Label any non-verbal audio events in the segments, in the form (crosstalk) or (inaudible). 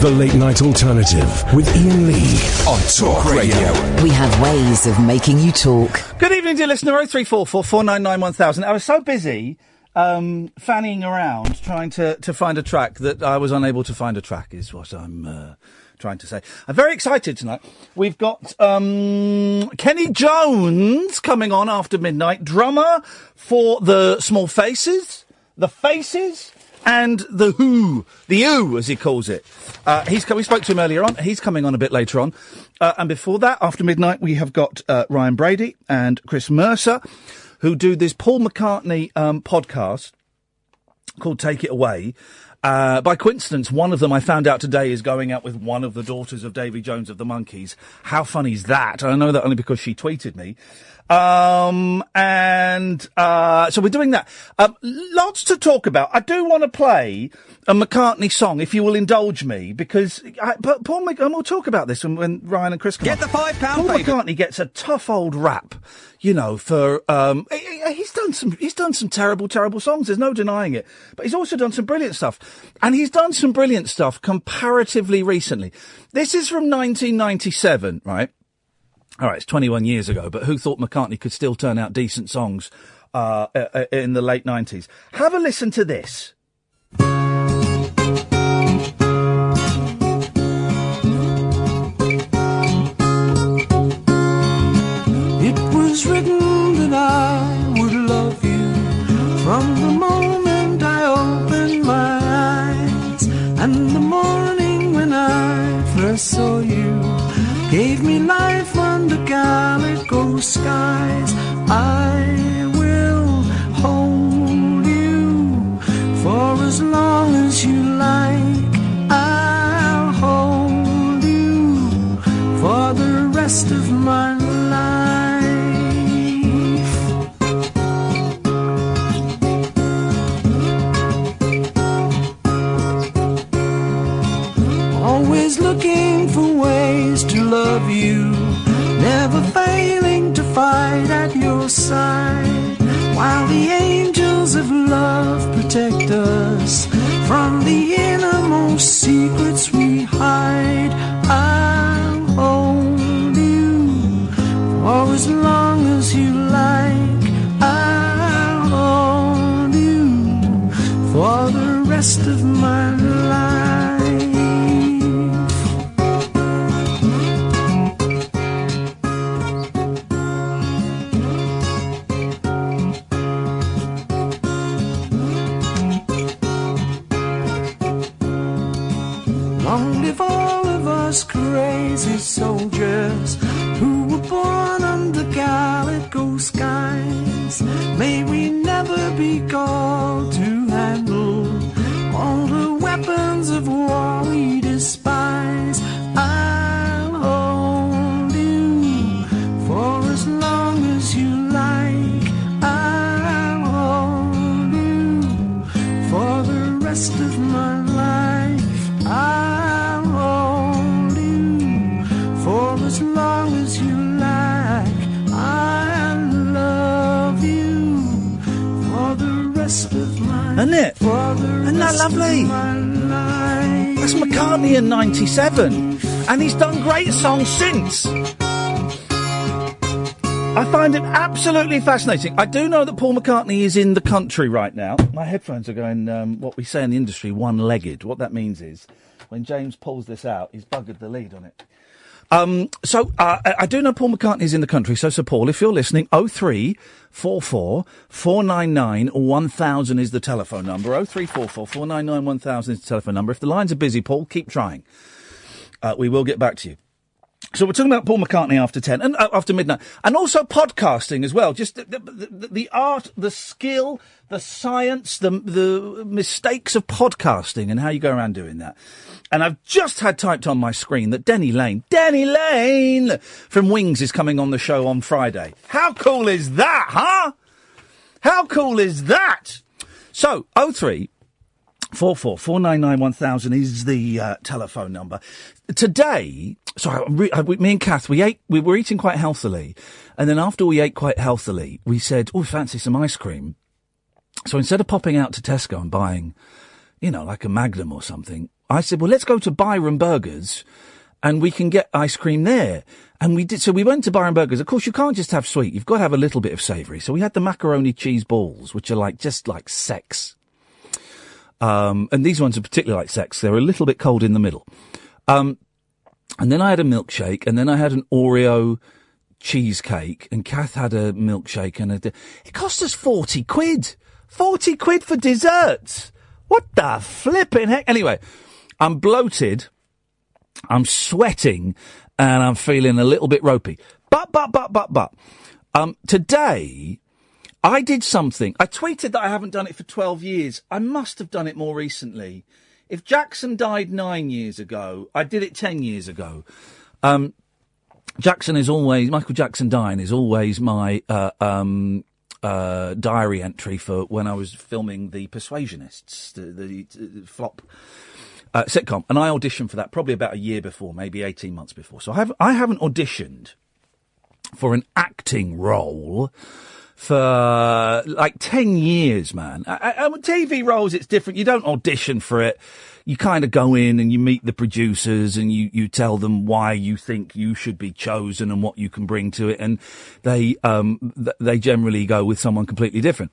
The Late Night Alternative with Iain Lee on Talk Radio. We have ways of making you talk. Good evening, dear listener. 0344 499 1000. I was so busy um, fanning around trying to, to find a track that I was unable to find a track, is what I'm uh, trying to say. I'm very excited tonight. We've got um, Kenny Jones coming on after midnight, drummer for the Small Faces, the Faces, and the Who, the Who, as he calls it. Uh, he's co- we spoke to him earlier on. He's coming on a bit later on. Uh, and before that, after midnight, we have got uh, Ryan Brady and Chris Mercer, who do this Paul McCartney um, podcast called Take It Away. Uh, by coincidence, one of them I found out today is going out with one of the daughters of Davy Jones of the Monkees. How funny is that? I know that only because she tweeted me. Um, and, uh, so we're doing that. Um, lots to talk about. I do want to play a McCartney song, if you will indulge me, because, I, but Paul Mc, and we'll talk about this when, when Ryan and Chris come Get on. the five pound Paul paper. McCartney gets a tough old rap, you know, for, um, he- he- he's done some, he's done some terrible, terrible songs. There's no denying it. But he's also done some brilliant stuff. And he's done some brilliant stuff comparatively recently. This is from 1997, right? All right, it's 21 years ago, but who thought McCartney could still turn out decent songs uh, uh, in the late 90s? Have a listen to this. It was written that I would love you from the moment I opened my eyes. And the morning when I first saw you gave me life under calico skies. I will hold you for as long as you like. I'll hold you for the rest of my. Love you, never failing to fight at your side. While the angels of love protect us from the innermost secrets we hide, I'll hold you for as long as you like. I'll hold you for the rest of my soldiers who were born under calico skies. May we never be called to handle all the weapons of war we despise. That lovely? That's McCartney in 97. And he's done great songs since. I find it absolutely fascinating. I do know that Paul McCartney is in the country right now. My headphones are going, um, what we say in the industry, one legged. What that means is when James pulls this out, he's buggered the lead on it. Um, so uh, I do know Paul McCartney is in the country. So, Sir Paul, if you're listening, oh three four four four nine nine one thousand is the telephone number. Oh three four four four nine nine one thousand is the telephone number. If the lines are busy, Paul, keep trying. Uh, we will get back to you. So we're talking about Paul McCartney after ten and uh, after midnight, and also podcasting as well. Just the, the, the, art, the skill, the science, the the mistakes of podcasting, and how you go around doing that. And I've just had typed on my screen that Denny Laine, Denny Laine from Wings is coming on the show on Friday. How cool is that, huh? How cool is that? So, 03 Four four four nine nine one thousand is the uh, telephone number. Today, sorry, re- I- we- me and Kath, we ate, we were eating quite healthily, and then after we ate quite healthily, we said, "Oh, fancy some ice cream." So instead of popping out to Tesco and buying, you know, like a Magnum or something, I said, well, let's go to Byron Burgers and we can get ice cream there. And we did, so we went to Byron Burgers. Of course, you can't just have sweet. You've got to have a little bit of savoury. So we had the macaroni cheese balls, which are like, just like sex. Um, and these ones are particularly like sex. They're a little bit cold in the middle. Um, and then I had a milkshake and then I had an Oreo cheesecake and Kath had a milkshake and a, it cost us 40 quid. 40 quid for desserts. What the flipping heck? Anyway, I'm bloated. I'm sweating and I'm feeling a little bit ropey. But, but, but, but, but, um, today I did something. I tweeted that I haven't done it for 12 years. I must have done it more recently. If Jackson died nine years ago, I did it 10 years ago. Um, Jackson is always, Michael Jackson dying is always my, uh, um, uh, diary entry for when I was filming The Persuasionists, the, the, the flop uh, sitcom, and I auditioned for that probably about a year before, maybe eighteen months before. So I have I haven't auditioned for an acting role for like 10 years, man. And I, TV roles, it's different. You don't audition for it. You kind of go in and you meet the producers and you, you tell them why you think you should be chosen and what you can bring to it. And they, um, th- they generally go with someone completely different.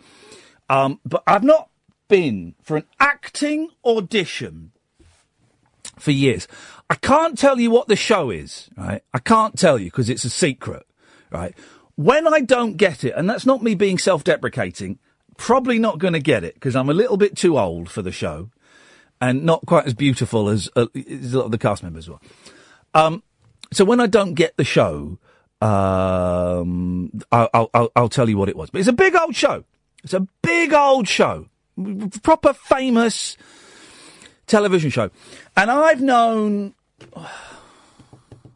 Um, but I've not been for an acting audition for years. I can't tell you what the show is, right? I can't tell you because it's a secret, right? When I don't get it, and that's not me being self-deprecating, probably not going to get it because I'm a little bit too old for the show and not quite as beautiful as, uh, as a lot of the cast members were. Um, so when I don't get the show, um, I'll, I'll, I'll tell you what it was. But it's a big old show. It's a big old show. Proper famous television show. And I've known, (sighs)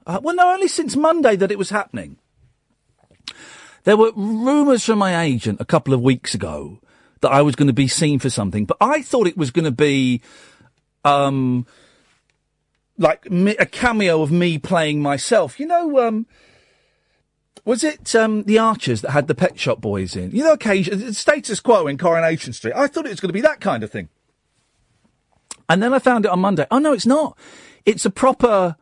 uh, well, no, only since Monday that it was happening. There were rumours from my agent a couple of weeks ago that I was going to be seen for something, but I thought it was going to be, um, like me, a cameo of me playing myself. You know, um, was it um, the Archers that had the Pet Shop Boys in? You know, occasion status quo in Coronation Street. I thought it was going to be that kind of thing. And then I found it on Monday. Oh no, it's not. It's a proper,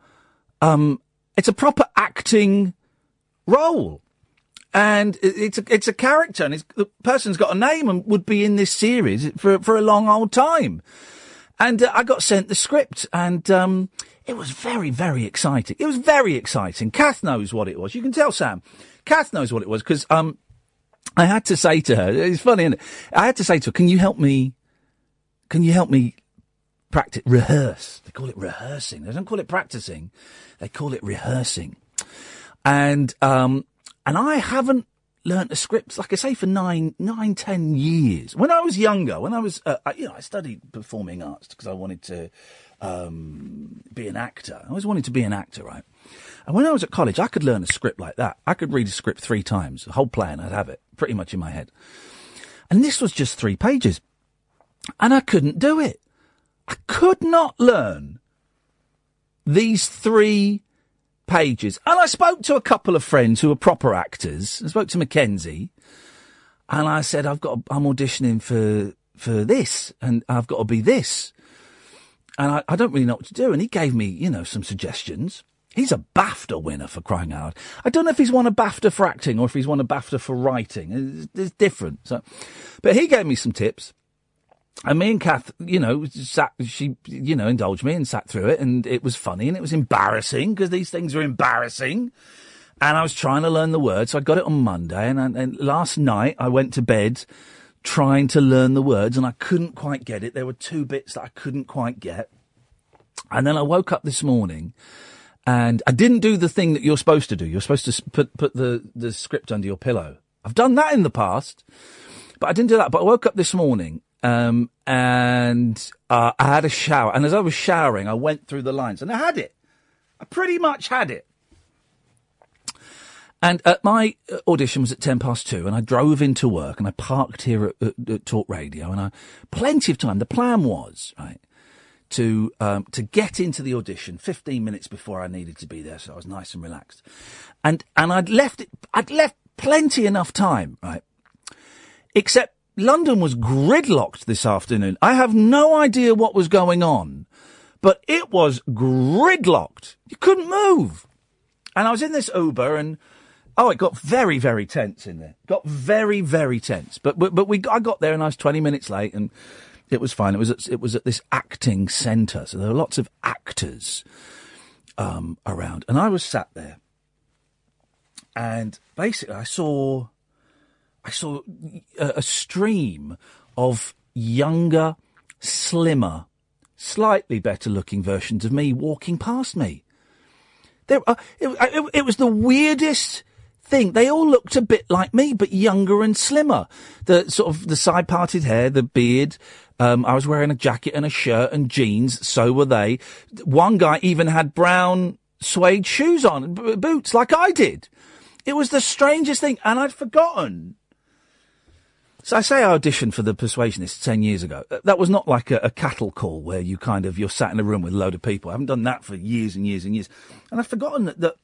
um, it's a proper acting role. And it's a, it's a character and the person's got a name and would be in this series for, for a long old time. And uh, I got sent the script and, um, it was very, very exciting. It was very exciting. Kath knows what it was. You can tell Sam. Kath knows what it was because, um, I had to say to her, it's funny, isn't it? I had to say to her, can you help me, can you help me practice, rehearse. They call it rehearsing. They don't call it practicing. They call it rehearsing. And, um, and I haven't learnt a script, like I say, for nine, nine, ten years. When I was younger, when I was, uh, you know, I studied performing arts because I wanted to, um, be an actor. I always wanted to be an actor, right? And when I was at college, I could learn a script like that. I could read a script three times, the whole plan, I'd have it pretty much in my head. And this was just three pages. And I couldn't do it. I could not learn these three pages. And I spoke to a couple of friends who are proper actors. I spoke to Mackenzie and I said, I've got, I'm auditioning for, for this and I've got to be this. And I, I don't really know what to do. And he gave me, you know, some suggestions. He's a BAFTA winner for crying out. I don't know if he's won a BAFTA for acting or if he's won a BAFTA for writing. It's, it's different. So, but he gave me some tips. And me and Kath, you know, sat, she, you know, indulged me and sat through it and it was funny and it was embarrassing because these things are embarrassing. And I was trying to learn the words. So I got it on Monday and, and last night I went to bed trying to learn the words and I couldn't quite get it. There were two bits that I couldn't quite get. And then I woke up this morning and I didn't do the thing that you're supposed to do. You're supposed to put, put the, the script under your pillow. I've done that in the past, but I didn't do that. But I woke up this morning um, and uh, I had a shower. And as I was showering, I went through the lines and I had it. I pretty much had it. And uh, my audition was at 10 past two and I drove into work and I parked here at, at, at Talk Radio and I, plenty of time. The plan was, right, to, um, to get into the audition 15 minutes before I needed to be there. So I was nice and relaxed. And, and I'd left it, I'd left plenty enough time, right? Except London was gridlocked this afternoon. I have no idea what was going on, but it was gridlocked. You couldn't move. And I was in this Uber and oh, it got very, very tense in there. Got very, very tense. But but, but we I got there and I was 20 minutes late and it was fine. It was at, it was at this acting centre, so there were lots of actors um, around, and I was sat there, and basically I saw I saw a, a stream of younger, slimmer, slightly better looking versions of me walking past me. There, uh, it, it, it was the weirdest thing. They all looked a bit like me, but younger and slimmer. The sort of the side parted hair, the beard. Um, I was wearing a jacket and a shirt and jeans. So were they. One guy even had brown suede shoes on, b- boots, like I did. It was the strangest thing, and I'd forgotten. So I say I auditioned for the Persuasionists ten years ago. That was not like a, a, cattle call where you kind of you're sat in a room with a load of people. I haven't done that for years and years and years, and I've forgotten that, that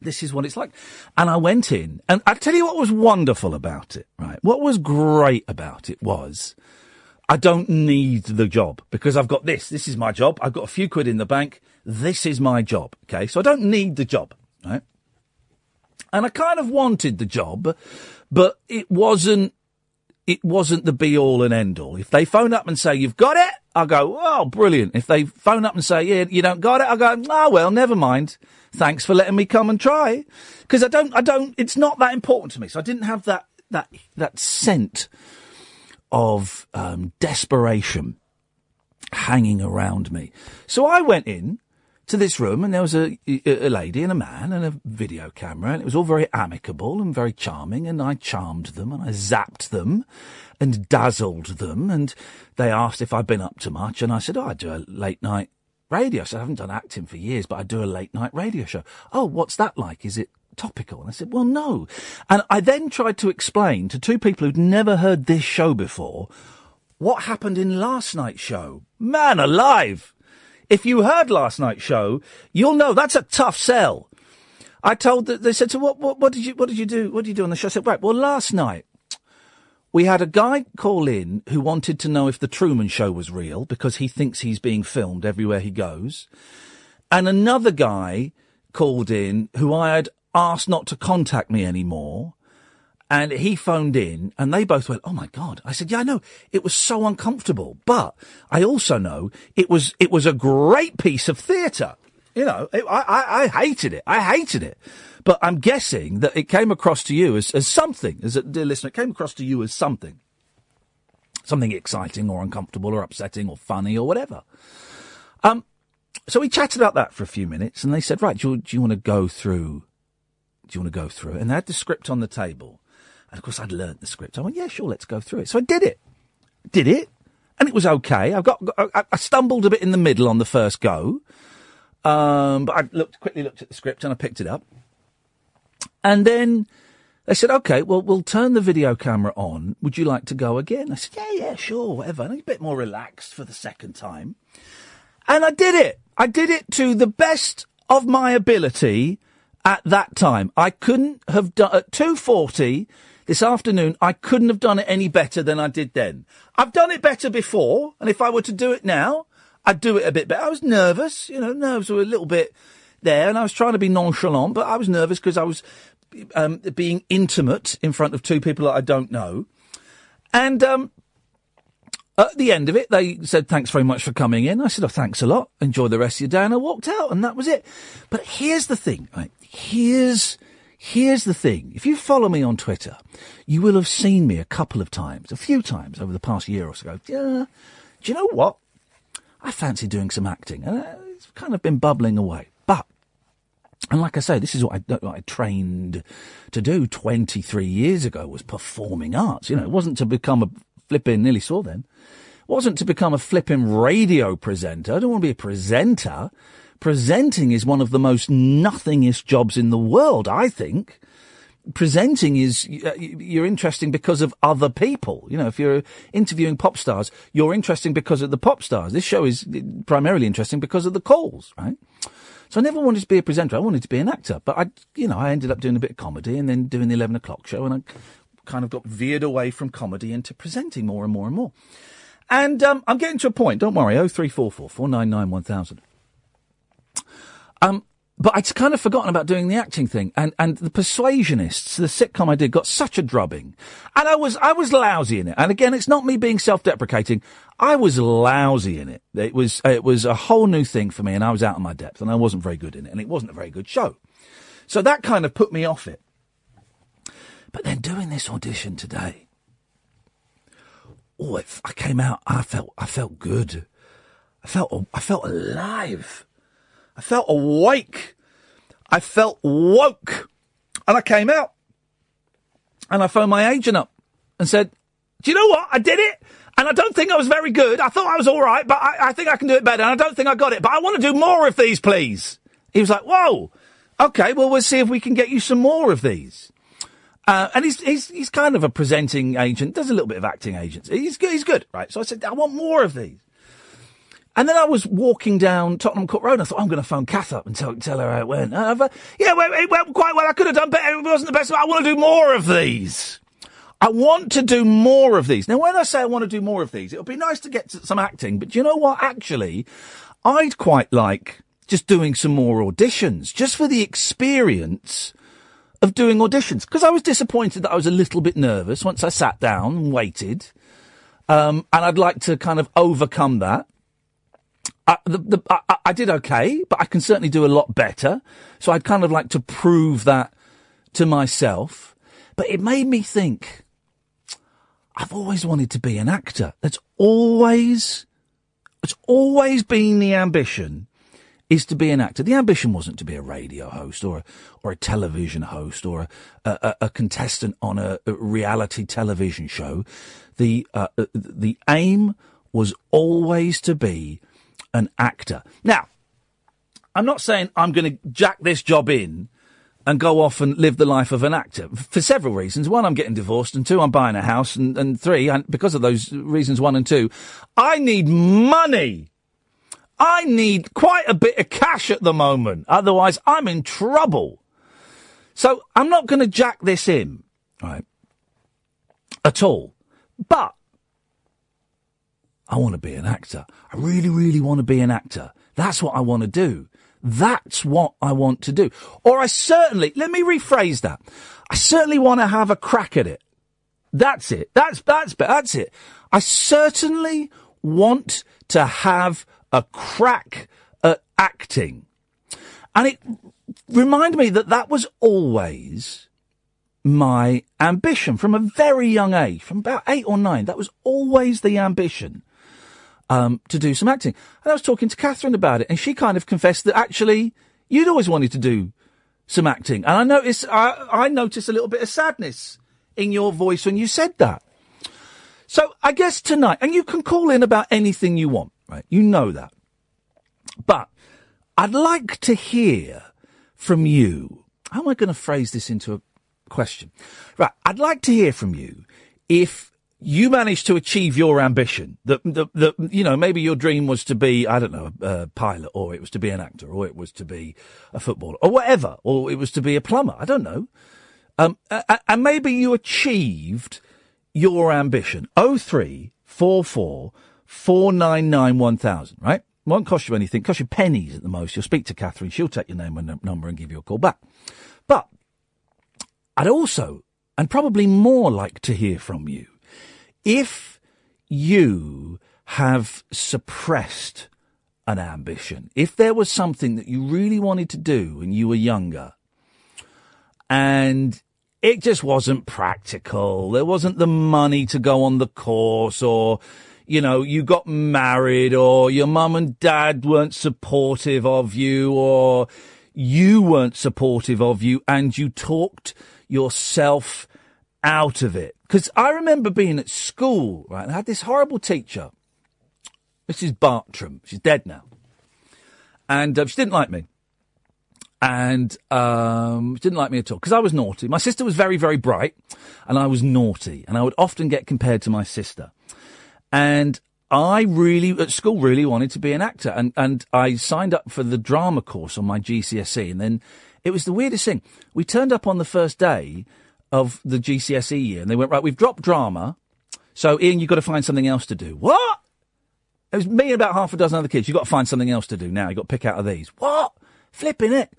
this is what it's like. And I went in, and I tell you what was wonderful about it, right? What was great about it was I don't need the job because I've got this. This is my job. I've got a few quid in the bank. This is my job. Okay. So I don't need the job, right? And I kind of wanted the job, but it wasn't, it wasn't the be all and end all. If they phone up and say, you've got it, I'll go, oh, brilliant. If they phone up and say, yeah, you don't got it, I'll go, oh, well, never mind. Thanks for letting me come and try. Cause I don't, I don't, it's not that important to me. So I didn't have that, that, that scent of um, desperation hanging around me. So I went in to this room and there was a, a, lady and a man and a video camera and it was all very amicable and very charming and I charmed them and I zapped them and dazzled them and they asked if I'd been up to much and I said, oh, I do a late night radio. So I haven't done acting for years, but I do a late night radio show. Oh, what's that like? Is it topical? And I said, well, no. And I then tried to explain to two people who'd never heard this show before what happened in last night's show. Man alive! If you heard last night's show, you'll know that's a tough sell. I told that they said, so what, what, what did you, what did you do? What did you do on the show? I said, right, well, last night we had a guy call in who wanted to know if the Truman Show was real because he thinks he's being filmed everywhere he goes. And another guy called in who I had asked not to contact me anymore. And he phoned in and they both went, Oh my God. I said, Yeah, I know. It was so uncomfortable, but I also know it was, it was a great piece of theatre. You know, it, I, I, I hated it. I hated it. But I'm guessing that it came across to you as, as something, as a dear listener, it came across to you as something. Something exciting or uncomfortable or upsetting or funny or whatever. Um, so we chatted about that for a few minutes and they said, right, do you, do you want to go through, do you want to go through? And they had the script on the table. Of course I'd learnt the script. I went, yeah, sure, let's go through it. So I did it. Did it. And it was okay. I've got, I, I stumbled a bit in the middle on the first go. Um, but I looked, quickly looked at the script and I picked it up. And then they said, okay, well, we'll turn the video camera on. Would you like to go again? I said, yeah, yeah, sure, whatever. And a bit more relaxed for the second time. And I did it. I did it to the best of my ability at that time. I couldn't have done, at 240 this afternoon, I couldn't have done it any better than I did then. I've done it better before, and if I were to do it now, I'd do it a bit better. I was nervous, you know, nerves were a little bit there, and I was trying to be nonchalant, but I was nervous because I was um, being intimate in front of two people that I don't know. And um, at the end of it, they said, thanks very much for coming in. I said, oh, thanks a lot. Enjoy the rest of your day. And I walked out, and that was it. But here's the thing, right? Here's, here's the thing. If you follow me on Twitter, you will have seen me a couple of times, a few times over the past year or so. Yeah, do you know what? I fancy doing some acting. And uh, it's kind of been bubbling away. But, and like I say, this is what I, what I, trained to do 23 years ago was performing arts. You know, it wasn't to become a flipping, nearly saw then, it wasn't to become a flipping radio presenter. I don't want to be a presenter. Presenting is one of the most nothingest jobs in the world, I think. Presenting is, uh, you're interesting because of other people. You know, if you're interviewing pop stars, you're interesting because of the pop stars. This show is primarily interesting because of the calls, right? So I never wanted to be a presenter. I wanted to be an actor. But I, you know, I ended up doing a bit of comedy and then doing the 11 o'clock show and I kind of got veered away from comedy into presenting more and more and more. And um, I'm getting to a point. Don't worry. Oh three four four four nine nine one thousand. Um, but I'd kind of forgotten about doing the acting thing, and and the Persuasionists, the sitcom I did, got such a drubbing, and I was I was lousy in it. And again, it's not me being self-deprecating. I was lousy in it. It was it was a whole new thing for me, and I was out of my depth, and I wasn't very good in it, and it wasn't a very good show. So that kind of put me off it. But then doing this audition today, oh, I came out. I felt I felt good. I felt I felt alive. I felt awake. I felt woke. And I came out. And I phoned my agent up and said, Do you know what? I did it. And I don't think I was very good. I thought I was all right, but I, I think I can do it better. And I don't think I got it. But I want to do more of these, please. He was like, Whoa. Okay, well, we'll see if we can get you some more of these. Uh, and he's, he's, he's kind of a presenting agent, does a little bit of acting agents. He's good, he's good, right? So I said, I want more of these. And then I was walking down Tottenham Court Road and I thought, I'm going to phone Kath up and tell, tell her how it went. Uh, but, yeah, it went quite well. I could have done better. It wasn't the best. I want to do more of these. I want to do more of these. Now, when I say I want to do more of these, it'll be nice to get some acting, but you know what? Actually, I'd quite like just doing some more auditions, just for the experience of doing auditions. Because I was disappointed that I was a little bit nervous once I sat down and waited. Um, and I'd like to kind of overcome that. I, the, the, I, I did okay, but I can certainly do a lot better. So I'd kind of like to prove that to myself. But it made me think, I've always wanted to be an actor. That's always, it's always been the ambition is to be an actor. The ambition wasn't to be a radio host or a, or a television host or a, a, a contestant on a, reality television show. The, uh, the aim was always to be an actor. Now, I'm not saying I'm going to jack this job in and go off and live the life of an actor for several reasons. One, I'm getting divorced, and two, I'm buying a house, and, and three, and because of those reasons, one and two, I need money. I need quite a bit of cash at the moment. Otherwise, I'm in trouble. So I'm not going to jack this in, right? At all. But I want to be an actor. I really, really want to be an actor. That's what I want to do. That's what I want to do. Or I certainly, let me rephrase that. I certainly want to have a crack at it. That's it. That's, that's, that's it. I certainly want to have a crack at acting. And it reminded me that that was always my ambition from a very young age, from about eight or nine. That was always the ambition um, to do some acting. And I was talking to Catherine about it, and she kind of confessed that actually you'd always wanted to do some acting. And I noticed, I, I noticed a little bit of sadness in your voice when you said that. So I guess tonight, and you can call in about anything you want, right? You know that. But I'd like to hear from you. How am I going to phrase this into a question? Right. I'd like to hear from you if you managed to achieve your ambition. That, you know, maybe your dream was to be, I don't know, a, pilot, or it was to be an actor, or it was to be a footballer, or whatever, or it was to be a plumber. I don't know. Um, and maybe you achieved your ambition. Oh three four four four nine nine one thousand. Right? Won't cost you anything. Cost you pennies at the most. You'll speak to Catherine. She'll take your name and number and give you a call back. But I'd also, and probably more, like to hear from you if you have suppressed an ambition, if there was something that you really wanted to do when you were younger and it just wasn't practical, there wasn't the money to go on the course or you know, you got married or your mum and dad weren't supportive of you or you weren't supportive of you and you talked yourself out of it. Because I remember being at school, right, and I had this horrible teacher, Mrs. Bartram. She's dead now. And uh, she didn't like me. And um, she didn't like me at all because I was naughty. My sister was very, very bright, and I was naughty. And I would often get compared to my sister. And I really, at school, really wanted to be an actor. And, and I signed up for the drama course on my GCSE. And then it was the weirdest thing. We turned up on the first day of the GCSE year and they went, right, we've dropped drama. So, Iain, you've got to find something else to do. What? It was me and about half a dozen other kids. You've got to find something else to do now. You've got to pick out of these. What? Flipping it.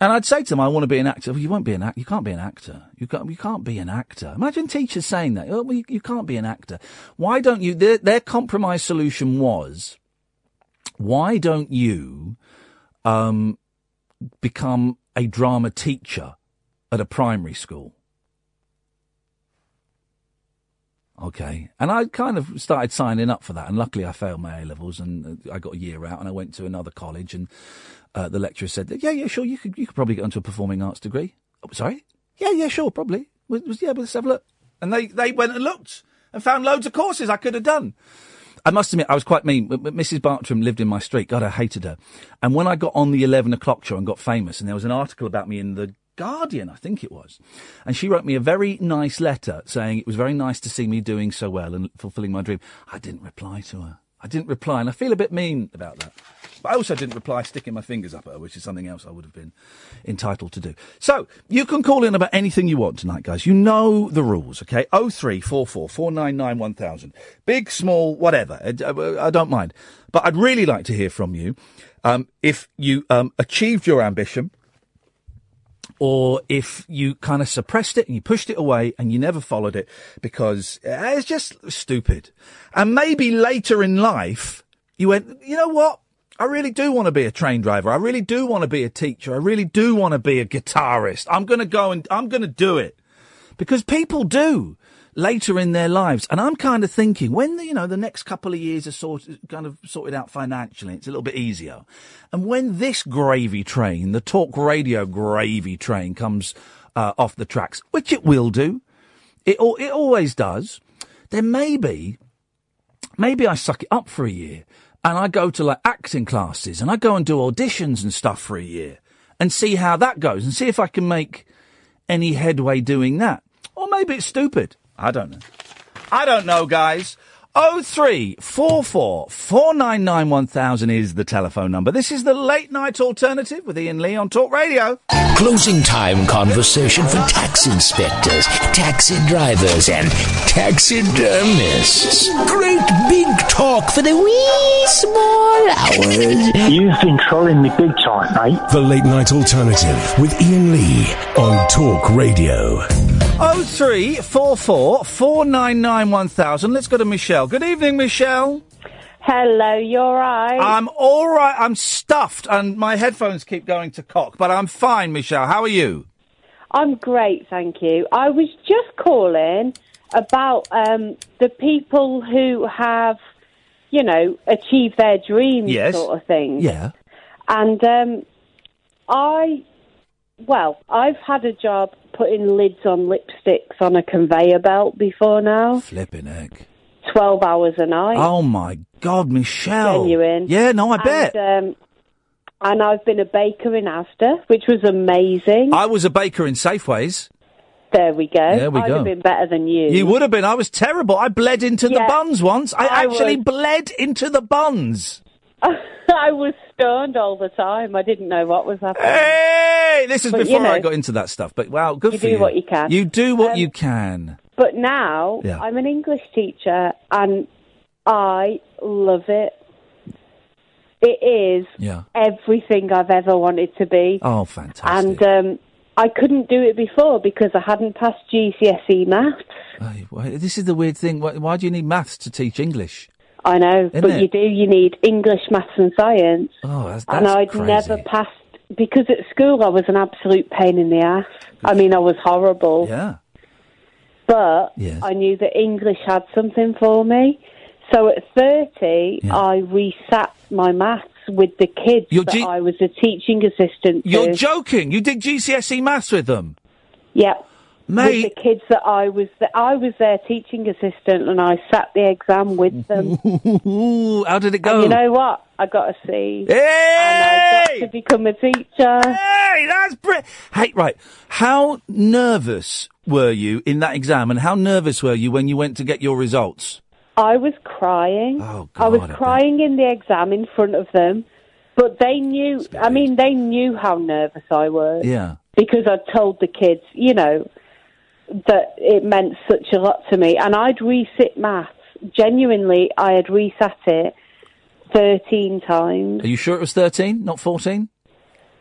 And I'd say to them, I want to be an actor. Well, you won't be an actor. You can't be an actor. You can't, you can't be an actor. Imagine teachers saying that. Well, you, you can't be an actor. Why don't you? Their, their compromise solution was, why don't you um, become a drama teacher at a primary school? Okay. And I kind of started signing up for that. And luckily I failed my A levels and uh, I got a year out and I went to another college and uh, the lecturer said, yeah, yeah, sure. You could, you could probably get onto a performing arts degree. Oh, sorry? Yeah, yeah, sure. Probably. Was, was, yeah, but let's have a look. And they, they went and looked and found loads of courses I could have done. I must admit, I was quite mean. Mrs. Bartram lived in my street. God, I hated her. And when I got on the 11 o'clock show and got famous, and there was an article about me in the Guardian, I think it was. And she wrote me a very nice letter saying it was very nice to see me doing so well and fulfilling my dream. I didn't reply to her. I didn't reply, and I feel a bit mean about that. But I also didn't reply sticking my fingers up at her, which is something else I would have been entitled to do. So, you can call in about anything you want tonight, guys. You know the rules, okay? 0344 499 1000. Big, small, whatever. I, I- I don't mind. But I'd really like to hear from you. Um, if you um, achieved your ambition, or if you kind of suppressed it and you pushed it away and you never followed it because uh, it's just stupid. And maybe later in life, you went, you know what? I really do want to be a train driver. I really do want to be a teacher. I really do want to be a guitarist. I'm going to go and I'm going to do it because people do later in their lives. And I'm kind of thinking when the, you know, the next couple of years are sort kind of sorted out financially, it's a little bit easier. And when this gravy train, the talk radio gravy train comes uh, off the tracks, which it will do, it, it always does, then maybe, maybe I suck it up for a year and I go to like acting classes and I go and do auditions and stuff for a year and see how that goes and see if I can make any headway doing that. Or maybe it's stupid. I don't know. I don't know, guys. Oh three four four four nine nine one thousand is the telephone number. This is the late night alternative with Iain Lee on Talk Radio. Closing time conversation for tax inspectors, taxi drivers, and taxidermists. Great big talk for the wee small hours. You've been trolling me big time, mate. The late night alternative with Iain Lee on Talk Radio. Oh three four four four nine nine one thousand. Let's go to Michelle. Good evening, Michelle. Hello, you're right. I'm all right. I'm stuffed, and my headphones keep going to cock, but I'm fine, Michelle. How are you? I'm great, thank you. I was just calling about um, the people who have, you know, achieved their dreams, Yes. sort of thing. Yeah. And um, I, well, I've had a job putting lids on lipsticks on a conveyor belt before now. Flipping egg. 12 hours a night. Oh my God, Michelle. Genuine. Yeah, no, I bet. And, um, and I've been a baker in Asda, which was amazing. I was a baker in Safeways. There we go. There we I'd go. have been better than you. You would have been. I was terrible. I bled into the buns once. I, I actually bled into the buns. (laughs) (laughs) I was stoned all the time. I didn't know what was happening. Hey, this is But, you before I got into that stuff. But wow, good you for do you. what you can. You do what Um, you can. But now Yeah. I'm an English teacher and I love it. It is Yeah. everything I've ever wanted to be. Oh, fantastic. and um, I couldn't do it before because I hadn't passed GCSE maths. This is the weird thing. Why, why do you need maths to teach English? I know, Isn't but it? you do. You need English, maths, and science. Oh, that's, that's and I'd crazy. never passed because at school I was an absolute pain in the ass. I mean, I was horrible. Yeah. But Yes. I knew that English had something for me. So at 30, Yeah. I resat my maths with the kids You're that G- I was a teaching assistant You're joking. You did GCSE maths with them. yeah. Mate. With the kids that I was, I was their teaching assistant, and I sat the exam with them. (laughs) How did it go? And you know what? I got a C, hey! and I got to become a teacher. Hey, that's br- Hey, right. How nervous were you in that exam, and how nervous were you when you went to get your results? I was crying. Oh, I was God, I bet. crying in the exam in front of them, but they knew. I mean, they knew how nervous I was Yeah. because I told the kids, you know, that it meant such a lot to me. And I'd resit maths. Genuinely, I had resat it 13 times. Are you sure it was 13, not 14?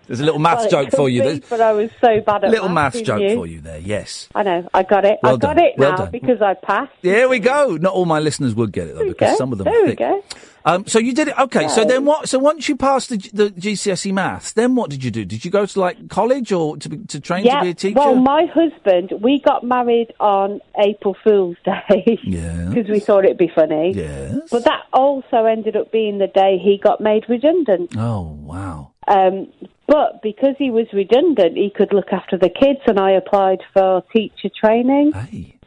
There's a little maths Well, joke for you. be, There's but I was so bad at little maths, maths joke knew? for you there, yes. I know. I got it. Well I got done. it Well now done. because I passed. There we go. Not all my listeners would get it though, There because go. some of them There we thick. go. Um, so you did it. Okay. So then what? So once you passed the, the GCSE maths, then what did you do? Did you go to like college or to be, to train yeah. to be a teacher? Well, my husband, we got married on April Fool's (laughs) Day yeah. because we thought it'd be funny. Yes. But that also ended up being the day he got made redundant. Oh wow. Um, but because he was redundant, he could look after the kids, and I applied for teacher training. Hey.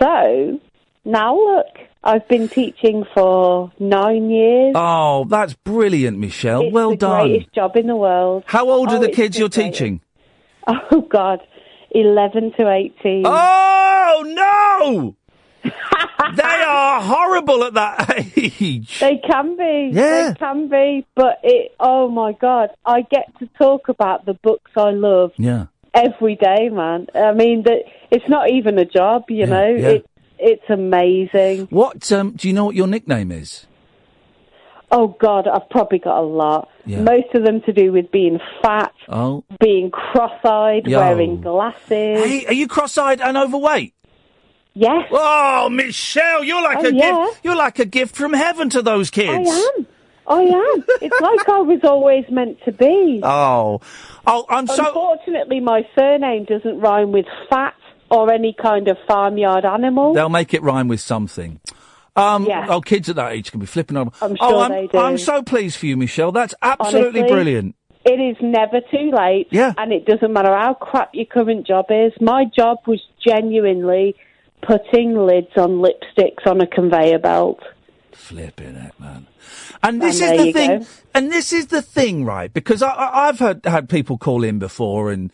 So now look, I've been teaching for nine years. Oh, that's brilliant, Michelle. it's well the done. greatest job in the world. How old Oh, are the kids you're greatest. teaching? (laughs) Oh God, eleven to eighteen. Oh no! (laughs) they are horrible at that (laughs) age. They can be. Yeah. They can be. But it, oh my God, I get to talk about the books I love Yeah. every day, man. I mean, that it's not even a job, you Yeah, know. yeah. It, it's amazing. What um, do you know? What your nickname is? Oh God, I've probably got a lot. Yeah. Most of them to do with being fat, Oh, being cross-eyed, Yo. wearing glasses. hey, are you cross-eyed and overweight? Yes, Oh, Michelle, you're like Oh, a yeah. gift. You're like a gift from heaven to those kids. I am. I am. it's like I was always meant to be. Oh, oh, I'm so. Unfortunately, my surname doesn't rhyme with fat or any kind of farmyard animal. They'll make it rhyme with something. Um, Yeah. Oh, kids at that age can be flipping over. I'm oh, sure I'm, they do. I'm so pleased for you, Michelle. That's absolutely Honestly, brilliant. It is never too late. Yeah. And it doesn't matter how crap your current job is. My job was genuinely putting lids on lipsticks on a conveyor belt. Flipping it, man. And this And is there the you thing. go. And this is the thing, right? Because I, I, I've heard had people call in before, and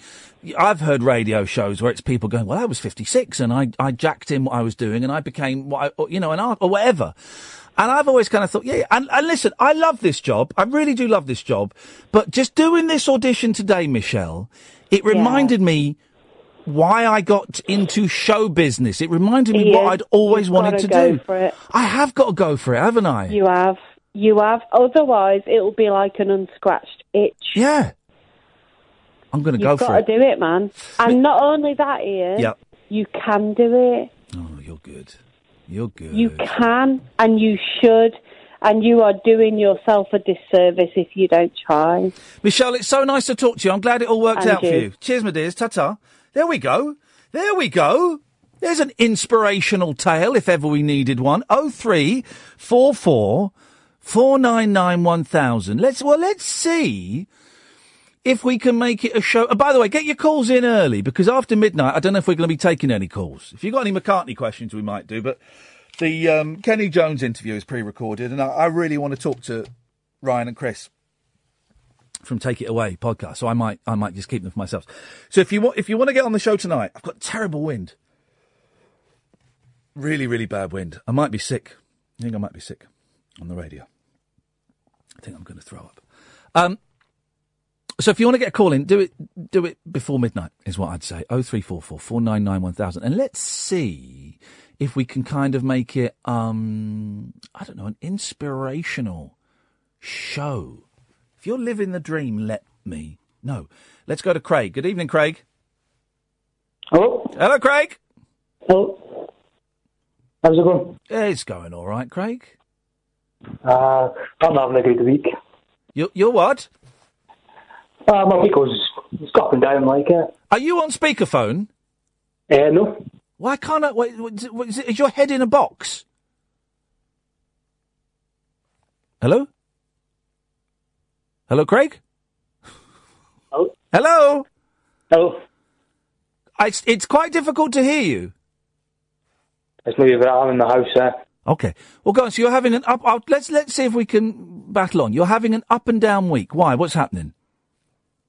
I've heard radio shows where it's people going, "Well, I was 56, and I, I jacked in what I was doing, and I became what I, or, you know, an art or whatever." And I've always kind of thought, yeah, yeah. And, and listen, I love this job. I really do love this job. But just doing this audition today, Michelle, it reminded me why I got into show business. It reminded me what I'd always wanted to go do. for it. I have got to go for it, haven't I? You have. You have. Otherwise, it'll be like an unscratched itch. Yeah. I'm going to go for it. You've got to do it, man. And not only that, Iain, Yep. you can do it. Oh, you're good. You're good. You can and you should. And you are doing yourself a disservice if you don't try. Michelle, it's so nice to talk to you. I'm glad it all worked And out for you. you. Cheers, my dears. Ta-ta. There we go. There we go. There's an inspirational tale, if ever we needed one. Oh three four four four nine nine one thousand. Let's well, let's see if we can make it a show. By the way, get your calls in early because after midnight, I don't know if we're going to be taking any calls. If you've got any McCartney questions, we might do. But the um, Kenny Jones interview is pre-recorded, and I, I really want to talk to Ryan and Chris from Take It Away podcast. So I might, I might just keep them for myself. So if you want, if you want to get on the show tonight, I've got terrible wind, really, really bad wind. I might be sick. I think I might be sick on the radio. I think I'm going to throw up. Um, so if you want to get a call in, do it, do it before midnight is what I'd say. Oh three four four four nine nine one thousand, and let's see if we can kind of make it, um, I don't know, an inspirational show. If you're living the dream, let me know. Let's go to Craig. Good evening, Craig. Hello? Hello, Craig. Hello? How's it going? It's going all right, Craig. Uh, I'm having a good week. You, you're what? Uh, my was it's up and down like it. Are you on speakerphone? Uh, no. Why can't I? Wait, what- what is, it, is your head in a box? Hello? Hello, Craig? Hello? Hello? Hello? It's, it's quite difficult to hear you. It's maybe that I'm in the house there. Okay. Well, go on. So you're having an up. up let's let's see if we can battle on. You're having an up and down week. Why? What's happening?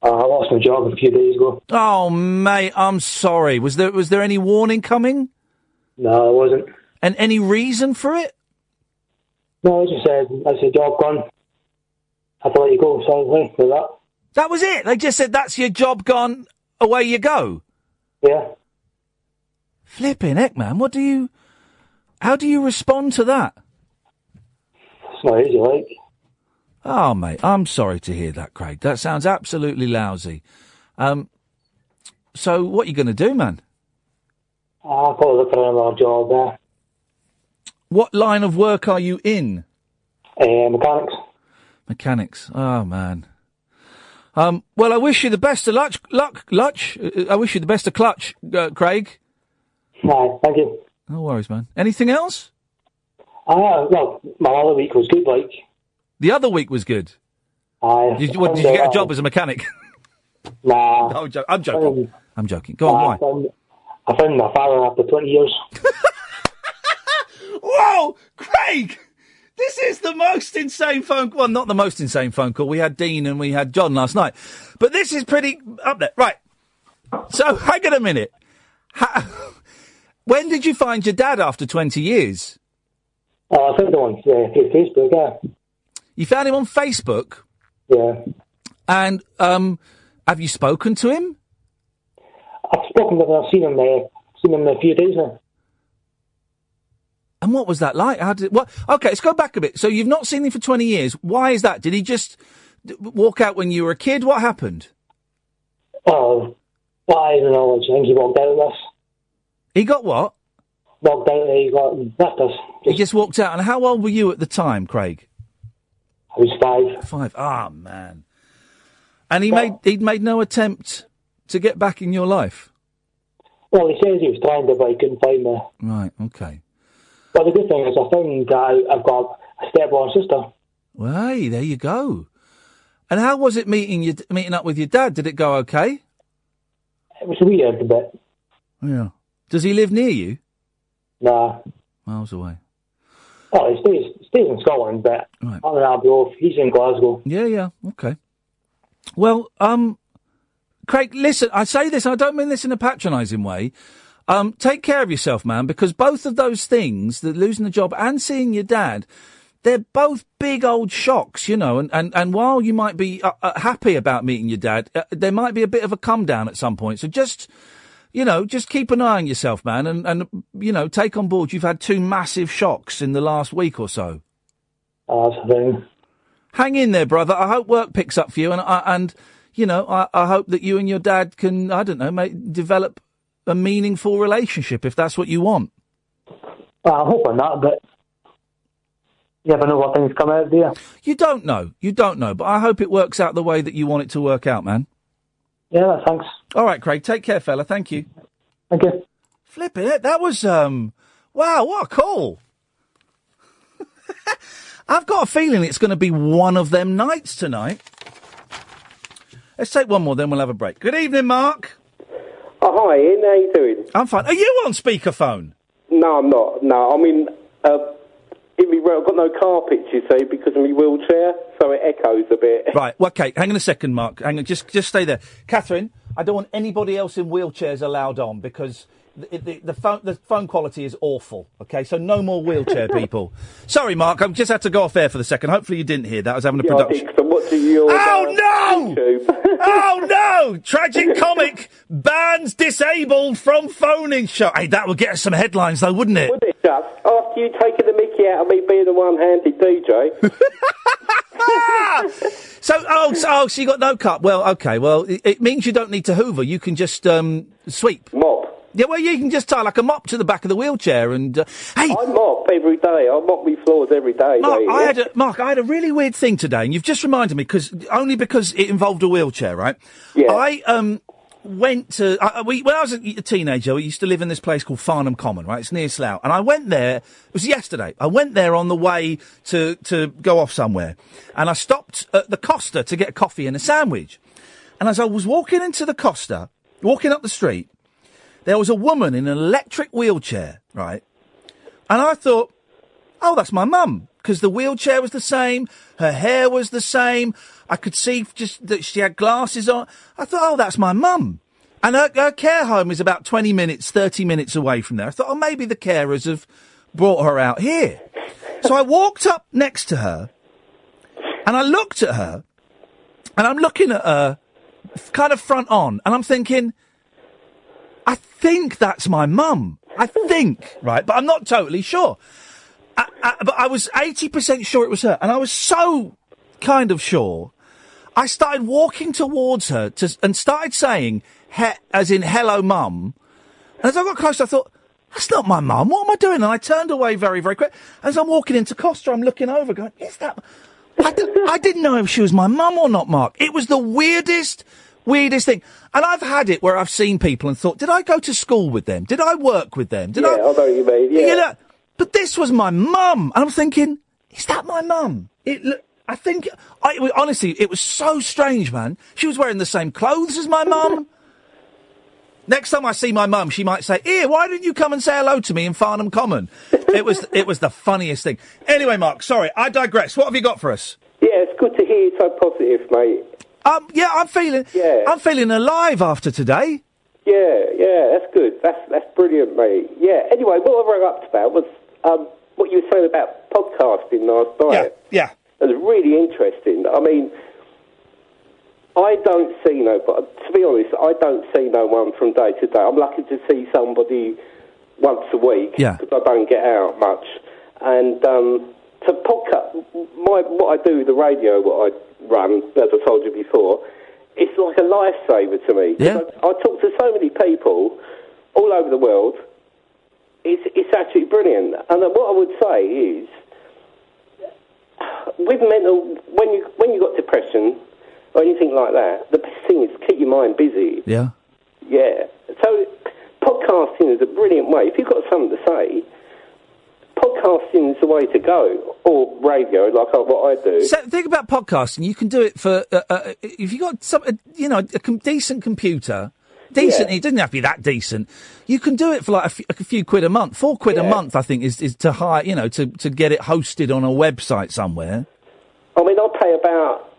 Uh, I lost my job a few days ago. Oh, mate, I'm sorry. Was there was there any warning coming? No, it wasn't. And any reason for it? No, I just said, I said, job gone. I have to let you go, sorry, for that. That was it. They just said that's your job gone. Away you go. Yeah. Flipping heck, man. What do you? How do you respond to that? It's not easy, like. Oh, mate, I'm sorry to hear that, Craig. That sounds absolutely lousy. Um, so what are you going to do, man? I'll probably look for another job there. What line of work are you in? Uh, mechanics. Mechanics. Oh man. Um, well, I wish you the best of luck. Luck, Lutch. Uh, I wish you the best of clutch, uh, Craig. Aye, thank you. No worries, man. Anything else? Ah, well, my other week was good, like. The other week was good. Aye. Did, you- what, did you get a job as a mechanic? (laughs) Nah. No, I'm, jo- I'm joking. I'm joking. Go on, I why? found, I found my father after 20 years. (laughs) Whoa, Craig! This is the most insane phone call. Well, not the most insane phone call. We had Dean and we had John last night. But this is pretty up there. Right. So, (laughs) hang on a minute. Ha- when did you find your dad after 20 years? Oh, I found him on uh, through Facebook, yeah. You found him on Facebook? Yeah. And, um, have you spoken to him? I've spoken with him, I've seen him, uh, seen him a few days now. And what was that like? How did what? Okay, let's go back a bit. So you've not seen him for 20 years. Why is that? Did he just walk out when you were a kid? What happened? Oh, well, I don't know, I think he walked out of us. He got what? Walked out, he got left us. He just walked out. And how old were you at the time, Craig? I was five. Five. Ah, man. And he made he'd made no attempt to get back in your life. Well, he says he was trying to, but he couldn't find me. Right. Okay. But the good thing is, I found that I've got a stepbrother and sister. Well, hey, there you go. And how was it meeting you meeting up with your dad? Did it go okay? It was weird a bit. Yeah. Does he live near you? Nah. Miles away. Oh, he stays, stays in Scotland, but Right. I'm in Arbroath. He's in Glasgow. Yeah, yeah. Okay. Well, um, Craig, listen, I say this, I don't mean this in a patronising way. Um, take care of yourself, man, because both of those things, the losing the job and seeing your dad, they're both big old shocks, you know, and, and, and while you might be uh, uh, happy about meeting your dad, uh, there might be a bit of a come down at some point. So just, you know, just keep an eye on yourself, man, and, and, you know, take on board you've had two massive shocks in the last week or so. Oh, that's the thing. hang in there, brother. I hope work picks up for you, and I, and you know, I, I hope that you and your dad can, I don't know, make, develop a meaningful relationship if that's what you want. Well, I'm hoping that, but you never know what things come out, do you? You don't know, you don't know, but I hope it works out the way that you want it to work out, man. Yeah, thanks. All right, Craig, take care, fella. Thank you. Thank you. Flipping it, that was um, wow, what a call. (laughs) I've got a feeling it's going to be one of them nights tonight. Let's take one more, then we'll have a break. Good evening, Mark. Oh, hi, Iain. How you doing? I'm fine. Are you on speakerphone? No, I'm not. No, I mean, uh, in me, I've got no carpet, you see, because of my wheelchair, so it echoes a bit. (laughs) Right. Well, okay. Hang on a second, Mark. Hang on. Just, just stay there, Catherine. I don't want anybody else in wheelchairs allowed on because the, the, the phone the phone quality is awful. Okay, so no more wheelchair (laughs) people. Sorry, Mark. I just had to go off air for the second. Hopefully you didn't hear that. I was having a Yeah, production. so. Watching your Oh no! (laughs) oh no! Tragic (laughs) comic bans disabled from phoning show. Hey, that would get us some headlines, though, wouldn't it? Would it just after you taking the Mickey out of me being a one-handed DJ? So, oh, so, oh, so you got no cup. Well, okay. Well, it, it means you don't need to hoover. You can just um, sweep. Mop. Yeah, well, you can just tie like a mop to the back of the wheelchair and. Uh, hey, I mop every day. I mop my floors every day. Mark, I had a, Mark, I had a really weird thing today, and you've just reminded me because only because it involved a wheelchair, right? Yeah. I um went to I, we when I was a teenager, we used to live in this place called Farnham Common, right? It's near Slough, and I went there. It was yesterday. I went there on the way to to go off somewhere, and I stopped at the Costa to get a coffee and a sandwich. And as I was walking into the Costa, walking up the street, there was a woman in an electric wheelchair, right? And I thought, oh, that's my mum. Because the wheelchair was the same, her hair was the same. I could see just that she had glasses on. I thought, oh, that's my mum. And her, her care home is about 20 minutes, 30 minutes away from there. I thought, oh, maybe the carers have brought her out here. so I walked up next to her and I looked at her and I'm looking at her kind of front on and I'm thinking, I think that's my mum. I think, right, but I'm not totally sure. I, I, but I was 80% sure it was her, and I was so kind of sure. I started walking towards her to, and started saying, he, as in, hello, mum. And as I got closer, I thought, that's not my mum. What am I doing? And I turned away very, very quick. As I'm walking into Costa, I'm looking over, going, is that. I, d- I didn't know if she was my mum or not, Mark. It was the weirdest, weirdest thing. And I've had it where I've seen people and thought, did I go to school with them? Did I work with them? Did yeah, I? I know you mean. Yeah. You know, but this was my mum, and I'm thinking, is that my mum? It, look- I think, I, it was- honestly, it was so strange, man. She was wearing the same clothes as my mum. (laughs) Next time I see my mum, she might say, "Here, why didn't you come and say hello to me in Farnham Common?" it was, it was the funniest thing. Anyway, Mark, sorry, I digress. What have you got for us? Yeah, it's good to hear you so positive, mate. Um, yeah, I'm feeling, Yeah. I'm feeling alive after today. Yeah, yeah, that's good. That's that's brilliant, mate. Yeah. Anyway, what I rang up about was um, what you were saying about podcasting last night. Yeah, It was really interesting. I mean, I don't see no, but to be honest, I don't see no one from day to day. I'm lucky to see somebody once a week Yeah. because I don't get out much. And um, to podcast, my what I do with the radio, what I run, as I told you before, it's like a lifesaver to me. Yeah. I, I talk to so many people all over the world. It's it's actually brilliant. And what I would say is with mental when you when you got depression or anything like that, the best thing is keep your mind busy. yeah. Yeah. So podcasting is a brilliant way. If you've got something to say, podcasting is the way to go. Or radio, like what I do. So think about podcasting. You can do it for uh, uh, if you got some, uh, you know, a com- decent computer. Decent. Yeah. It doesn't have to be that decent. You can do it for like a few, quid a month. Four quid a month, I think, is is to hire. You know, to to get it hosted on a website somewhere. I mean, I pay about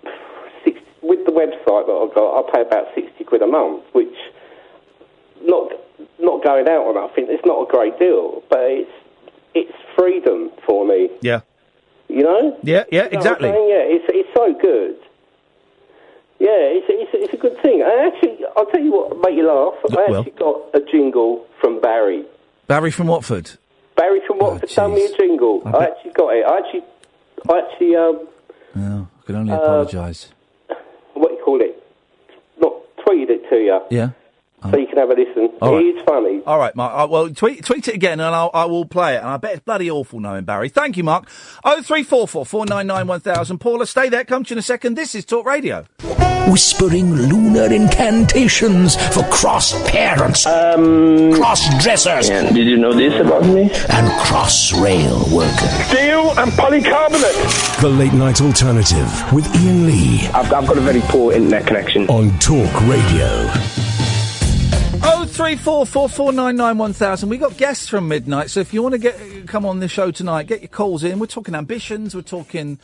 six with the website that I've got. I pay about sixty quid a month, which not not going out on. I think it's not a great deal, but it's it's freedom for me. Yeah. You know? Yeah. Yeah. You know Exactly. Yeah, it's it's so good. Yeah, it's it's it's a good thing. I actually, I'll tell you what, make you laugh. I Well. actually got a jingle from Barry. Barry from Watford. Barry from Watford done me a jingle. I, actually got it. I actually, I actually, um, Oh, I can only Uh, apologise. what do you call it? Not tweeted it to you, Yeah. So you can have a listen. All right. It is funny. All right, Mark. Uh, well, tweet tweet it again, and I'll, I will play it. And I bet it's bloody awful knowing Barry. Thank you, Mark. Oh three four four four nine nine one thousand. Paula, stay there. Come to you in a second. This is Talk Radio. Whispering lunar incantations for cross parents, um, cross dressers, Did you know this about me? and cross rail workers. Steel and polycarbonate. The Late Night Alternative with Iain Lee I've, I've got a very poor internet connection. on Talk Radio. 03444991000. We got guests from midnight, so if you want to get come on the show tonight, get your calls in. We're talking ambitions, we're talking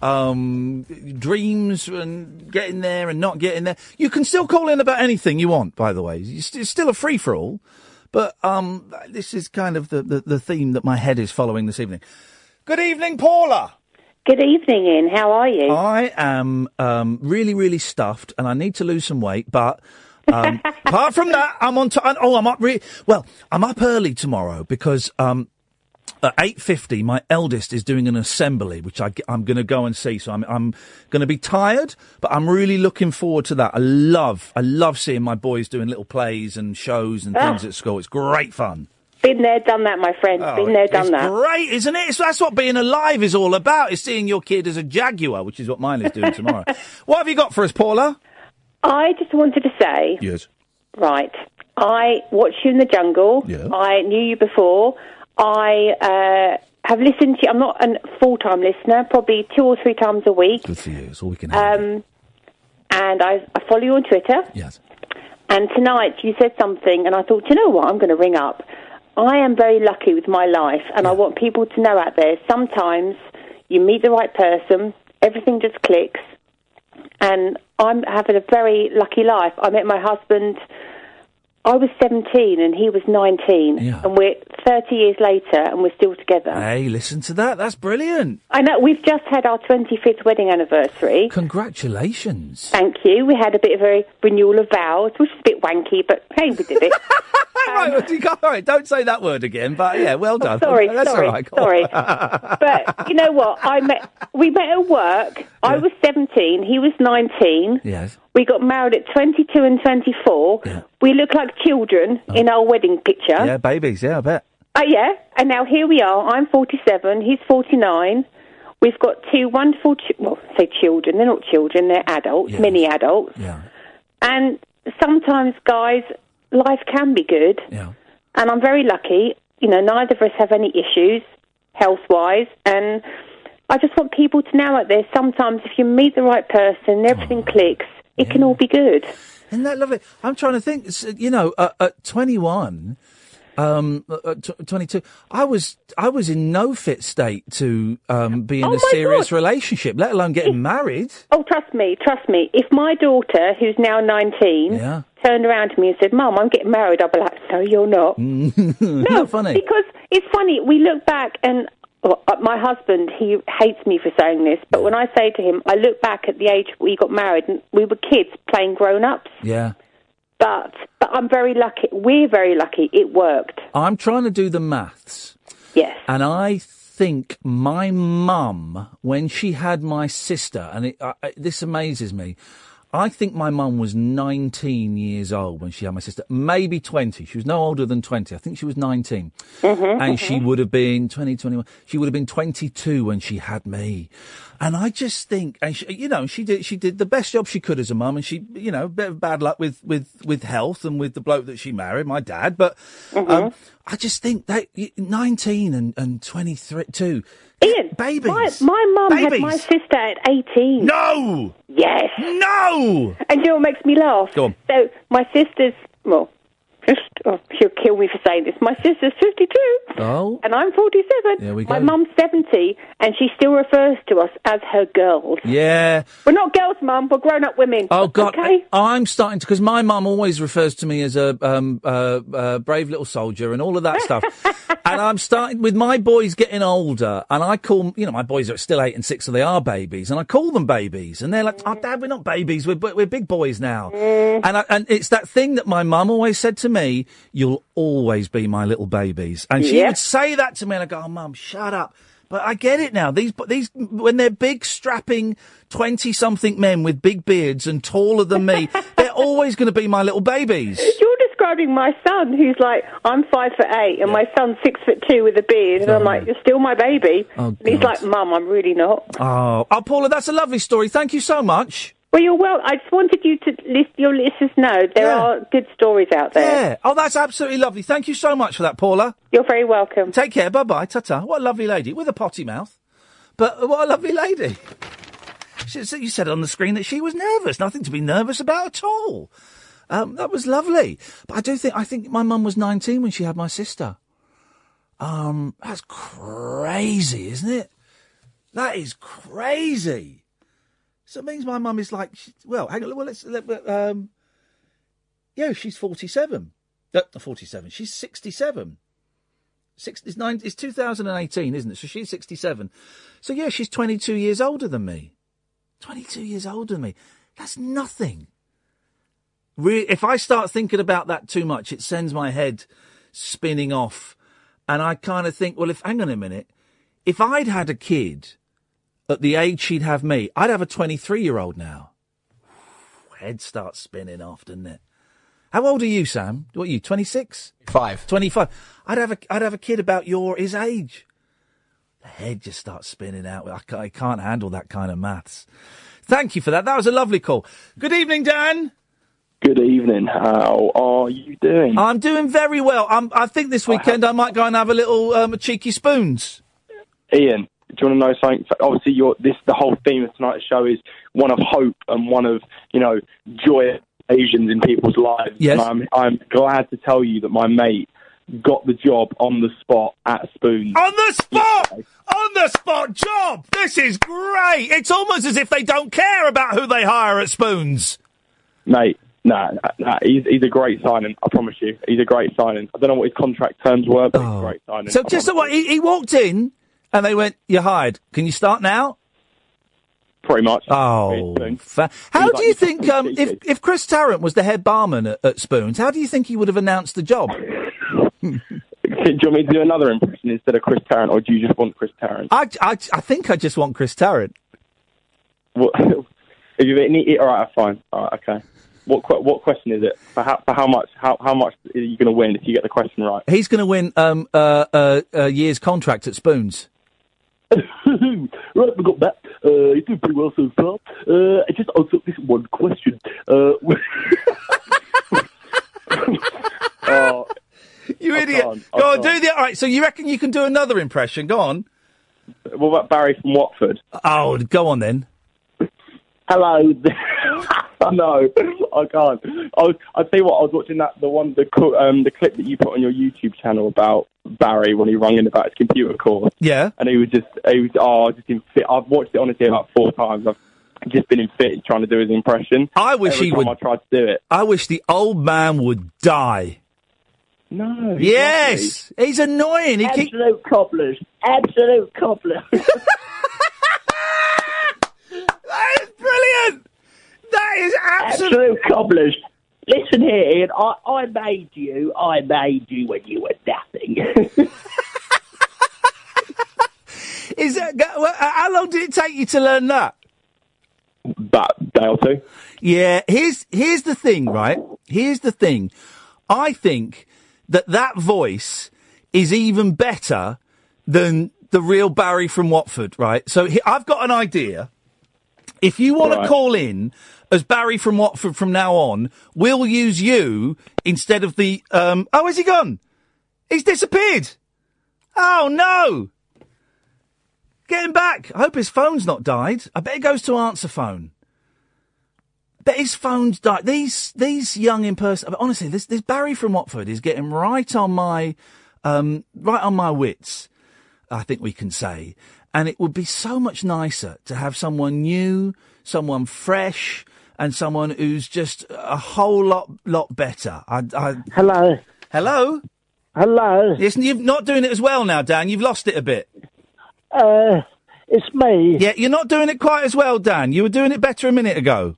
um, dreams, and getting there and not getting there. You can still call in about anything you want, by the way. It's still a free for all, but um, this is kind of the, the, the theme that my head is following this evening. Good evening, Paula. Good evening, Iain. How are you? I am um, really, really stuffed, and I need to lose some weight, but um, (laughs) apart from that, I'm on. T- oh, I'm up. Re- well, I'm up early tomorrow because um, at eight fifty, my eldest is doing an assembly, which I, am going to go and see. So I'm, I'm going to be tired, but I'm really looking forward to that. I love, I love seeing my boys doing little plays and shows and Ah. things at school. It's great fun. Been there, done that, my friend. Been there, done Oh, it's that. great, isn't it? It's, that's what being alive is all about. Is seeing your kid as a jaguar, which is what mine is doing tomorrow. (laughs) what have you got for us, Paula? I just wanted to say, Yes. right, I watched you in the jungle. Yeah. I knew you before. I uh, have listened to you. I'm not a full time listener, probably two or three times a week. Good for you. It's all we can have. Um, and I, I follow you on Twitter. yes. And tonight you said something, and I thought, you know what? I'm going to ring up. I am very lucky with my life, and I want people to know out there. Sometimes you meet the right person, everything just clicks, and I'm having a very lucky life. I met my husband. I was 17 and he was 19, Yeah. and we're 30 years later, and we're still together. Hey, listen to that. That's brilliant. I know we've just had our 25th wedding anniversary. Congratulations. Thank you. We had a bit of a renewal of vows, which is a bit wanky, but hey, we did it. (laughs) right, well, all right, don't say that word again. But yeah, well oh, done. sorry, That's sorry, all right. Sorry. but you know what? I met. We met at work. I was 17. He was 19. Yes. We got married at 22 and 24. We look like children in our wedding picture. Oh. Yeah, babies. Yeah, I bet. Uh, yeah, and now here we are. I'm 47. He's 49. We've got two wonderful, ch- well, say children. They're not children. They're adults, mini adults. Yeah. And sometimes, guys, life can be good. Yeah. And I'm very lucky. You know, neither of us have any issues health-wise, and I just want people to know out there. Sometimes, if you meet the right person, everything clicks. It can all be good. Isn't that lovely? I'm trying to think. You know, uh, at 21, um, uh, tw 22, I was I was in no fit state to um, be in Oh a serious God. relationship, let alone getting married. Oh, trust me, trust me. If my daughter, who's now 19, Yeah. turned around to me and said, Mum, I'm getting married, I'd be like, no, you're not. (laughs) no, funny. Because it's funny, we look back and well, uh, my husband, he hates me for saying this, but when I say to him, I look back at the age we got married and we were kids playing grown ups. Yeah. But, but I'm very lucky. We're very lucky. It worked. I'm trying to do the maths. Yes. And I think my mum, when she had my sister, and it, uh, uh, this amazes me, I think my mum was 19 years old when she had my sister, maybe 20. She was no older than 20. I think she was 19. Mm-hmm, and she mm-hmm. would have been 20, 21. She would have been 22 when she had me. And I just think, and she, you know, she did, she did the best job she could as a mum and she, you know, a bit of bad luck with, with, with health and with the bloke that she married, my dad. But, um, mm-hmm. I just think that 19 and, and 23, two, Iain, babies. My, my mum had my sister at 18. No! Yes. No! And you know what makes me laugh? Go on. So my sister's, well, oh, she'll kill me for saying this. My sister's 52. Oh. And I'm 47. There we go. My mum's 70, and she still refers to us as her girls. Yeah. We're not girls, mum. We're grown-up women. Oh God! Okay? I, am starting to because my mum always refers to me as a um, uh, uh, brave little soldier and all of that stuff. (laughs) and I'm starting with my boys getting older, and I call you know my boys are still eight and six, so they are babies, and I call them babies, and they're like, "Oh, Dad, we're not babies, we're we're big boys now." And I, and it's that thing that my mum always said to me: "You'll always be my little babies," and she Yeah. would say that to me, and I go, "Oh, mum, shut up." But I get it now. These, these, when they're big, strapping, twenty-something men with big beards and taller than me, (laughs) they're always going to be my little babies. You're describing my son, who's like, I'm five foot eight, and my son's six foot two with a beard, and I'm like, you're still my baby. Oh, and he's God. like, Mum, I'm really not. Oh, oh, Paula, that's a lovely story. Thank you so much. Well, you're well. I just wanted you to list your listeners know there Yeah. are good stories out there. Yeah. Oh, that's absolutely lovely. Thank you so much for that, Paula. You're very welcome. Take care. Bye bye. Ta ta. What a lovely lady with a potty mouth. But what a lovely lady. She, so you said on the screen that she was nervous. Nothing to be nervous about at all. Um, that was lovely. But I do think I think my mum was 19 when she had my sister. Um, that's crazy, isn't it? That is crazy. So it means my mum is like, well, hang on, well, let's, let, um, yeah, she's 47. Uh, 47. She's 67. Six, it's, nine, it's 2018, isn't it? So she's 67. So yeah, she's 22 years older than me. 22 years older than me. That's nothing. Re- if I start thinking about that too much, it sends my head spinning off. And I kind of think, well, if, hang on a minute. If I'd had a kid at the age she'd have me, I'd have a 23 year old now. Head starts spinning off, doesn't it? How old are you, Sam? What are you, 26? Five. 25. I'd have a, I'd have a kid about your, his age. The head just starts spinning out. I ca- I can't handle that kind of maths. Thank you for that. That was a lovely call. Good evening, Dan. Good evening. How are you doing? I'm doing very well. I'm, I think this weekend I might go and have a little um, cheeky spoons. Iain, do you want to know something? Obviously, your this the whole theme of tonight's show is one of hope and one of you know joy Asians in people's lives. Yes. And I'm I'm glad to tell you that my mate got the job on the spot at Spoons. On the spot! On the spot job! This is great! It's almost as if they don't care about who they hire at Spoons. Mate, Nah, nah, nah, he's he's a great signing. I promise you, he's a great signing. I don't know what his contract terms were, but he's a oh. great signing. Oh. So I just so what he, he walked in and they went, "You're hired. Can you start now?" Pretty much. Oh, fa- how do you think um, if if Chris Tarrant was the head barman at, at Spoons, how do you think he would have announced the job? (laughs) Do you want me to do another impression instead of Chris Tarrant, or do you just want Chris Tarrant? I, I, I think I just want Chris Tarrant. What, (laughs) if you any, all right, fine. All right, okay. What que- what question is it? For how, for how much how how much are you going to win if you get the question right? He's going to win um, uh, uh, a year's contract at Spoons. (laughs) right, we got that. Uh, you're doing pretty well so far. Uh, I just also this one question. Uh, (laughs) oh, you idiot! can't, Go on, do the. All right, so you reckon you can do another impression? Go on. What about Barry from Watford? Oh, go on then. Hello. (laughs) I know. I can't. I I tell you what. I was watching that the one the um the clip that you put on your YouTube channel about Barry when he rang in about his computer course. Yeah. And he was just he was oh just in fit. I've watched it honestly about four times. I've just been in fit trying to do his impression. I wish Every he time would. I tried to do it. I wish the old man would die. No. he's Yes, he's annoying. He keep- absolute cobblers. Absolute cobblers. (laughs) That is brilliant. That is absolute. absolute cobblers. Listen here, Iain. I, I made you. I made you when you were nothing. (laughs) Is that, well, uh, how long did it take you to learn that? About a day or two. Yeah, here's here's the thing, right? Here's the thing. I think that that voice is even better than the real Barry from Watford, right? So he, I've got an idea. If you want to call in as Barry from Watford from now on, we'll use you instead of the. Um, oh, has he gone? He's disappeared. Oh no! Get him back. I hope his phone's not died. I bet he goes to answer phone. Bet his phone's died. These these young in person. Honestly, this this Barry from Watford is getting right on my um right on my wits. I think we can say, and it would be so much nicer to have someone new, someone fresh, and someone who's just a whole lot lot better. I, I, Hello. hello. Hello. Yes, you're not doing it as well now, Dan. You've lost it a bit. Uh, it's me. Yeah, you're not doing it quite as well, Dan. You were doing it better a minute ago.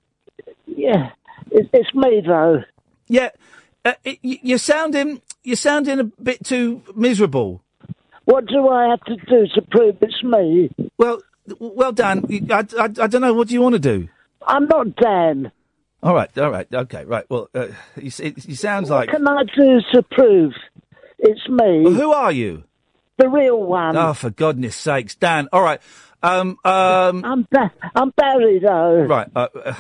Yeah. It, it's me though. Yeah, uh, it, you're sounding you're sounding a bit too miserable. What do I have to do to prove it's me? Well, well, Dan, I, I, I don't know. What do you want to do? I'm not Dan. All right, all right, okay, right. Well, uh, it, you sounds like. What can I do to prove it's me? Well, who are you? The real one. Oh, for goodness sakes, Dan. All right. Um. Um. I'm ba- I'm Barry though. Right. Uh, uh,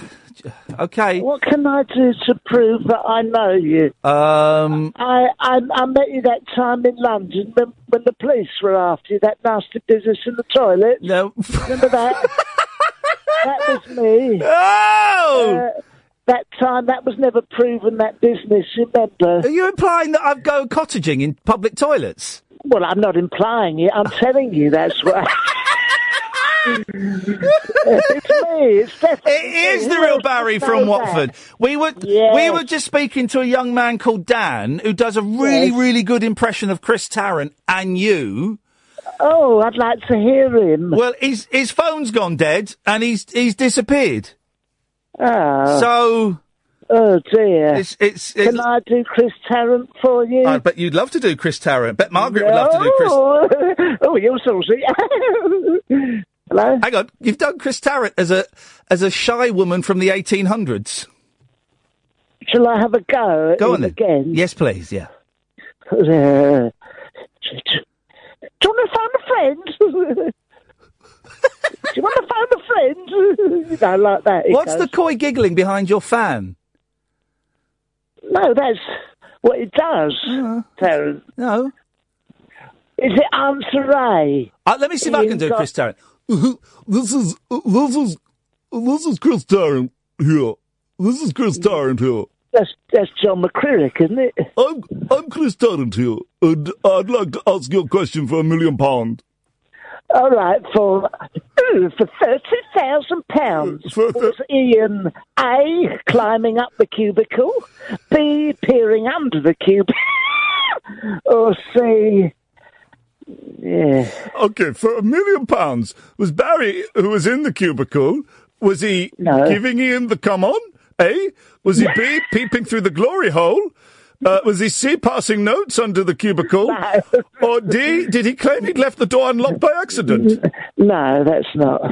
okay. What can I do to prove that I know you? Um. I, I I met you that time in London when, when the police were after you, that nasty business in the toilet. No. Remember that? (laughs) that was me. Oh! Uh, that time, that was never proven, that business, remember? Are you implying that I've go cottaging in public toilets? Well, I'm not implying it, I'm telling you that's what... (laughs) it's me, it's definitely It is the real Barry from know that? Watford. We were Yes. we were just speaking to a young man called Dan who does a really Yes. really good impression of Chris Tarrant and you. Oh, I'd like to hear him. Well, his his phone's gone dead and he's he's disappeared. Oh. So Oh dear. it's it's. it's Can I do Chris Tarrant for you? I bet you'd love to do Chris Tarrant. Bet Margaret would love to do Chris. Oh, (laughs) oh you're saucy. (laughs) Hello? Hang on, you've done Chris Tarrant as a as a shy woman from the 1800s. Shall I have a go Go on then. again? Yes, please. Yeah. (laughs) Uh, do you want to phone a friend? (laughs) do you want to phone a friend? (laughs) you know, like that. it What's goes. the coy giggling behind your fan? No, that's what it does, uh-huh. Tarrant. No. Is it Answer A? Uh, let me see if I can do got- Chris Tarrant. Uh-huh. This is uh, this is uh, this is Chris Tarrant here. This is Chris Tarrant here. That's that's John McCririck, isn't it? I'm I'm Chris Tarrant here, and I'd like to ask you a question for a million pound. All right, for ooh, for thirty thousand pounds. Was Iain A climbing up the cubicle, B peering under the cubicle, (laughs) or C? Yeah. Okay, for a million pounds, was Barry, who was in the cubicle, was he giving Iain the come on? A? Was he B, peeping through the glory hole? Uh, was he C, passing notes under the cubicle? (laughs) No. Or D, did he claim he'd left the door unlocked by accident? No, that's not.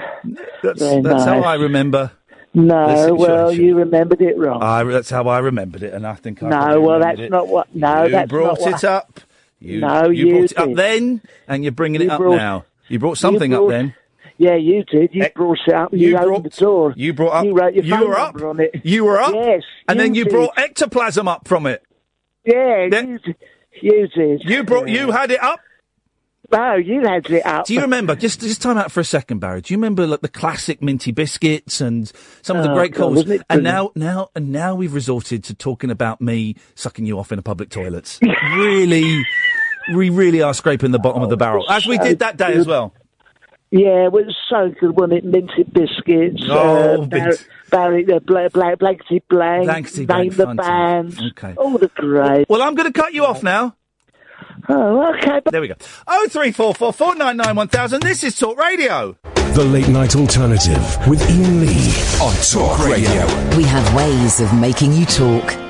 That's, that's how. I remember. No, well, you remembered it wrong. I, that's how I remembered it, and I think I No, well, that's it. not what- no, you that's brought not what- it up. You, No, you, you brought it up then, and you're bringing it You up brought- now. You brought something you up then. Yeah, you did. You eh, brought it up. You, you opened brought- the door. You brought up. You wrote your you phone were up. on it. You were up. Yes, and then you you did. brought ectoplasm up from it. Yeah, you, did. you did. You brought. You had it up. No, you had it up. Do you remember? Just just time out for a second, Barry. Do you remember like the classic minty biscuits and some of the Oh, great calls? And now now and now we've resorted to talking about me sucking you off in a public (laughs) toilet. really, we really are scraping the bottom of the barrel, as we did that day as well. Yeah, it was so good, wasn't it? Minted biscuits. Oh, uh, Barry, bits. Barry uh, Bla- Bla- Blankety Blank. Blankety Name Blank, the fun band. Okay. All the great. Well, I'm going to cut you off now. Oh, okay. There we go. Oh three four four four nine nine one thousand. This is Talk Radio. The Late Night Alternative with Iain Lee on Talk Radio. We have ways of making you talk.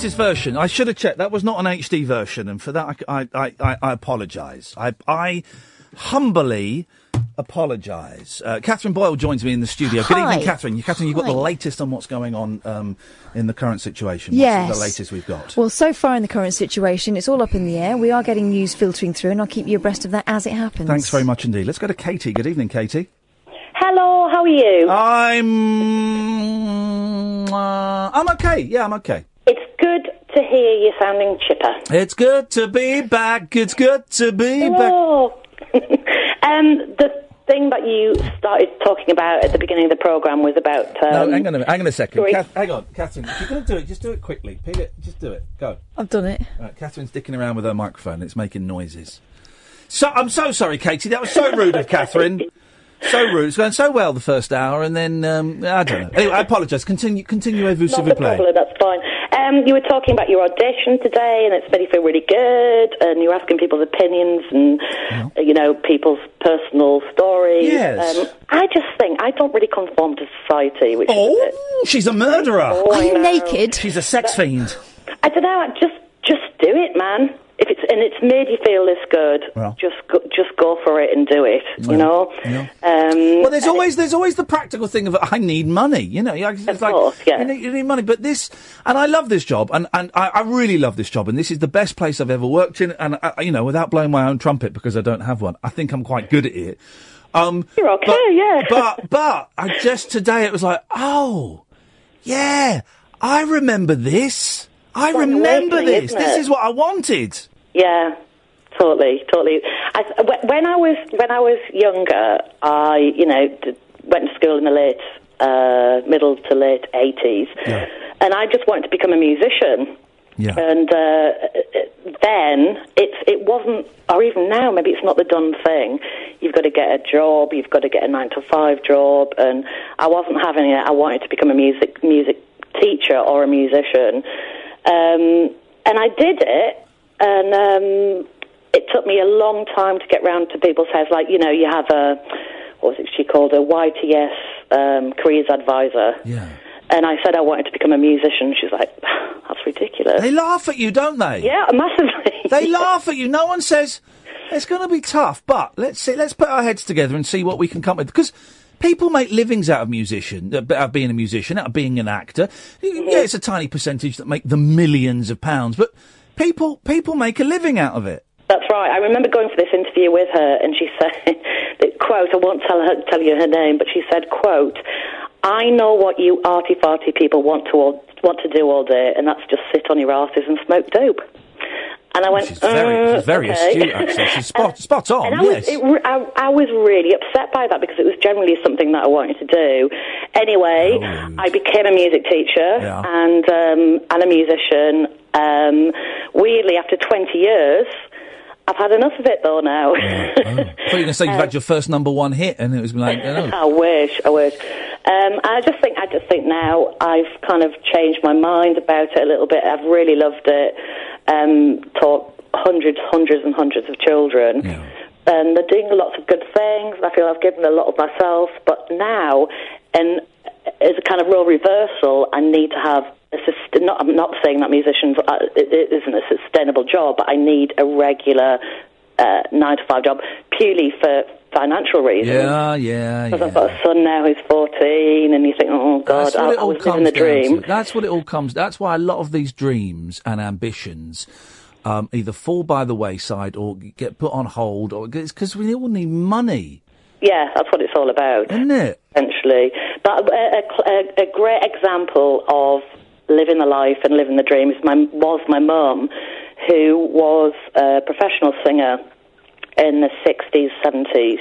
That's not the greatest version. I should have checked. That was not an HD version, and for that I I I, I apologise. I I humbly apologise. Uh, Catherine Boyle joins me in the studio. Good Hi. evening, Catherine. You, Catherine, you've got the latest on what's going on um, in the current situation. What's Yes. the latest we've got. Well, so far in the current situation, it's all up in the air. We are getting news filtering through, and I'll keep you abreast of that as it happens. Thanks very much indeed. Let's go to Katie. Good evening, Katie. Hello, how are you? I'm uh, I'm okay. Yeah, I'm okay. It's good to hear you sounding chipper. It's good to be back. It's good to be back. Oh. (laughs) um, the thing that you started talking about at the beginning of the program was about. Um, no, hang on a minute. Hang on a second. Sorry. Kath- hang on, Catherine. If you're going to do it, just do it quickly. Peel it. Just do it. Go. I've done it. Right, Catherine's dicking around with her microphone. It's making noises. So I'm so sorry, Katie. That was so rude of Catherine. So rude. It's going so well the first hour, and then um, I don't know. Anyway, I apologise. Continue. Continue, vous s'il Not vous a plaît. problem, that's fine. Um, you were talking about your audition today, and it's made you feel really good, and you're asking people's opinions and, you know, people's personal stories. Yes. Um, I just think I don't really conform to society, which Oh, she's a murderer. Oh, I know. naked? She's a sex fiend. I don't know. I Just, just do it, man. If it's and it's made you feel this good, Well. just go, just go for it and do it. You know. Um, Well, there's always there's always the practical thing of I need money. You know, yeah, it's like you, need, you need money. But this, and I love this job, and and I, I really love this job, and this is the best place I've ever worked in. And I, you know, without blowing my own trumpet because I don't have one, I think I'm quite good at it. Um, You're okay, but, yeah. (laughs) But but I just today it was like, oh, yeah, I remember this. I remember this. This is what I wanted. Yeah, totally, totally. I, when I was when I was younger, I you know went to school in the late uh, middle to late eighties, and I just wanted to become a musician. Yeah. And uh, then it's it wasn't, or even now, maybe it's not the done thing. You've got to get a job. You've got to get a nine to five job, and I wasn't having it. I wanted to become a music music teacher or a musician, um, and I did it. And um, it took me a long time to get round to people's heads. Like you know, you have a what was it she called a YTS um, careers advisor. Yeah. And I said I wanted to become a musician. She's like, (sighs) that's ridiculous. They laugh at you, don't they? Yeah, massively. They (laughs) laugh at you. No one says it's going to be tough, but let's see, let's put our heads together and see what we can come up with because. People make livings out of musician, uh, out of being a musician, out of being an actor. Yeah, it's a tiny percentage that make the millions of pounds, but people people make a living out of it. That's right. I remember going for this interview with her, and she (laughs) said, "quote I won't tell her tell you her name, but she said, quote I know what you arty farty people want to all, want to do all day, and that's just sit on your asses and smoke dope." And I went, She's very, "Uh, she's very okay." astute, actually. She's (laughs) spot, spot on, And I, yes. was, it, I, I was really upset by that because it was generally something that I wanted to do. Anyway, I became a music teacher Yeah. and um, and a musician. Um, weirdly, after 20 years, I've had enough of it though now. (laughs) I thought you were going to say you've had your first number one hit, and it was like, oh. (laughs) I wish, I wish. Um, I just think, I just think now I've kind of changed my mind about it a little bit. I've really loved it. Um, taught hundreds, hundreds, and hundreds of children, and they're doing lots of good things. I feel I've given a lot of myself, but now, and as a kind of role reversal, I need to have. Sust- not, I'm not saying that musicians uh, it, it isn't a sustainable job, but I need a regular uh, nine to five job purely for financial reasons. Yeah, yeah, Because yeah. I've got a son now who's 14, and you think, oh, God, That's what I, it I all was living comes the dream. to. That's what it all comes. That's why a lot of these dreams and ambitions um, either fall by the wayside or get put on hold, or it's because we all need money, Yeah, that's what it's all about. isn't it? Essentially. But a, a, a great example of living the life and living the dream is my, was my mum, who was a professional singer in the 60s, 70s.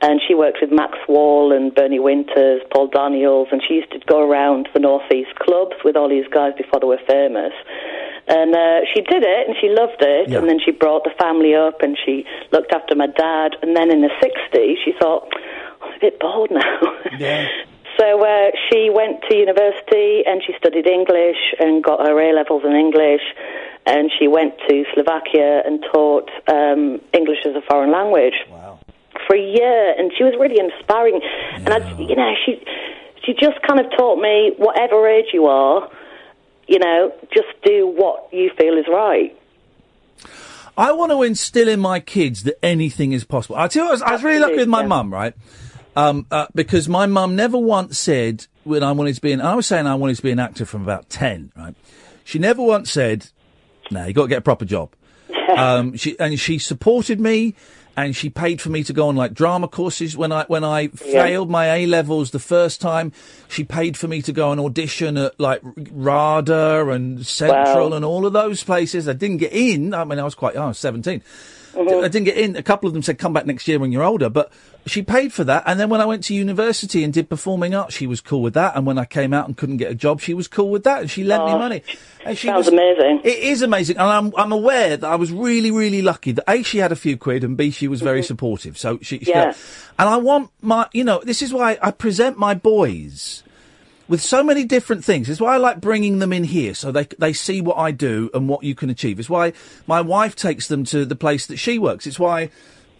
And she worked with Max Wall and Bernie Winters, Paul Daniels, and she used to go around the Northeast clubs with all these guys before they were famous. And uh, she did it, and she loved it. And then she brought the family up, and she looked after my dad. And then in the 60s, she thought, I'm a bit bored now. (laughs) So uh, she went to university and she studied English and got her A levels in English, and she went to Slovakia and taught um, English as a foreign language for a year, and she was really inspiring. And I, you know, she she just kind of taught me, whatever age you are, you know, just do what you feel is right. I want to instill in my kids that anything is possible. I tell you, what, I was, I was really lucky with my mum, right? Um, uh, because my mum never once said when I wanted to be an. I was saying I wanted to be an actor from about ten, right? She never once said, "No, you got to get a proper job." (laughs) um, she and she supported me, and she paid for me to go on like drama courses when I when I failed my A levels the first time. She paid for me to go and audition at like RADA and Central Wow. and all of those places. I didn't get in. I mean, I was quite young, I was 17. I didn't get in. A couple of them said, come back next year when you're older. But she paid for that. And then when I went to university and did performing arts, she was cool with that. And when I came out and couldn't get a job, she was cool with that. And she lent me Oh, money. And she sounds was, amazing. It is amazing. And I'm, I'm aware that I was really, really lucky that A, she had a few quid and B, she was very mm-hmm. supportive. So she, she Yeah. and I want my, you know, this is why I present my boys with so many different things. It's why I like bringing them in here so they they see what I do and what you can achieve. It's why my wife takes them to the place that she works. It's why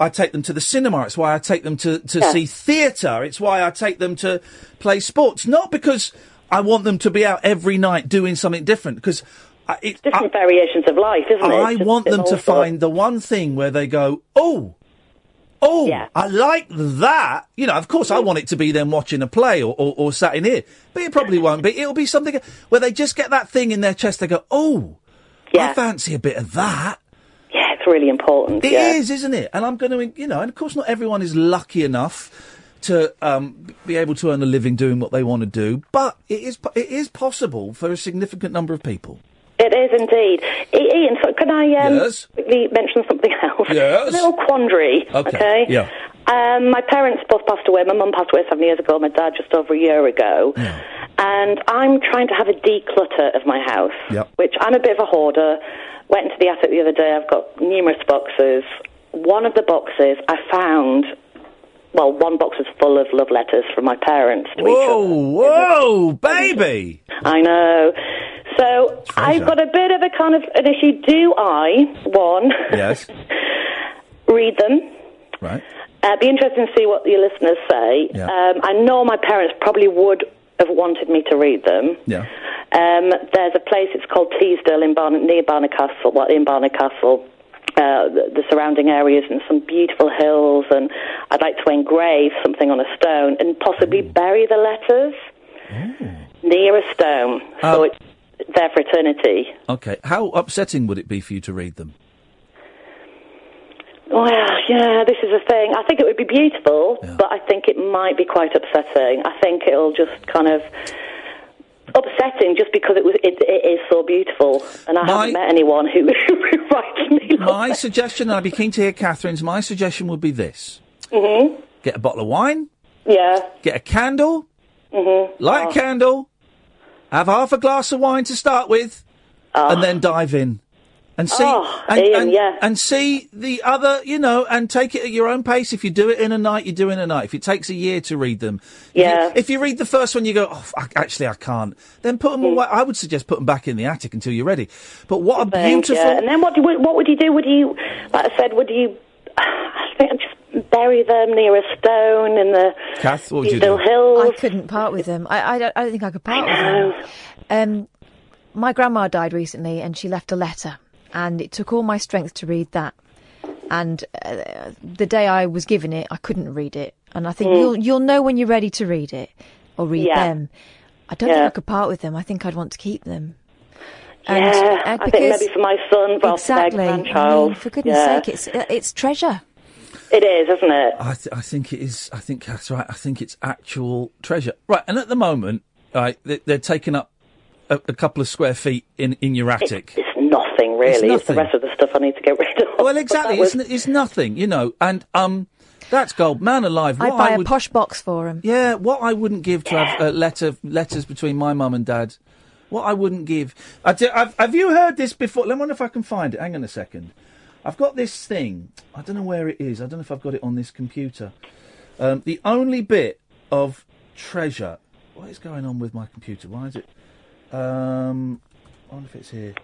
I take them to the cinema. It's why I take them to, to Yeah. see theatre. It's why I take them to play sports. Not because I want them to be out every night doing something different, because I, it, Different variations of life, isn't it? I want them to find the one thing where they go, oh, oh, yeah. I like that. You know, of course, I want it to be them watching a play or, or, or sat in here, but it probably won't be. It'll be something where they just get that thing in their chest. They go, oh, I fancy a bit of that. Yeah, it's really important. It yeah. is, isn't it? And I'm going to, you know, and of course, not everyone is lucky enough to um, be able to earn a living doing what they want to do, but it is it is possible for a significant number of people. It is indeed. Iain, so can I um, Yes. quickly mention something (laughs) else? Yes. A little quandary. Okay. Yeah. Um, my parents both passed away. My mum passed away seven years ago. My dad just over a year ago. Yeah. And I'm trying to have a declutter of my house, Yep. which I'm a bit of a hoarder. Went into the attic the other day. I've got numerous boxes. One of the boxes I found. Well, one box is full of love letters from my parents to each other. Whoa, whoa, baby! I know. So I've got a bit of a kind of an issue. Do I, one, Yes. (laughs) read them? Right. Uh, be interested to see what your listeners say. Yeah. Um, I know my parents probably would have wanted me to read them. Yeah. Um, there's a place, it's called Teesdale in Barnard, near Barnard Castle, well, in Barnard Castle. Uh, the, the surrounding areas and some beautiful hills, and I'd like to engrave something on a stone and possibly hmm. bury the letters hmm. near a stone, so um, it's there for eternity. Okay. How upsetting would it be for you to read them? Well, yeah, this is a thing. I think it would be beautiful, but I think it might be quite upsetting. I think it'll just kind of upsetting just because it was it, it is so beautiful, and I haven't met anyone who, (laughs) who writes me. My suggestion, and I'd be keen to hear Catherine's, my suggestion would be this. hmm Get a bottle of wine, Yeah. get a candle, hmm light a candle, have half a glass of wine to start with, and then dive in. And see, Oh, and, Iain, and, yeah. and see the other, you know, and take it at your own pace. If you do it in a night, you do it in a night. If it takes a year to read them, if you- Yeah. If you, read the first one, you go, oh, f- actually, I can't. Then put them Mm. away. I would suggest put them back in the attic until you're ready. But what a Think, beautiful. yeah. And then what, do, what would you do? Would you, like I said, would you? (sighs) I think I'd just bury them near a stone in the Kath, what would you do? Hills. I couldn't part with them. I, I, don't, I don't think I could part with them. Um, my grandma died recently, and she left a letter, and it took all my strength to read that. And uh, the day I was given it, I couldn't read it, and I think Mm. you'll you'll know when you're ready to read it or read Yeah. them. I don't Yeah. think I could part with them. I think I'd want to keep them. And, yeah, uh, I think maybe for my son, rather exactly. than their I mean, for goodness' yeah. sake, it's uh, it's treasure. It is, isn't it? I, th- I think it is. I think that's right. I think it's actual treasure. Right, and at the moment, right, they, they're taking up a, a couple of square feet in, in your attic. It's nothing really. It's, the rest of the stuff I need to get rid of. well, (laughs) exactly. That was- It's, n- it's nothing, you know. And um, that's gold. Man alive. I'd buy I a would, posh box for him. yeah, what I wouldn't give to have uh, letter letters between my mum and dad. What I wouldn't give. I t- I've, have you heard this before? Let me wonder if I can find it. Hang on a second. I've got this thing. I don't know where it is. I don't know if I've got it on this computer. Um, the only bit of treasure. What is going on with my computer? Why is it? Um, I wonder if it's here.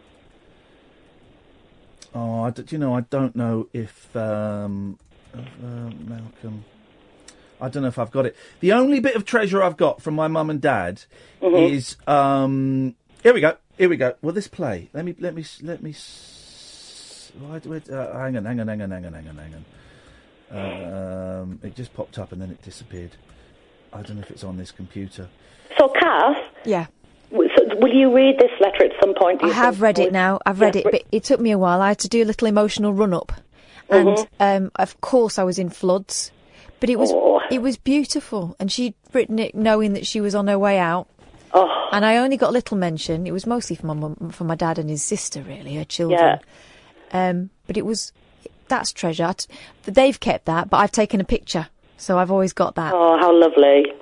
Oh, I d- do you know? I don't know if um, uh, Malcolm. I don't know if I've got it. The only bit of treasure I've got from my mum and dad Mhm. is um. Here we go. Here we go. Will this play? Let me. Let me. Let me. Why do it? Uh, hang on. Hang on. Hang on. Hang on. Hang on. Hang on. Um, it just popped up and then it disappeared. I don't know if it's on this computer. So, Kath, Yeah. So will you read this letter at some point? I have read it now. I've read Yeah, it, but it took me a while. I had to do a little emotional run up. and um, of course I was in floods, but it was Oh. it was beautiful, and she'd written it knowing that she was on her way out. Oh. And I only got little mention. It was mostly for my mum, for my dad and his sister, really, her children. Um, but it was that's treasure. T- They've kept that, but I've taken a picture, so I've always got that. Oh, how lovely!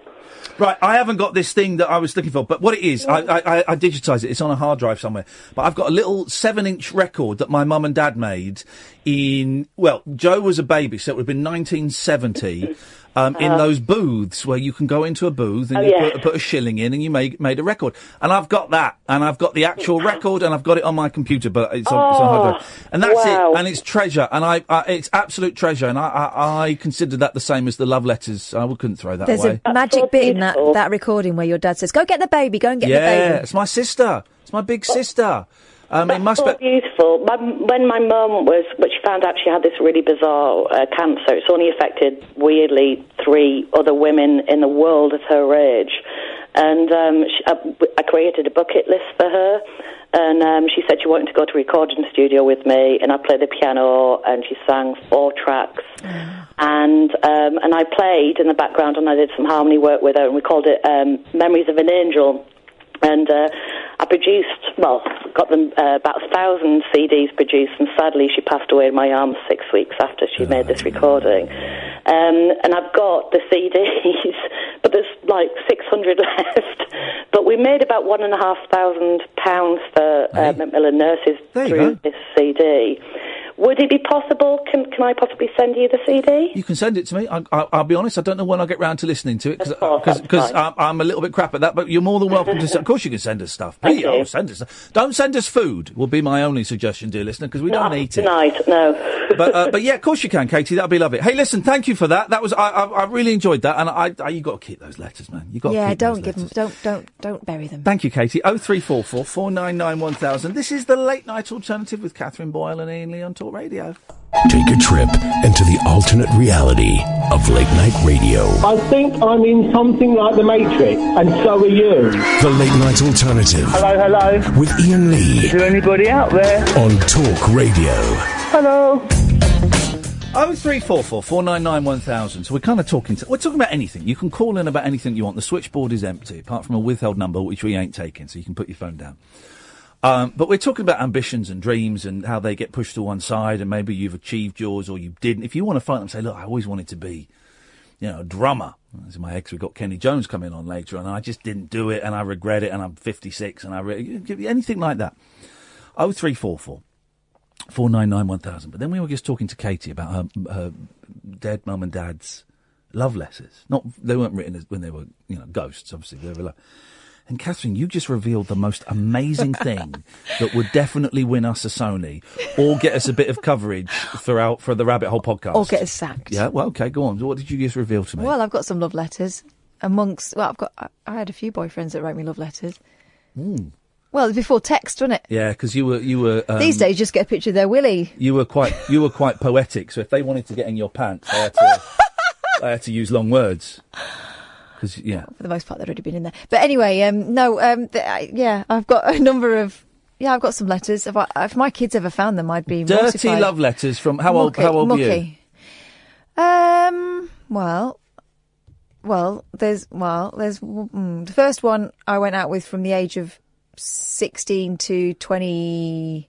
Right, I haven't got this thing that I was looking for, but what it is, I, I, I, digitised it. It's on a hard drive somewhere. But I've got a little seven-inch record that my mum and dad made in. Well, Joe was a baby, so it would have been 1970. Um, in Uh-huh. those booths where you can go into a booth and Oh, you yeah. put, put a shilling in and you make, made a record. And I've got that, and I've got the actual record, and I've got it on my computer, but it's on, it's on hard Oh, drive. And that's wow. it, and it's treasure, and I, I it's absolute treasure, and I, I, I consider that the same as the love letters. I couldn't throw that There's away. a magic bit in that, that recording where your dad says, "Go get the baby, go and get yeah, the baby." Yeah, it's my sister. It's my big sister. Um, it must so be. beautiful. My, when my mum was, when she found out she had this really bizarre uh, cancer, it's only affected weirdly three other women in the world at her age. And um, she, I, I created a bucket list for her, and um, she said she wanted to go to a recording studio with me, and I played the piano, and she sang four tracks, and um, and I played in the background, and I did some harmony work with her, and we called it um, Memories of an Angel and uh, I produced, well, got them uh, about a thousand CDs produced, and sadly she passed away in my arms six weeks after she made this recording. Um, and I've got the CDs, (laughs) but there's like 600 (laughs) left. But we made about one and a half thousand pounds for uh, Macmillan nurses through go. this CD. Would it be possible? Can, can I possibly send you the CD? You can send it to me. I, I, I'll be honest. I don't know when I'll get round to listening to it Of because. I'm, I'm a little bit crap at that. But you're more than welcome to. (laughs) Of course, you can send us stuff. Thank Please, oh, you. send us. stuff. Don't send us food. Will be my only suggestion, dear listener, because we don't eat it. Tonight, no. (laughs) but uh, but yeah, of course you can, Katie. That'd be lovely. Hey, listen, thank you for that. That was I I, I really enjoyed that, and I, I you got to keep those letters, man. You got to yeah, keep don't those give them, don't, don't, don't bury them. Thank you, Katie. Oh three four four four nine nine one thousand. This is the late night alternative with Catherine Boyle and Iain Lee on Talk Radio. Take a trip into the alternate reality of late night radio. I think I'm in something like the Matrix, and so are you. The late night alternative Hello, hello. with Iain Lee Is there anybody out there? on Talk Radio. Hello. Oh three four four four nine nine one thousand. So we're kind of talking. To, we're talking about anything. You can call in about anything you want. The switchboard is empty, apart from a withheld number, which we ain't taking. So you can put your phone down. Um, but we're talking about ambitions and dreams and how they get pushed to one side, and maybe you've achieved yours or you didn't. If you want to fight them say, "Look, I always wanted to be, you know, a drummer." As my ex, we got Kenny Jones coming on later, and I just didn't do it, and I regret it, and I'm 56, and I re- anything like that. Oh three four four. Four nine nine one thousand. But then we were just talking to Katie about her her dead mum and dad's love letters. Not they weren't written as, when they were you know ghosts. Obviously they were. Like, and Catherine, you just revealed the most amazing thing (laughs) that would definitely win us a Sony or get us a bit of coverage throughout for the Rabbit Hole podcast. Or get us sacked. Yeah. Well, okay. Go on. What did you just reveal to me? Well, I've got some love letters amongst. Well, I've got. I, I had a few boyfriends that wrote me love letters. Mm. Well, before text, wasn't it? Yeah, because you were you were um, These days, you just get a picture of their willy. you were quite you were quite poetic. So if they wanted to get in your pants, they had to (laughs) they had to use long words. Because yeah, For the most part, they'd already been in there. But anyway, um, no, um, th- I, yeah, I've got a (laughs) number of. Yeah, I've got some letters. If, I, if my kids ever found them, I'd be dirty mortified. love letters from how old? Mucky- How old were you? Um. Well. Well, there's well, there's mm, the first one I went out with from the age of sixteen to twenty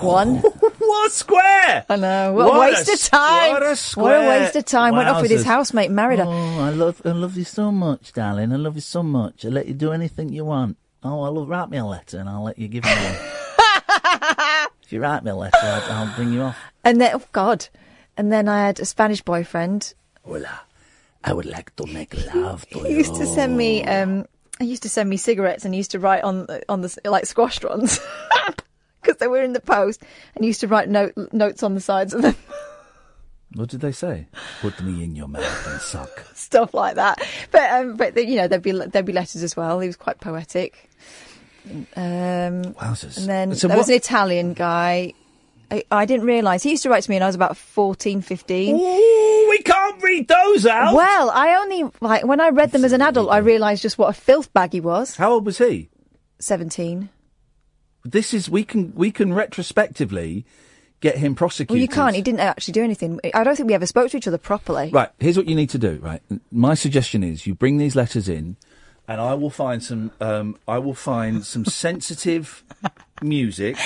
one. (laughs) what a square! I know. What, a waste a of time. what a square. What a waste of time. Went off with his housemate, married her. Oh, I love, I love you so much, darling. I love you so much. I'll let you do anything you want. Oh, I'll write me a letter and I'll let you give me one. (laughs) if you write me a letter, I'll, I'll bring you off. And then, oh God. And then I had a Spanish boyfriend. Hola. I would like to make love to He used to send me, um, he used to send me cigarettes and he used to write on, on the, like squastrons. (laughs) (laughs) Because they were in the post and used to write note, notes on the sides of them. (laughs) What did they say? Put me in your mouth and suck. (laughs) stuff like that. But um, but you know there'd be there'd be letters as well. He was quite poetic. Um, Wowzers. And then So there was an Italian guy. I, I didn't realise he used to write to me when I was about 14, 15. Ooh, we can't read those out. Well, I only like when I read them as an adult, I realised just what a filth bag he was. How old was he? Seventeen. This is we can we can retrospectively get him prosecuted. Well, you can't. He didn't actually do anything. I don't think we ever spoke to each other properly. Right, here's what you need to do, right? My suggestion is you bring these letters in and I will find some um, I will find some (laughs) sensitive music.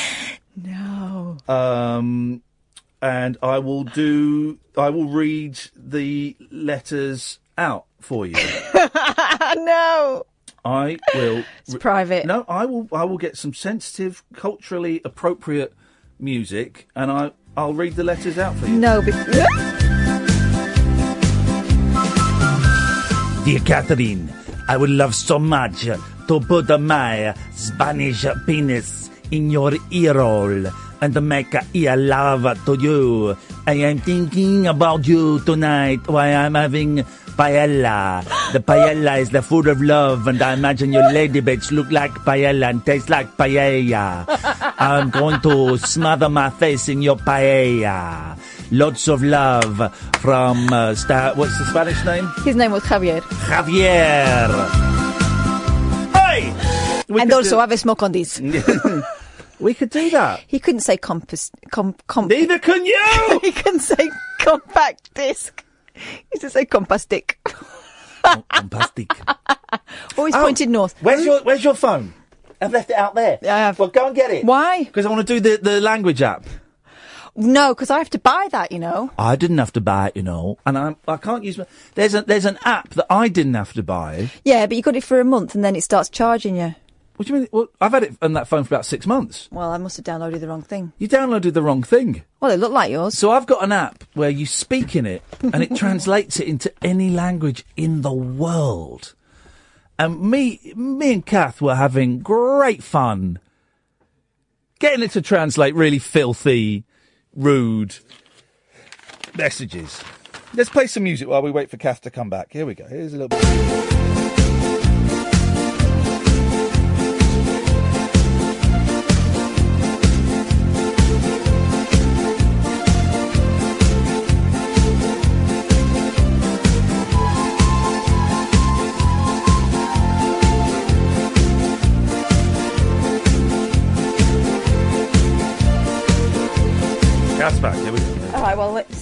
No. Um and I will do I will read the letters out for you. (laughs) no. I will (laughs) It's private. No, I will I will get some sensitive, culturally appropriate music and I I'll read the letters out for you. No. Be- (laughs) Dear Catherine, I would love so much to put my Spanish penis in your ear hole and make ear love to you. I am thinking about you tonight while I'm having paella. The paella is the food of love, and I imagine your lady bits look like paella and taste like paella. I'm going to smother my face in your paella. Lots of love from uh, Star. What's the Spanish name? His name was Javier. Javier. Hey! We and also do- have a smoke on this. (laughs) we could do that. He couldn't say compass. Com, com, Neither can you! (laughs) he couldn't say compact disc. (laughs) He used to say oh, compass stick. Oh, Fantastic. (laughs) Always Oh, pointed north. Where's hmm? your Where's your phone? I've left it out there. I have. Well, go and get it. Why? Because I want to do the, the language app. No, because I have to buy that, you know. I didn't have to buy it, you know, and I I can't use. My, there's a there's an app that I didn't have to buy. Yeah, but you got it for a month and then it starts charging you. What do you mean? Well, I've had it on that phone for about six months. Well, I must have downloaded the wrong thing. You downloaded the wrong thing. Well, it looked like yours. So I've got an app where you speak in it and it (laughs) translates it into any language in the world. And me, me and Kath were having great fun getting it to translate really filthy, rude messages. Let's play some music while we wait for Kath to come back. Here we go. Here's a little bit.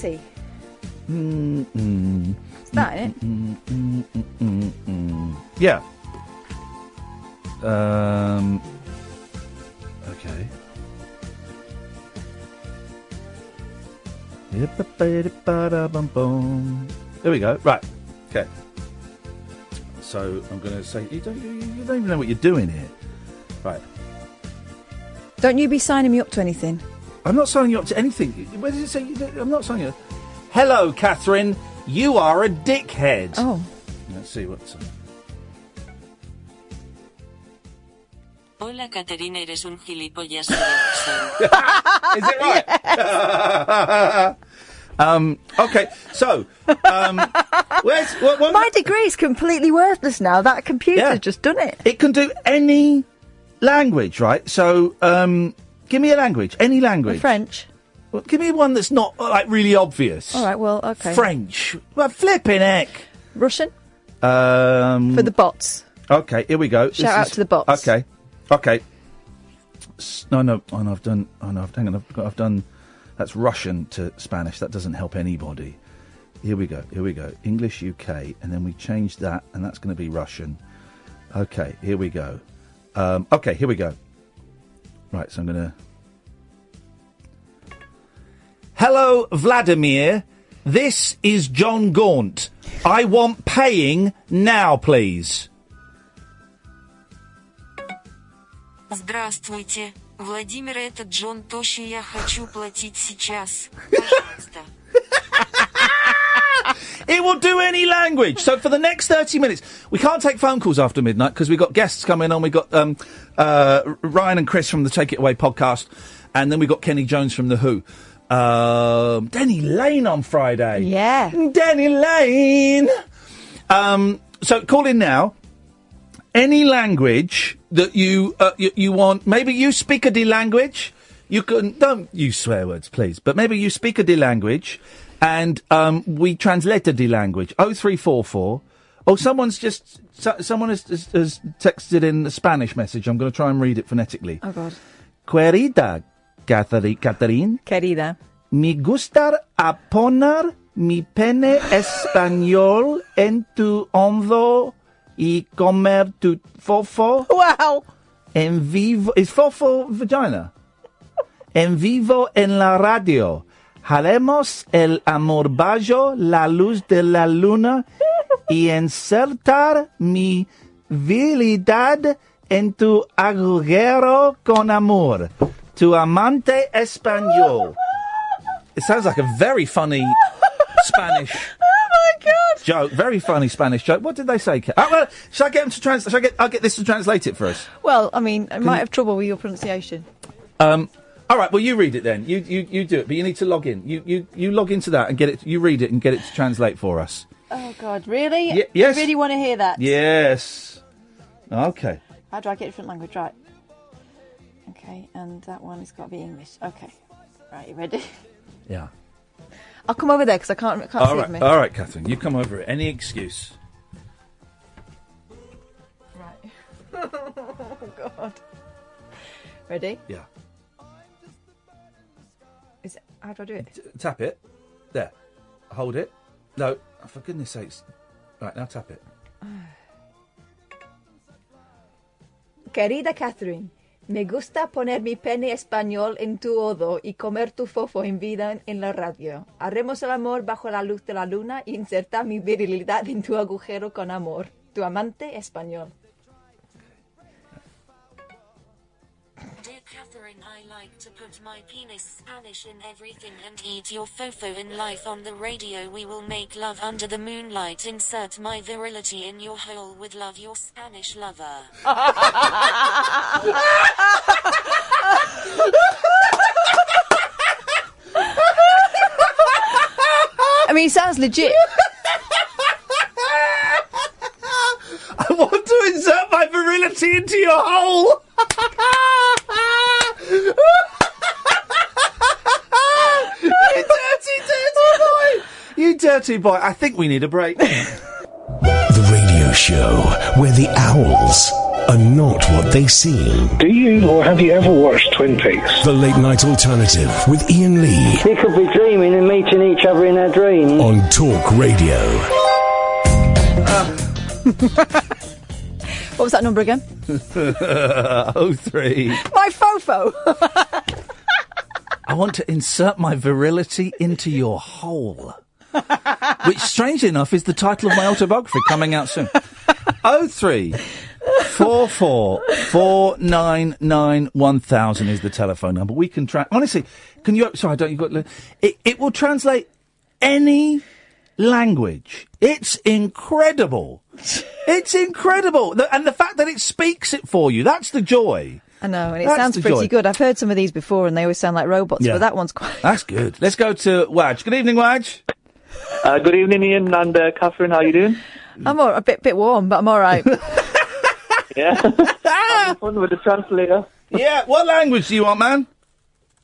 Let's see. Mm-mm. Is that it? Yeah. Um. Okay. There we go. Right. Okay. So I'm going to say you don't you don't even know what you're doing here. Right. Don't you be signing me up to anything. I'm not signing you up to anything. Where does it say? I'm not signing you. up. Hello, Catherine. You are a dickhead. Oh. Let's see what's. Hola Caterina, eres un gilipollas. de (laughs) Is it right? (laughs) um. Okay. So, um, where's what, what, My degree is completely worthless now. That computer's Yeah. just done it. It can do any language, right? So, um, give me a language, any language. French. Well, give me one that's not uh, like really obvious. All right, well, okay. French. Well, flipping heck. Russian Um. for the bots. Okay, here we go. Shout out to the bots. Okay, okay. S- No, no, oh, no, I've done. Oh no, hang on, I've, got, I've done. That's Russian to Spanish. That doesn't help anybody. Here we go. Here we go. English UK, and then we change that, and that's going to be Russian. Okay, here we go. Um, okay, here we go. Right, so I'm going to. Hello, Vladimir. This is Jon Gaunt. I want paying now, please. Здравствуйте, Владимир, это Джон Тоши. Я хочу платить сейчас. (laughs) Пожалуйста. (laughs) It will do any language. So for the next 30 minutes, we can't take phone calls after midnight because we've got guests coming on. We've got um, uh, Ryan and Chris from the Take It Away podcast, and then we've got Kenny Jones from The Who. Um, Denny Laine on Friday. Yeah. Denny Laine. Um, so call in now. Any language that you, uh, you you want. Maybe you speak a D language. You can don't use swear words, please. But maybe you speak a D language, and um, we translated the language. Oh three four four. Oh, someone's just so, someone has, has, has texted in a Spanish message. I'm going to try and read it phonetically. Oh God. Querida, Catherine, Catherine, Querida. me gustar a poner mi pene español en tu hombro y comer tu fofo. Wow. En vivo, is fofo vagina? En vivo en la radio. Haremos el amor bajo la luz de la luna y insertar mi virilidad en tu agujero con amor. Tu amante español. It sounds like a very funny Spanish Oh god. joke. Very funny Spanish joke. What did they say? Oh, well, shall I get them to translate? Shall I get? I'll get this to translate it for us. Well, I mean, I might have trouble with your pronunciation. Um, all right. Well, you read it then. You you you do it, but you need to log in. You you you log into that and get it. You read it and get it to translate for us. Oh god, really? Ye- yes. You really want to hear that? Yes. Okay. How do I get a different language? Right. Okay, and that one has got to be English. Okay. Right, you ready? (laughs) Yeah. I'll come over there because I can't, I can't All see right. me. All right, Catherine. You come over. at Any excuse. Right. (laughs) oh god. Ready? Yeah. How do I do it? Tap it. There. Hold it. No. oh, for goodness sakes. Right now, tap it. (sighs) Querida Catherine, me gusta poner mi pene español en tu odo y comer tu fofo en vida en la radio. Haremos el amor bajo la luz de la luna y insertar mi virilidad en tu agujero con amor. Tu amante español. To put my penis Spanish in everything and eat your fofo in life on the radio. We will make love under the moonlight. Insert my virility in your hole with love, your Spanish lover. I mean, it sounds legit. (laughs) I want to insert my virility into your hole. you dirty, dirty boy. You dirty boy. I think we need a break. (laughs) The radio show where the owls are not what they seem. Do you or have you ever watched Twin Peaks? The late night alternative with Iain Lee They could be dreaming and meeting each other in their dreams. on Talk Radio. (laughs) What was that number again? (laughs) oh three. My fofo. I want to insert my virility into your hole. Which, strangely enough, is the title of my autobiography coming out soon. Oh three four four four nine nine one thousand is the telephone number. We can try. Honestly, can you? Sorry, don't you got? It it will translate any language. It's incredible. It's incredible, The- and the fact that it speaks it for you—that's the joy. I know, and it That's sounds pretty joy. good. I've heard some of these before, and they always sound like robots, Yeah. but that one's quite. That's good. Let's go to Waj. Good evening, Waj. Uh, good evening, Iain and uh, Catherine. How are you doing? I'm all, a bit bit warm, but I'm all right. (laughs) Yeah. (laughs) Having fun with the translator. Yeah. What language do you want, man?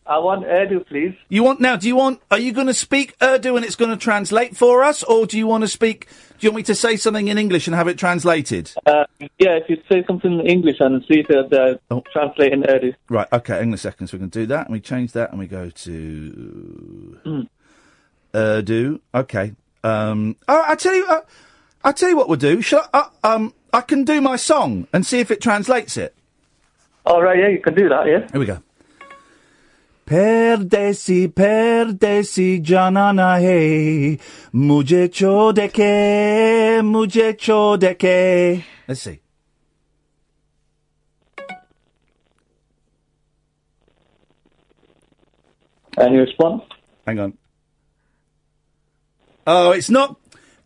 I want Urdu, please. You want now? Do you want? Are you going to speak Urdu and it's going to translate for us, or do you want to speak? Do you want me to say something in English and have it translated? Uh, yeah, if you say something in English and see if it uh, Oh. translate in Urdu. Right. Okay. Hang on a second. So we can do that, and we change that, and we go to Mm. Urdu. Okay. Um. Oh, I tell you. Uh, I tell you what we'll do. Shall I, uh, um. I can do my song and see if it translates it. All right, yeah, you can do that, yeah. Here we go. Perdesi, perdesi janana hai, mujhe chode ke, mujhe chode ke. Let's see. Any response? Hang on. Oh, it's not.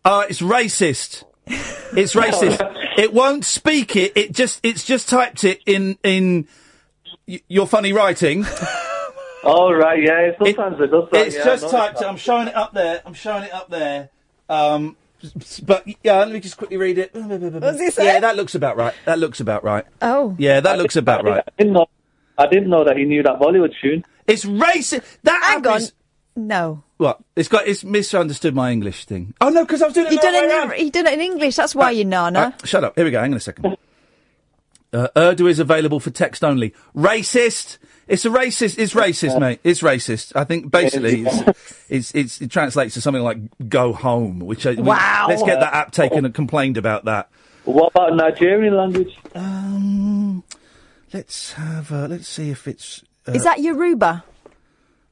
Oh, it's racist. It's (laughs) racist. it won't speak it. It just. It's just typed it in in y- your funny writing. (laughs) All right, yeah, sometimes it, does that. It's yeah, just I know typed. that. I'm showing it up there. I'm showing it up there. Um, s- but yeah, let me just quickly read it. What's he say? Yeah, that looks about right. That looks about right. Oh. Yeah, that looks about right. I didn't know. I didn't know that he knew that Bollywood tune. It's racist. That Hang on. Is- No. What? It's got. It's misunderstood my English thing. Oh no, because I was doing it You the done wrong it way in round. you done it in English. That's why you nana. Right, shut up. Here we go. Hang on a second. Uh, Urdu is available for text only. Racist. It's a racist. It's racist, mate. It's racist. I think basically it's, it's, it's it translates to something like "go home," which I, we- Wow. let's get that app taken and complained about that. What about Nigerian language? Um, let's have. Uh, let's see if it's uh, Is that Yoruba?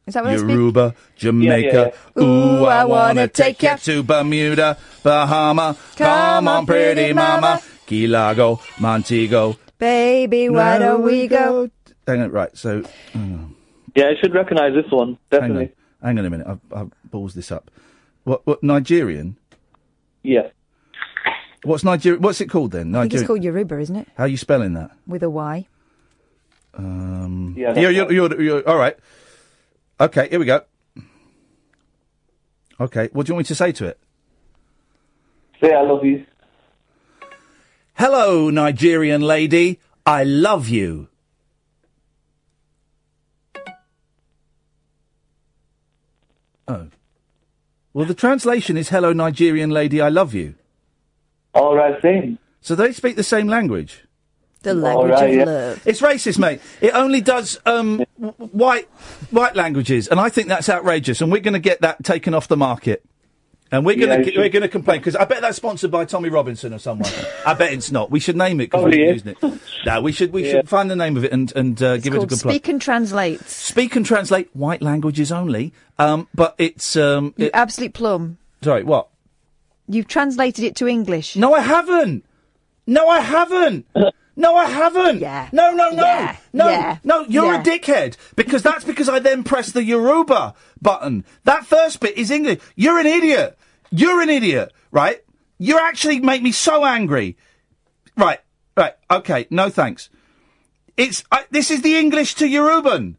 Is that what I speak? Yoruba, Jamaica. yeah. Ooh, I wanna take you to Bermuda, Bahama. Come, on, pretty mama. Key Largo, Montego. Baby, why don't we go? Hang on, right. So, hang on. Yeah, I should recognise this one. Definitely. Hang on, hang on a minute. I've, I've balls this up. What? What? Nigerian? Yeah. What's Nigeria? What's it called then? I think it's called Yoruba, isn't it? How are you spelling that? With a Y. Um, Yeah, that's you're, you're, you're, you're- all right. Okay, here we go. Okay, what do you want me to say to it? Say I love you. Hello, Nigerian lady. I love you. Oh. Well, the translation is "Hello, Nigerian lady. I love you." All right, same. So they speak the same language. The language right, of yeah. love. It's racist, mate. It only does um, white white languages, and I think that's outrageous. And we're going to get that taken off the market. And we're going it to should- we're going to complain because I bet that's sponsored by Tommy Robinson or someone. I bet it's not. We should name it because Probably we're is. using it. No, we should we Yeah. should find the name of it and and uh, give it a called good plug. Speak and Translate. Speak and translate white languages only. Um, but it's um, You it- absolute plum. sorry, what? You've translated it to English. No, I haven't. No, I haven't. (laughs) No, I haven't. Yeah. No, no, no. Yeah. No, Yeah. no, you're Yeah. a dickhead. Because that's because I then pressed the Yoruba button. That first bit is English. You're an idiot. You're an idiot, right? You actually make me so angry. Right, right, okay, no thanks. It's, I, this is the English to Yoruban.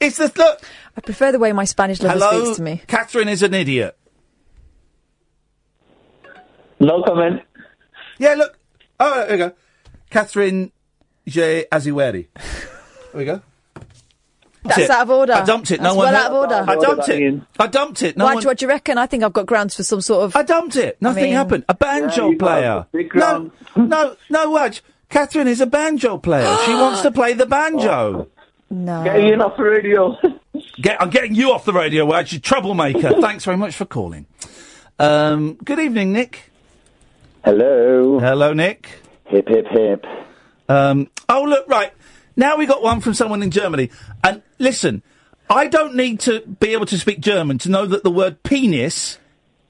It's the, look. I prefer the way my Spanish lover Hello, speaks to me. Catherine is an idiot. No comment. Yeah, look. Oh, there we go. Catherine J. Aziweri. There we go. That's it. out of order. I dumped it. That's no one well heard- out of order. I dumped it. I dumped it. No Why, one. What do you reckon? I think I've got grounds for some sort of. I dumped it. Nothing mean- happened. A banjo player. No, no, no, Wedge. Catherine is a banjo player. she (gasps) wants to play the banjo. No. Get Iain off the radio. (laughs) Get, I'm getting you off the radio, Wedge. You troublemaker. Thanks very much for calling. Um, good evening, Nick. Hello. Hello, Nick. Hip, hip, hip. Um, oh, look, right. Now we got one from someone in Germany. And listen, I don't need to be able to speak German to know that the word penis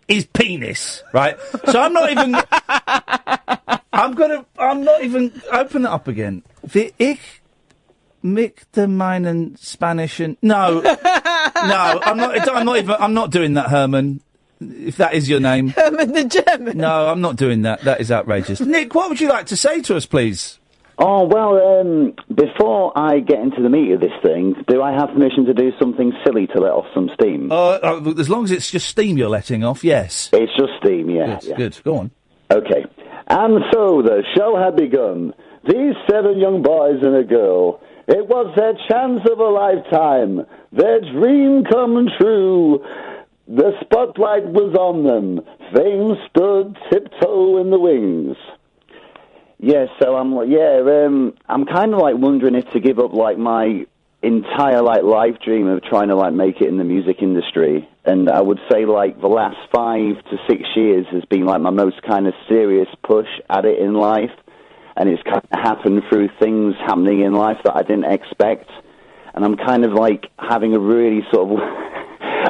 is penis, right? So I'm not even. (laughs) I'm gonna. I'm not even. Open it up again. Wie ich möchte meinen Spanischen. No, (laughs) no. I'm not. I'm not even. I'm not doing that, Herman. If that is your name. (laughs) Herman the German. No, I'm not doing that. That is outrageous. (laughs) Nick, what would you like to say to us, please? Oh, well, um, before I get into the meat of this thing, do I have permission to do something silly to let off some steam? Uh, uh, as long as it's just steam you're letting off, yes. It's just steam, yeah. Good, yeah. good. Go on. Okay. And so the show had begun. These seven young boys and a girl. It was their chance of a lifetime, their dream come true. The spotlight was on them. Fame stood tiptoe in the wings. Yeah, so I'm like, yeah, um, I'm kind of like wondering if to give up like my entire like life dream of trying to like make it in the music industry. And I would say like the last five to six years has been like my most kind of serious push at it in life. And it's kind of happened through things happening in life that I didn't expect. And I'm kind of like having a really sort of,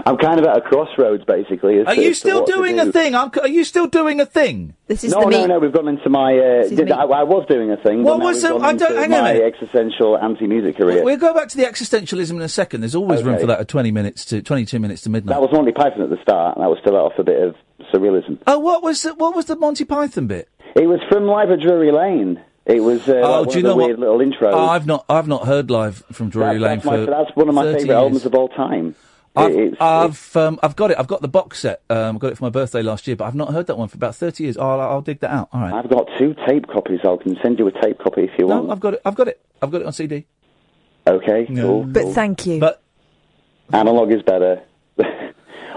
I'm kind of at a crossroads basically. as Are to- you still doing do. a thing? I'm, are you still doing a thing? This is no, no, no. We've gone into my. Uh, did. I, I was doing a thing. What was we've the- I don't- into hang on my minute. existential anti-music career. We'll go back to the existentialism in a second. There's always room for that at 20 minutes to 22 minutes to midnight. That was Monty Python at the start, and that was still off a bit of surrealism. Oh, what was the, what was the Monty Python bit? It was from Live at Drury Lane. It was uh, oh, like do you know the weird what? little intros. Oh, I've not I've not heard live from Drury That- Lane that's, my, for that's one of my favourite years. albums of all time. I've, I've, um, I've got it. I've got the box set. Um, I got it for my birthday last year, but I've not heard that one for about 30 years. I'll, I'll dig that out. All right. I've got two tape copies. I can send you a tape copy if you want. No, I've got it. I've got it. I've got it on CD. Okay, cool. But cool. thank you. But analog is better. (laughs) well,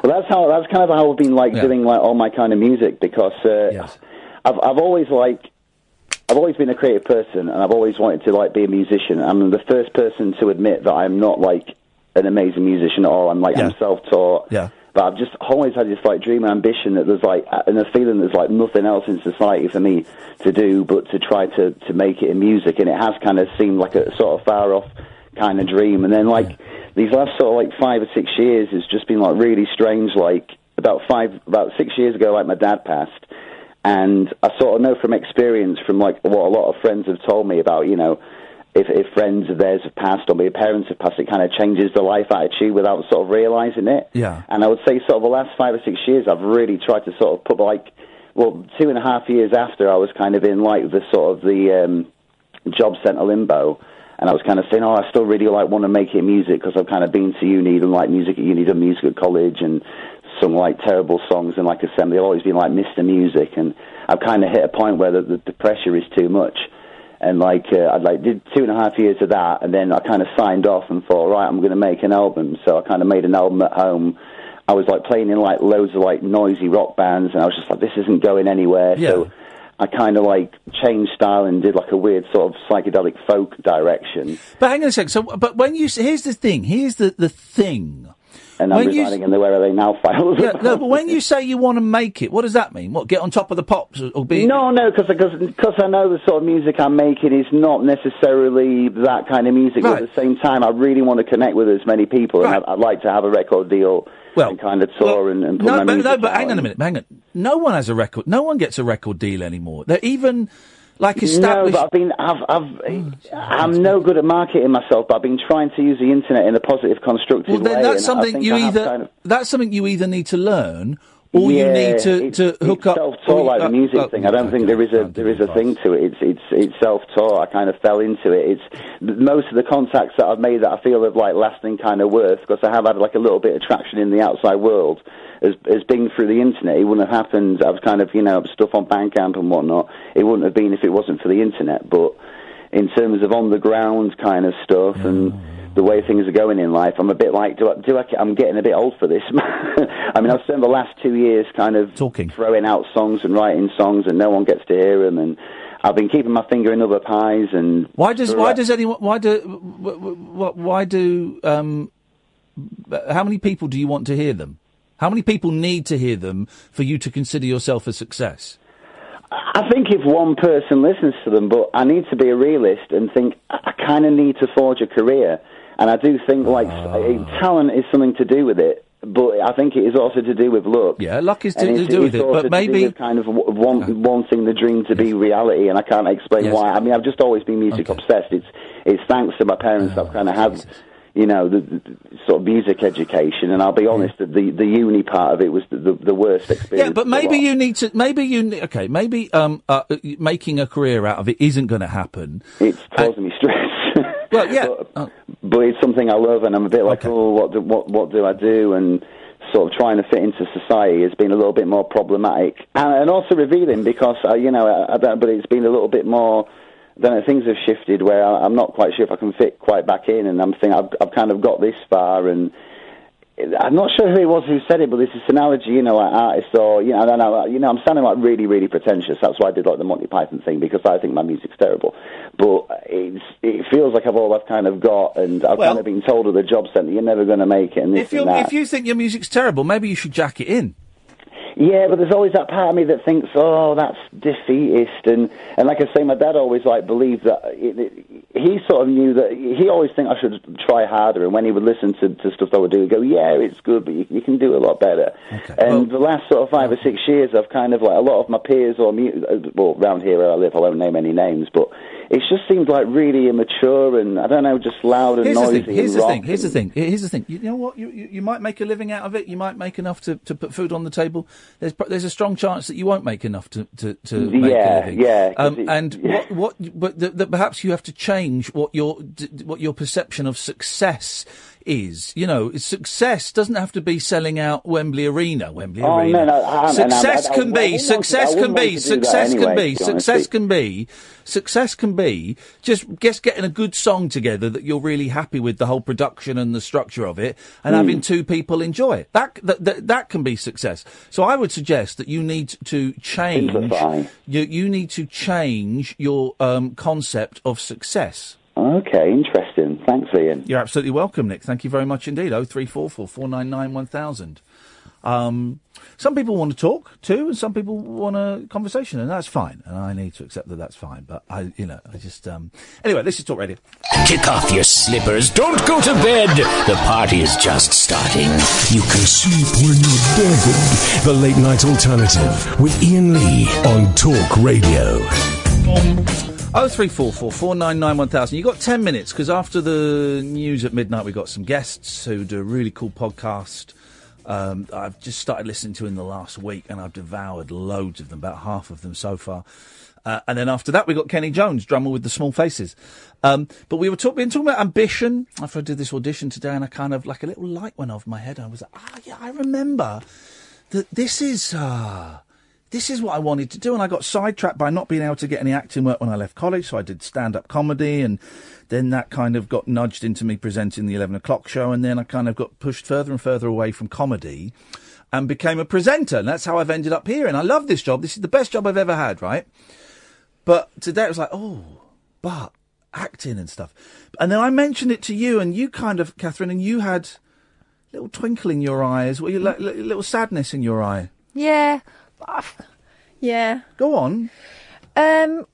that's how that's kind of how I've been like doing like all my kind of music because uh, I've I've always like I've always been a creative person, and I've always wanted to like be a musician. I'm the first person to admit that I'm not like an amazing musician at all. I'm like I'm self-taught. Yeah. But I've just always had this like dream and ambition that there's like and a feeling there's like nothing else in society for me to do but to try to to make it in music, and it has kind of seemed like a sort of far off kind of dream. And then like these last sort of like five or six years has just been like really strange. Like about five about six years ago, like my dad passed, and I sort of know from experience from like what a lot of friends have told me about you know if, if friends of theirs have passed or maybe parents have passed, it kind of changes the life attitude without sort of realizing it. Yeah. And I would say sort of the last five or six years, I've really tried to sort of put like, well, two and a half years after I was kind of in like the sort of the um, job centre limbo. And I was kind of saying, oh, I still really like want to make it music because I've kind of been to uni and like music at uni, done music at college and sung like terrible songs in like assembly. I've always been like Mr. Music and I've kind of hit a point where the, the, the pressure is too much and like uh, I like did two and a half years of that, and then I kind of signed off and thought, right, I'm going to make an album. So I kind of made an album at home. I was like playing in like loads of like noisy rock bands, and I was just like, this isn't going anywhere. So I kind of like changed style and did like a weird sort of psychedelic folk direction. But hang on a sec. So, but when you here's the thing. Here's the the thing. And I'm When you in the Where Are They Now (laughs) files. Yeah, no, but when you (laughs) say you want to make it, what does that mean? What get on top of the pops or- be? No, no, because I know the sort of music I'm making is not necessarily that kind of music. But at the same time, I really want to connect with as many people, and I'd, I'd like to have a record deal and kind of tour and, and put No, my but, no, but hang on a minute, hang on. No one has a record. No one gets a record deal anymore. They're even like established. No, but I've been, I've, I've, oh, eh, I'm no good at marketing myself, but I've been trying to use the internet in a positive, constructive well, then way. that's something you either kind of- that's something you either need to learn or yeah, you need to, it's, to hook up. self-taught like the uh, music uh, thing. I don't think there is a there is a thing to it. It's it's it's self-taught. I kind of fell into it. It's most of the contacts that I've made that I feel of like lasting kind of worth because I have had like a little bit of traction in the outside world. As has been through the internet. It wouldn't have happened. I was kind of, you know, stuff on Bandcamp and whatnot. It wouldn't have been if it wasn't for the internet. But in terms of on the ground kind of stuff and the way things are going in life, I'm a bit like, do I, do I, I'm getting a bit old for this. (laughs) I mean, I've spent the last two years kind of talking, throwing out songs and writing songs, and no one gets to hear them. And I've been keeping my finger in other pies. And Why does why does anyone why do wh- wh- why do um how many people do you want to hear them? How many people need to hear them for you to consider yourself a success? I think if one person listens to them, but I need to be a realist and think I kind of need to forge a career. And I do think like Ah. uh, talent is something to do with it, but I think it is also to do with luck. Yeah, luck is to, to do with it, but to do maybe with kind of want, wanting the dream to be reality, and I can't explain Yes. why. I mean, I've just always been music obsessed. It's it's thanks to my parents Oh, I've kind of had, you know, the, the sort of music education. And I'll be honest, the the uni part of it was the the, the worst experience. yeah, but maybe you need to. Maybe you okay. Maybe um uh, making a career out of it isn't going to happen. It's causing me stress. Well, yeah, but, but it's something I love, and I'm a bit like, oh, what do, what what do I do? And sort of trying to fit into society has been a little bit more problematic, and, and also revealing because uh, you know, I, I but it's been a little bit more. I things have shifted where I, I'm not quite sure if I can fit quite back in, and I'm thinking I've, I've kind of got this far, and I'm not sure who it was who said it, but this is an analogy, you know, like artists or, you know, I don't know, you know, I'm sounding like really, really pretentious. That's why I did like the Monty Python thing because I think my music's terrible. But it's, it feels like I've all I've kind of got, and I've Well- kind of been told at the job centre, you're never going to make it, and this If you and that. if you think your music's terrible, maybe you should jack it in. Yeah, but there's always that part of me that thinks, oh, that's defeatist, and and like I say, my dad always like believed that it, it, he sort of knew that he always think I should try harder, and when he would listen to, to stuff I would do, he'd go, yeah, it's good, but you, you can do a lot better. and the last sort of five or six years, I've kind of like a lot of my peers or uh, well, around here where I live, I won't name any names, but it's just seemed like really immature and I don't know, just loud and Here's the noisy. thing. Here's the thing. Here's the thing. Here's the thing. You know what? You, you you might make a living out of it. You might make enough to, to put food on the table. There's there's a strong chance that you won't make enough to to, to make Yeah, a living. yeah, Um, it- and (laughs) what what but that perhaps you have to change what your what your perception of success is, you know, success doesn't have to be selling out Wembley Arena. Wembley Oh, Arena. no, no, I success and I- I- can be, wouldn't want to- success can be, to do that success can be, to be honest success can be, success can be just just getting a good song together that you're really happy with the whole production and the structure of it, and Hmm. having two people enjoy it. That, that that that can be success. So I would suggest that you need to change. Simplify. You you need to change your um, concept of success. Okay, interesting. Thanks, Iain. You're absolutely welcome, Nick. Thank you very much indeed. Oh three four four four nine nine one thousand. Um, some people want to talk too, and some people want a conversation, and that's fine. And I need to accept that that's fine. But I, you know, I just um. Anyway, this is talk radio. Kick off your slippers. Don't go to bed. The party is just starting. You can sleep when you're dead. The Late Night Alternative with Iain Lee on Talk Radio. Oh three four four four nine nine one thousand. You got ten minutes because after the news at midnight, we got some guests who do a really cool podcast. Um, I've just started listening to in the last week, and I've devoured loads of them, about half of them so far. Uh, and then after that, we got Kenny Jones, drummer with the Small Faces. Um, but we were talk- been talking about ambition. After I did this audition today, and I kind of like a little light went off my head. I was like, ah, yeah, I remember that this is. Uh, this is what I wanted to do, and I got sidetracked by not being able to get any acting work when I left college. So I did stand-up comedy, and then that kind of got nudged into me presenting the eleven o'clock show, and then I kind of got pushed further and further away from comedy, and became a presenter, and that's how I've ended up here. And I love this job. This is the best job I've ever had, right? But today it was like, oh, but acting and stuff, and then I mentioned it to you, and you kind of, Catherine, and you had a little twinkle in your eyes, li- little sadness in your eye. Yeah. Yeah. Go on. Um,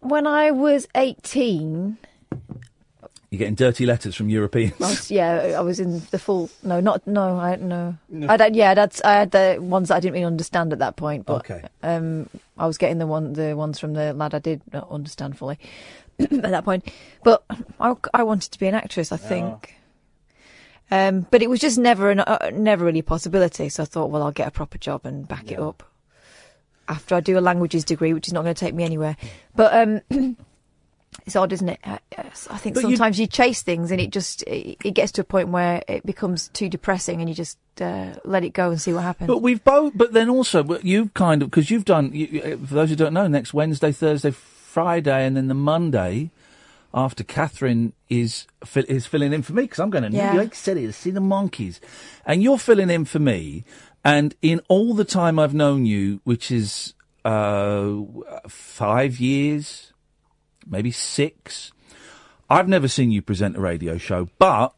when I was 18, You're getting dirty letters from Europeans. I was, yeah, I was in the full. No, not no. I no. No. I had, yeah, I'd had, I had the ones that I didn't really understand at that point. But Okay. um, I was getting the one, the ones from the lad I did not understand fully (clears throat) at that point. But I, I wanted to be an actress. I think. Um, but it was just never an, uh, never really a possibility. So I thought, well, I'll get a proper job and back it up after I do a languages degree, which is not going to take me anywhere. But um, (clears throat) it's odd, isn't it? I, I think But sometimes you... chase things and it just it, it gets to a point where it becomes too depressing, and you just uh, let it go and see what happens. But we've both, but then also, you've kind of, because you've done, you, you- for those who don't know, next Wednesday, Thursday, Friday, and then the Monday after Catherine is is filling in for me, because I'm going to New York City to see the Monkees. And you're filling in for me, and in all the time I've known you, which is uh, five years, maybe six, I've never seen you present a radio show, but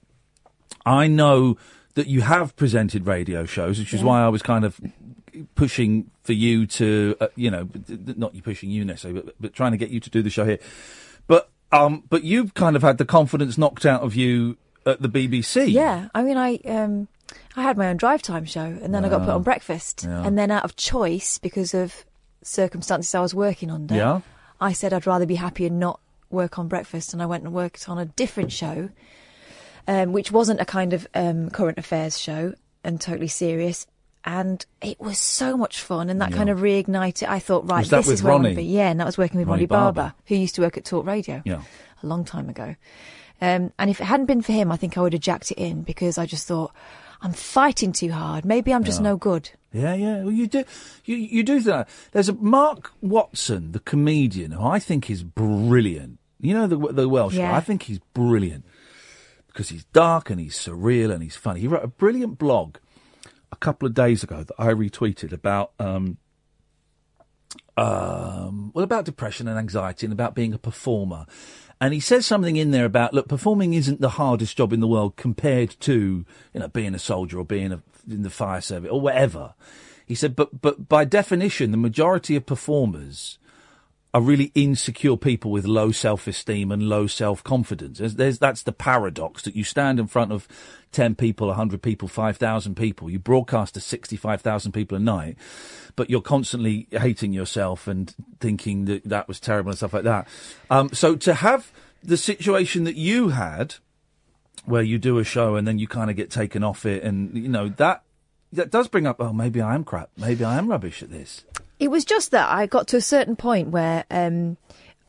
I know that you have presented radio shows, which is why I was kind of pushing for you to, uh, you know, not you pushing you necessarily, but, but trying to get you to do the show here. But um, but you've kind of had the confidence knocked out of you at the BBC. Yeah, I mean, I um, I had my own drive time show, and then I got put on breakfast, Yeah. and then out of choice because of circumstances I was working under, Yeah. I said I'd rather be happy and not work on breakfast, and I went and worked on a different show, um, which wasn't a kind of um, current affairs show and totally serious. And it was so much fun, and that Yeah. kind of reignited. I thought, right, this is where I want to be. Yeah, and that was working with Ronnie Ronnie, Barber, Barber. who used to work at Talk Radio Yeah. a long time ago. Um, and if it hadn't been for him, I think I would have jacked it in because I just thought, I'm fighting too hard. Maybe I'm just Yeah. no good. Yeah, yeah. Well, you do, you you do that. There's a Mark Watson, the comedian, who I think is brilliant. You know the the Welsh Yeah. guy. I think he's brilliant because he's dark and he's surreal and he's funny. He wrote a brilliant blog a couple of days ago that I retweeted about um um well about depression and anxiety and about being a performer. And he says something in there about look, performing isn't the hardest job in the world compared to you know being a soldier or being a, in the fire service or whatever. He said, but but by definition, the majority of performers are really insecure people with low self-esteem and low self-confidence. There's, there's, that's the paradox that you stand in front of 10 people, 100 people, 5,000 people. You broadcast to 65,000 people a night, but you're constantly hating yourself and thinking that that was terrible and stuff like that. Um, so to have the situation that you had, where you do a show and then you kind of get taken off it and, you know, that, that does bring up, oh, maybe I am crap. Maybe I am rubbish at this. It was just that I got to a certain point where um,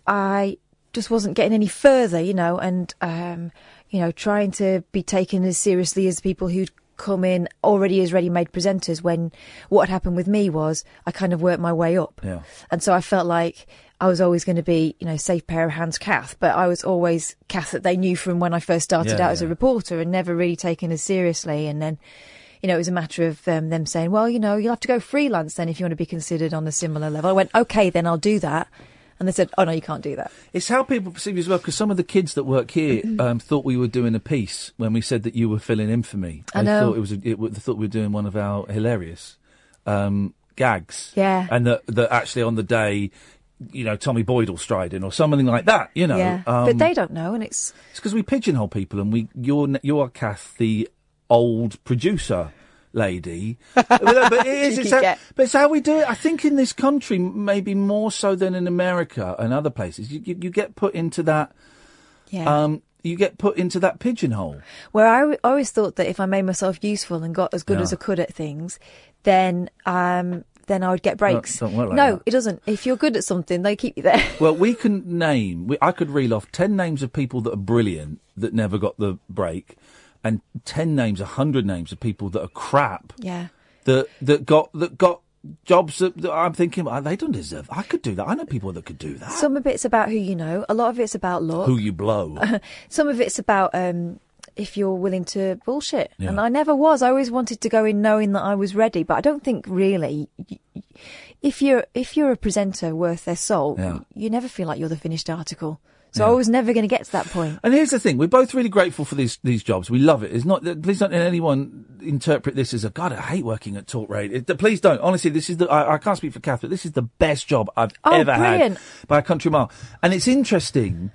I just wasn't getting any further, you know, and um, you know, trying to be taken as seriously as people who'd come in already as ready-made presenters. When what had happened with me was I kind of worked my way up, Yeah. and so I felt like I was always going to be, you know, safe pair of hands, Kath. But I was always Kath that they knew from when I first started Yeah, out as a reporter, and never really taken as seriously. And then, you know, it was a matter of um, them saying, "Well, you know, you'll have to go freelance then if you want to be considered on a similar level." I went, "Okay, then I'll do that." And they said, "Oh no, you can't do that." It's how people perceive you as well, because some of the kids that work here um, thought we were doing a piece when we said that you were filling in for me. I They know. thought it was. A, it, they thought we were doing one of our hilarious um, gags. Yeah. and that that actually on the day, you know, Tommy Boyd will stride in or something like that. You know, yeah, um, but they don't know, and it's It's because we pigeonhole people, and we you're you're Kath, the old producer lady. (laughs) but, but it is. It's how, but it's how we do it. I think in this country, maybe more so than in America and other places, you you, you get put into that. Yeah. Um, you get put into that pigeonhole. where I always thought that if I made myself useful and got as good Yeah. as I could at things, then um, then I would get breaks. work like no, it doesn't. If you're good at something, they keep you there. (laughs) Well, we can name. We, I could reel off ten names of people that are brilliant that never got the break, and ten names, a hundred names of people that are crap yeah. that that got that got jobs that, that I'm thinking "Oh, they don't deserve. I could do that. I know people that could do that. Some of it's about who you know. A lot of it's about luck. Who you blow? (laughs) Some of it's about um, if you're willing to bullshit. Yeah. And I never was. I always wanted to go in knowing that I was ready, but I don't think really. If you're if you're a presenter worth their salt, Yeah. you never feel like you're the finished article. So I was never going to get to that point. And here's the thing: we're both really grateful for these these jobs. We love it. It's not. Please don't let anyone interpret this as a God. I hate working at Talk Radio. It- please don't. Honestly, this is the. I, I can't speak for Kath, but this is the best job I've Oh, ever brilliant. had by a country mile. And it's interesting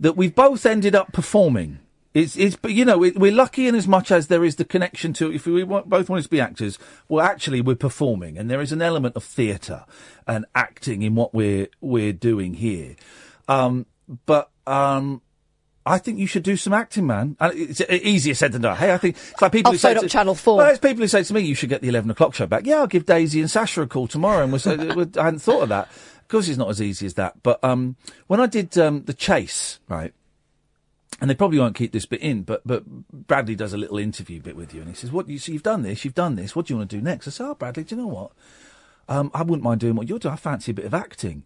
that we've both ended up performing. It's, it's, but you know, we, we're lucky in as much as there is the connection to, if we want, both wanted to be actors, well, actually, we're performing, and there is an element of theatre and acting in what we're, we're doing here. Um, but, um, I think you should do some acting, man. And it's easier said than done. Hey, I think it's like people I'll who say phone to- up Channel 4. Well, it's people who say to me, "You should get the eleven o'clock show back." Yeah, I'll give Daisy and Sasha a call tomorrow, and we'll say, (laughs) I hadn't thought of that. Of course, it's not as easy as that. But um, when I did um, the chase, right, and they probably won't keep this bit in, but but Bradley does a little interview bit with you, and he says, "What you so you've done this, you've done this. What do you want to do next?" I said, "Oh, Bradley, do you know what? Um, I wouldn't mind doing what you're doing. I fancy a bit of acting."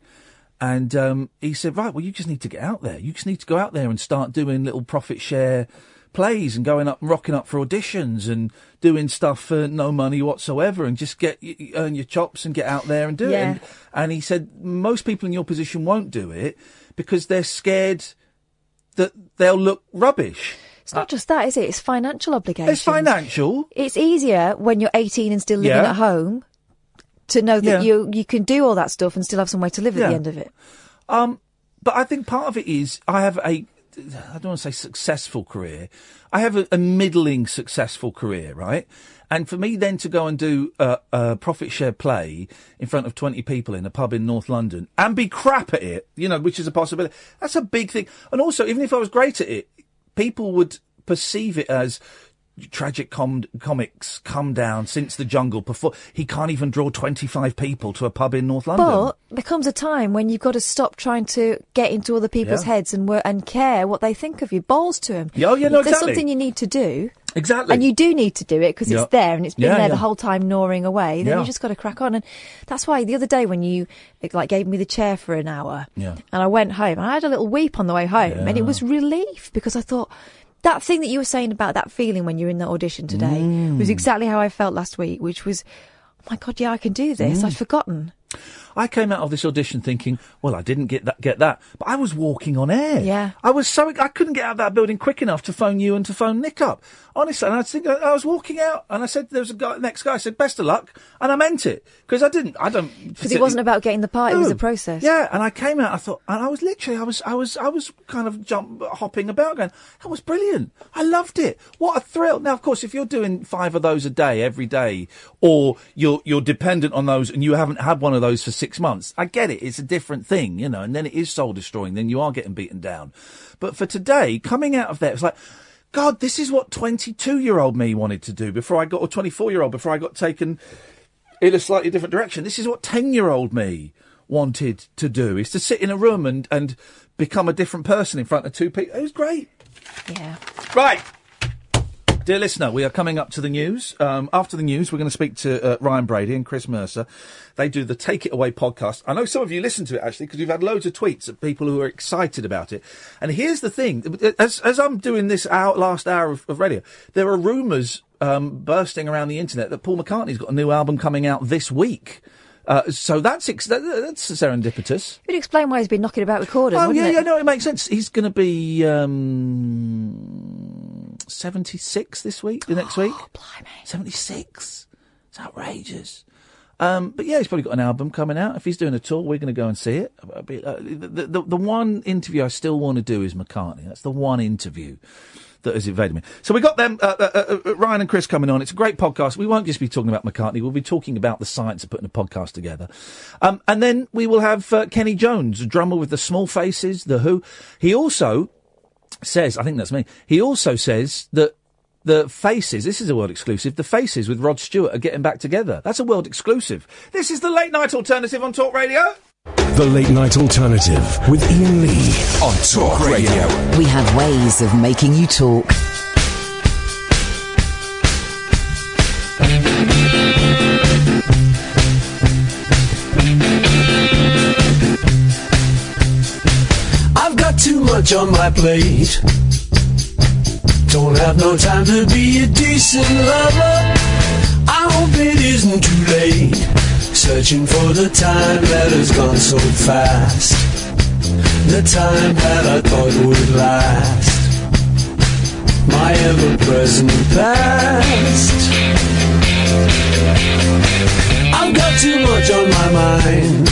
And um, he said, "Right, well, you just need to get out there. You just need to go out there and start doing little profit share plays and going up and rocking up for auditions and doing stuff for no money whatsoever, and just get earn your chops and get out there and do it." And, and he said, "Most people in your position won't do it because they're scared that they'll look rubbish." It's not just that, is it? It's financial obligations. It's financial. It's easier when you're 18 and still living Yeah. at home to know that Yeah. you you can do all that stuff and still have somewhere to live at Yeah. the end of it. Um, but I think part of it is I have a, I don't want to say successful career. I have a, a middling successful career, right? And for me then to go and do a, a profit share play in front of 20 people in a pub in North London and be crap at it, you know, which is a possibility. That's a big thing. And also, even if I was great at it, people would perceive it as tragic com- comics come down since the jungle before he can't even draw 25 people to a pub in North London. But there comes a time when you've got to stop trying to get into other people's Yeah. heads and work and care what they think of you. Balls to them. Yeah, oh, yeah, no, If there's exactly. something you need to do. Exactly. And you do need to do it because Yeah. it's there and it's been Yeah, there the whole time gnawing away. Then you just got to crack on. And that's why the other day when you like gave me the chair for an hour Yeah. and I went home and I had a little weep on the way home and it was relief because I thought that thing that you were saying about that feeling when you were in the audition today Mm. was exactly how I felt last week, which was, oh my God, yeah, I can do this. Mm. I'd forgotten. I came out of this audition thinking, well, I didn't get that, get that, but I was walking on air. Yeah. I was so, I couldn't get out of that building quick enough to phone you and to phone Nick up. Honestly, and I think I was walking out and I said, there was a guy, next guy, I said, best of luck. And I meant it. Because I didn't, I don't. Because it wasn't about getting the part, it was No. a process. Yeah, and I came out. I thought, and I was literally, I was, I was, I was kind of jump hopping about, going, that was brilliant. I loved it. What a thrill! Now, of course, if you're doing five of those a day every day, or you're you're dependent on those, and you haven't had one of those for six months, I get it. It's a different thing, you know. And then it is soul destroying. Then you are getting beaten down. But for today, coming out of there, it's like. God, this is what 22 year old me wanted to do before I got, or 24 year old before I got taken in a slightly different direction. This is what 10 year old me wanted to do is to sit in a room and, and become a different person in front of two people. It was great. Yeah. Right. Dear listener, we are coming up to the news. Um, after the news, we're going to speak to uh, Ryan Brady and Chris Mercer. They do the Take It Away podcast. I know some of you listen to it actually because we've had loads of tweets of people who are excited about it. And here's the thing: as as I'm doing this hour, last hour of, of radio, there are rumours um, bursting around the internet that Paul McCartney's got a new album coming out this week. Uh, so that's ex- that, that's serendipitous. It'd explain why he's been knocking about recording. Oh yeah, it? yeah, no, it makes sense. He's going to be um, seventy six this week, the next week. Blimey, seventy six. It's outrageous. Um, but yeah, he's probably got an album coming out. If he's doing a tour, we're going to go and see it. Uh, uh, the, the, the one interview I still want to do is McCartney. That's the one interview that has evaded me. So we got them, uh, uh, uh, Ryan and Chris coming on. It's a great podcast. We won't just be talking about McCartney. We'll be talking about the science of putting a podcast together. Um, and then we will have uh, Kenny Jones, a drummer with the Small Faces, the Who. He also says, I think that's me. He also says that the Faces, this is a world exclusive, the Faces with Rod Stewart are getting back together. That's a world exclusive. This is the late night alternative on Talk Radio. The Late Night Alternative with Iain Lee on Talk Radio. We have ways of making you talk. Much on my plate. Don't have no time to be a decent lover. I hope it isn't too late. Searching for the time that has gone so fast. The time that I thought would last. My ever present past. I've got too much on my mind.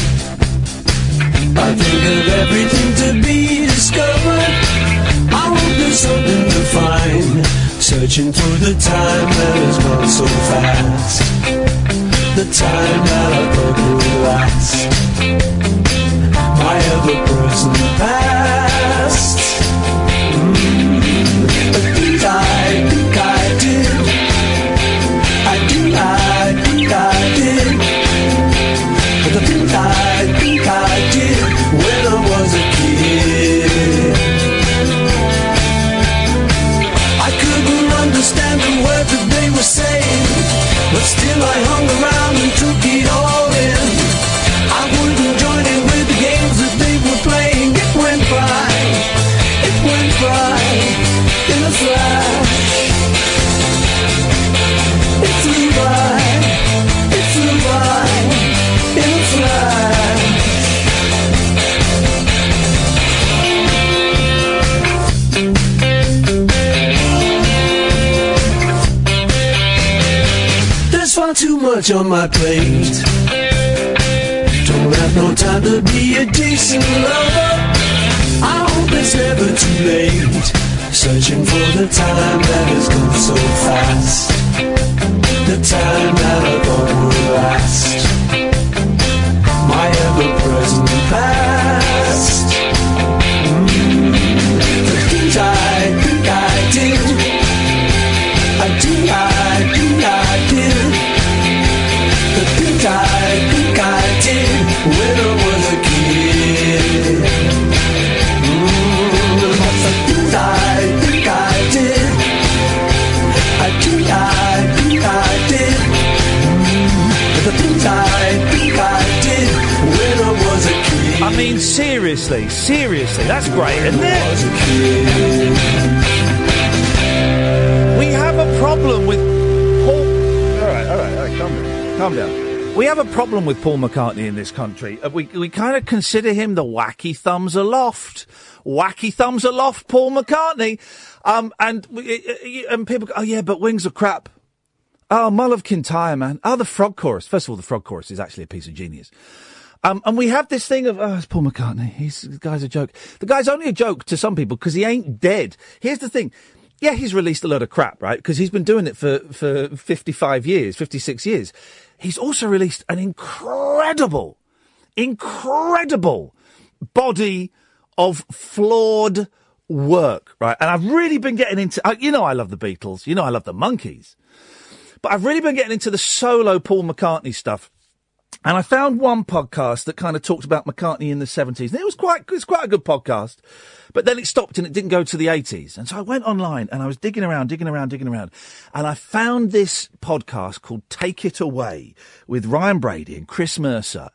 I think of everything to be discovered. I there's something to find. Searching through the time that has gone so fast. The time that I thought would last. My ever present past. Still I hung around much on my plate. Don't have no time to be a decent lover. I hope it's never too late. Searching for the time that has gone so fast. The time that I thought would last. Seriously, seriously, that's great, isn't it? We have a problem with Paul. All right, all right, all right, calm down, calm down. We have a problem with Paul McCartney in this country. Uh, We we kind of consider him the wacky thumbs aloft, wacky thumbs aloft, Paul McCartney. Um, and we- uh, and people go, oh yeah, but wings are crap. Oh, Mull of Kintyre, man. Oh, the frog chorus. First of all, the frog chorus is actually a piece of genius. Um, and we have this thing of, oh, it's Paul McCartney. He's, the guy's a joke. The guy's only a joke to some people because he ain't dead. Here's the thing. Yeah, he's released a load of crap, right? Because he's been doing it for, for 55 years, 56 years. He's also released an incredible, incredible body of flawed work, right? And I've really been getting into, you know, I love the Beatles. You know, I love the Monkees. But I've really been getting into the solo Paul McCartney stuff And I found one podcast that kind of talked about McCartney in the 70s. And it was quite, it was quite a good podcast. But then it stopped and it didn't go to the 80s. And so I went online and I was digging around, digging around, digging around. And I found this podcast called Take It Away with Ryan Brady and Chris Mercer.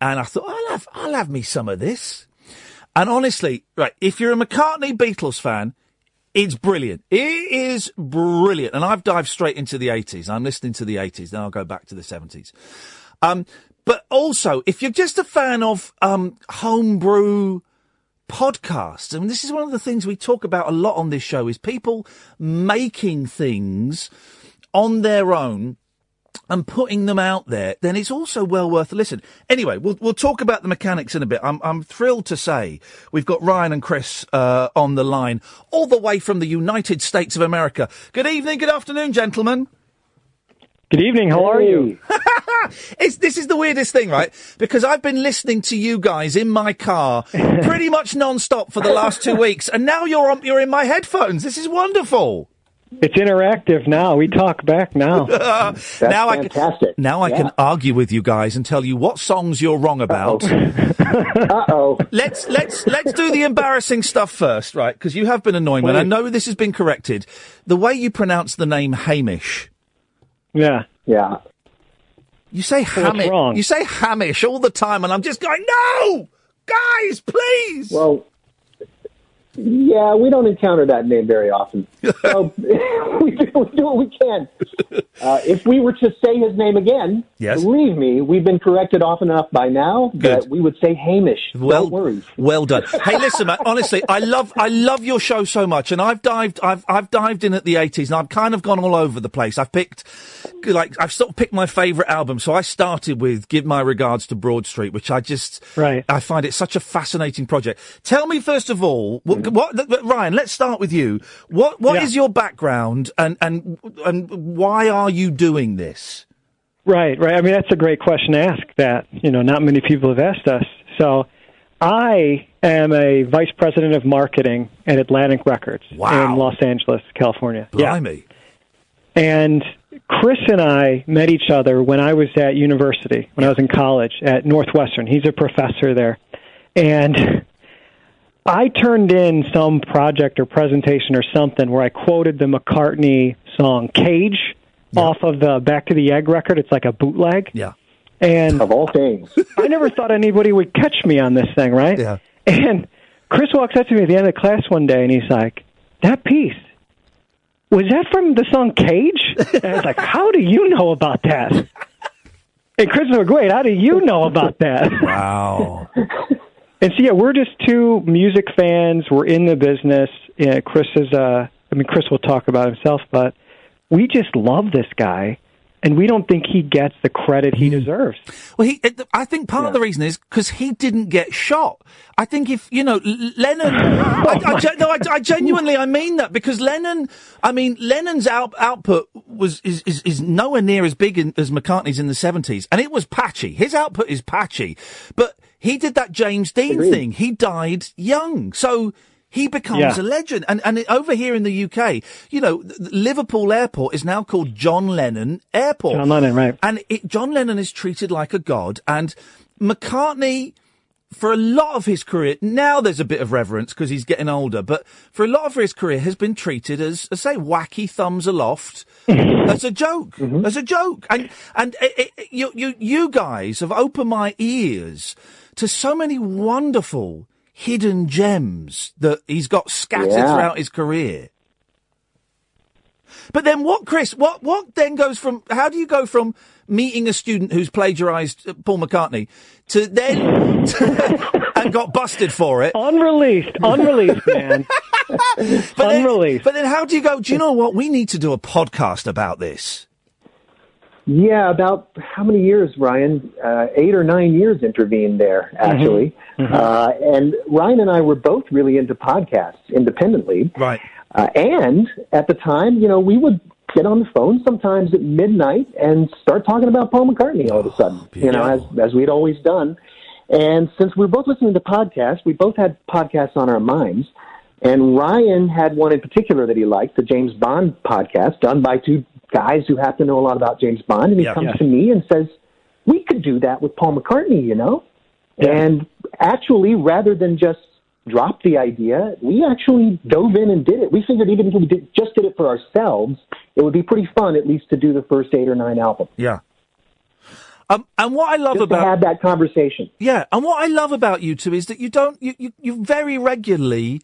And I thought, I'll have, I'll have me some of this. And honestly, right, if you're a McCartney Beatles fan, it's brilliant. It is brilliant. And I've dived straight into the 80s. I'm listening to the 80s, then I'll go back to the 70s. Um, but also, if you're just a fan of um, homebrew podcasts, and this is one of the things we talk about a lot on this show, is people making things on their own and putting them out there, then it's also well worth a listen. Anyway, we'll we'll talk about the mechanics in a bit. I'm I'm thrilled to say we've got Ryan and Chris uh, on the line, all the way from the United States of America. Good evening, good afternoon, gentlemen. Good evening. How are you? (laughs) it's, this is the weirdest thing, right? Because I've been listening to you guys in my car (laughs) pretty much non-stop for the last two weeks, and now you're on, you're in my headphones. This is wonderful. It's interactive now. We talk back now. (laughs) now I can, now I can argue with you guys and tell you what songs you're wrong about. Uh oh. Let's let's let's do the embarrassing stuff first, right? Because you have been annoying me, I know this has been corrected. The way you pronounce the name Hamish. Yeah. Yeah. You say Hamish. wrong? You say Hamish all the time, and I'm just going, no, guys, please. Well, yeah, we don't encounter that name very often. So (laughs) (laughs) we, do, we do what we can. Uh, if we were to say his name again, Yes. believe me, we've been corrected often enough by now that we would say Hamish. Well, don't worry. well done. Hey, listen, man. Honestly, I love, I love your show so much, and I've dived, I've, I've dived in at the '80s, and I've kind of gone all over the place. I've picked, like, I've sort of picked my favourite album. So I started with "Give My Regards to Broad Street," which I just, right. I find it such a fascinating project. Tell me first of all, what, what Ryan? Let's start with you. What, what is Yeah. your background, and and and why are you doing this? Right, right. I mean, that's a great question to ask. That you know, not many people have asked us. So, I am a vice president of marketing at Atlantic Records Wow. in Los Angeles, California. Blimey. And Chris and I met each other when I was at university, when I was in college at Northwestern. He's a professor there. And I turned in some project or presentation or something where I quoted the McCartney song Cage off of the Back to the Egg record. It's like a bootleg. Yeah. And of all things, (laughs) I never thought anybody would catch me on this thing, right? Yeah. And Chris walks up to me at the end of class one day and he's like, That piece, was that from the song Cage? And I was like, How do you know about that? And Chris was like, Wait, how do you know about that? Wow. (laughs) And so, yeah, we're just two music fans. We're in the business. Yeah, Chris is, uh, I mean, Chris will talk about himself, but we just love this guy, and we don't think he gets the credit he deserves. Well, he. I think part of the reason is because he didn't get shot. I think if you know Lennon, (laughs) I, I, gen- no, I, I genuinely I mean that because Lennon. I mean Lennon's out, output was is, is is nowhere near as big in, as McCartney's in the seventies, and it was patchy. His output is patchy, but he did that James Dean Agreed. thing. He died young, so. He becomes Yeah. a legend, and and over here in the UK, you know, Liverpool Airport is now called John Lennon Airport. John Lennon, right. And it, John Lennon is treated like a god, and McCartney, for a lot of his career, now there's a bit of reverence because he's getting older, but for a lot of his career has been treated as, as say, wacky thumbs aloft, (laughs) as a joke, mm-hmm. as a joke. And, and it, it, you, you, you guys have opened my ears to so many wonderful hidden gems that he's got scattered Yeah. throughout his career. But then what, Chris? What what then goes from? How do you go from meeting a student who's plagiarised uh, Paul McCartney to then (laughs) and got busted for it? Unreleased, unreleased, (laughs) man. but Then, but then how do you go? Do you know what? We need to do a podcast about this. Yeah, about how many years, Ryan? Uh, eight or nine years intervened there, actually. Uh, and Ryan and I were both really into podcasts independently. Right. Uh, and at the time, you know, we would get on the phone sometimes at midnight and start talking about Paul McCartney all of a sudden, you know, as, as we'd always done. And since we were both listening to podcasts, we both had podcasts on our minds. And Ryan had one in particular that he liked, the James Bond podcast, done by two guys who happen to know a lot about James Bond. And he Yeah. comes Yeah. to me and says, we could do that with Paul McCartney, you know? And actually, rather than just drop the idea, we actually dove in and did it. We figured even if we did, just did it for ourselves, it would be pretty fun at least to do the first eight or nine albums. Yeah. Um, and what I love Just to about have that conversation. Yeah, and what I love about you two is that you don't you, you, you very regularly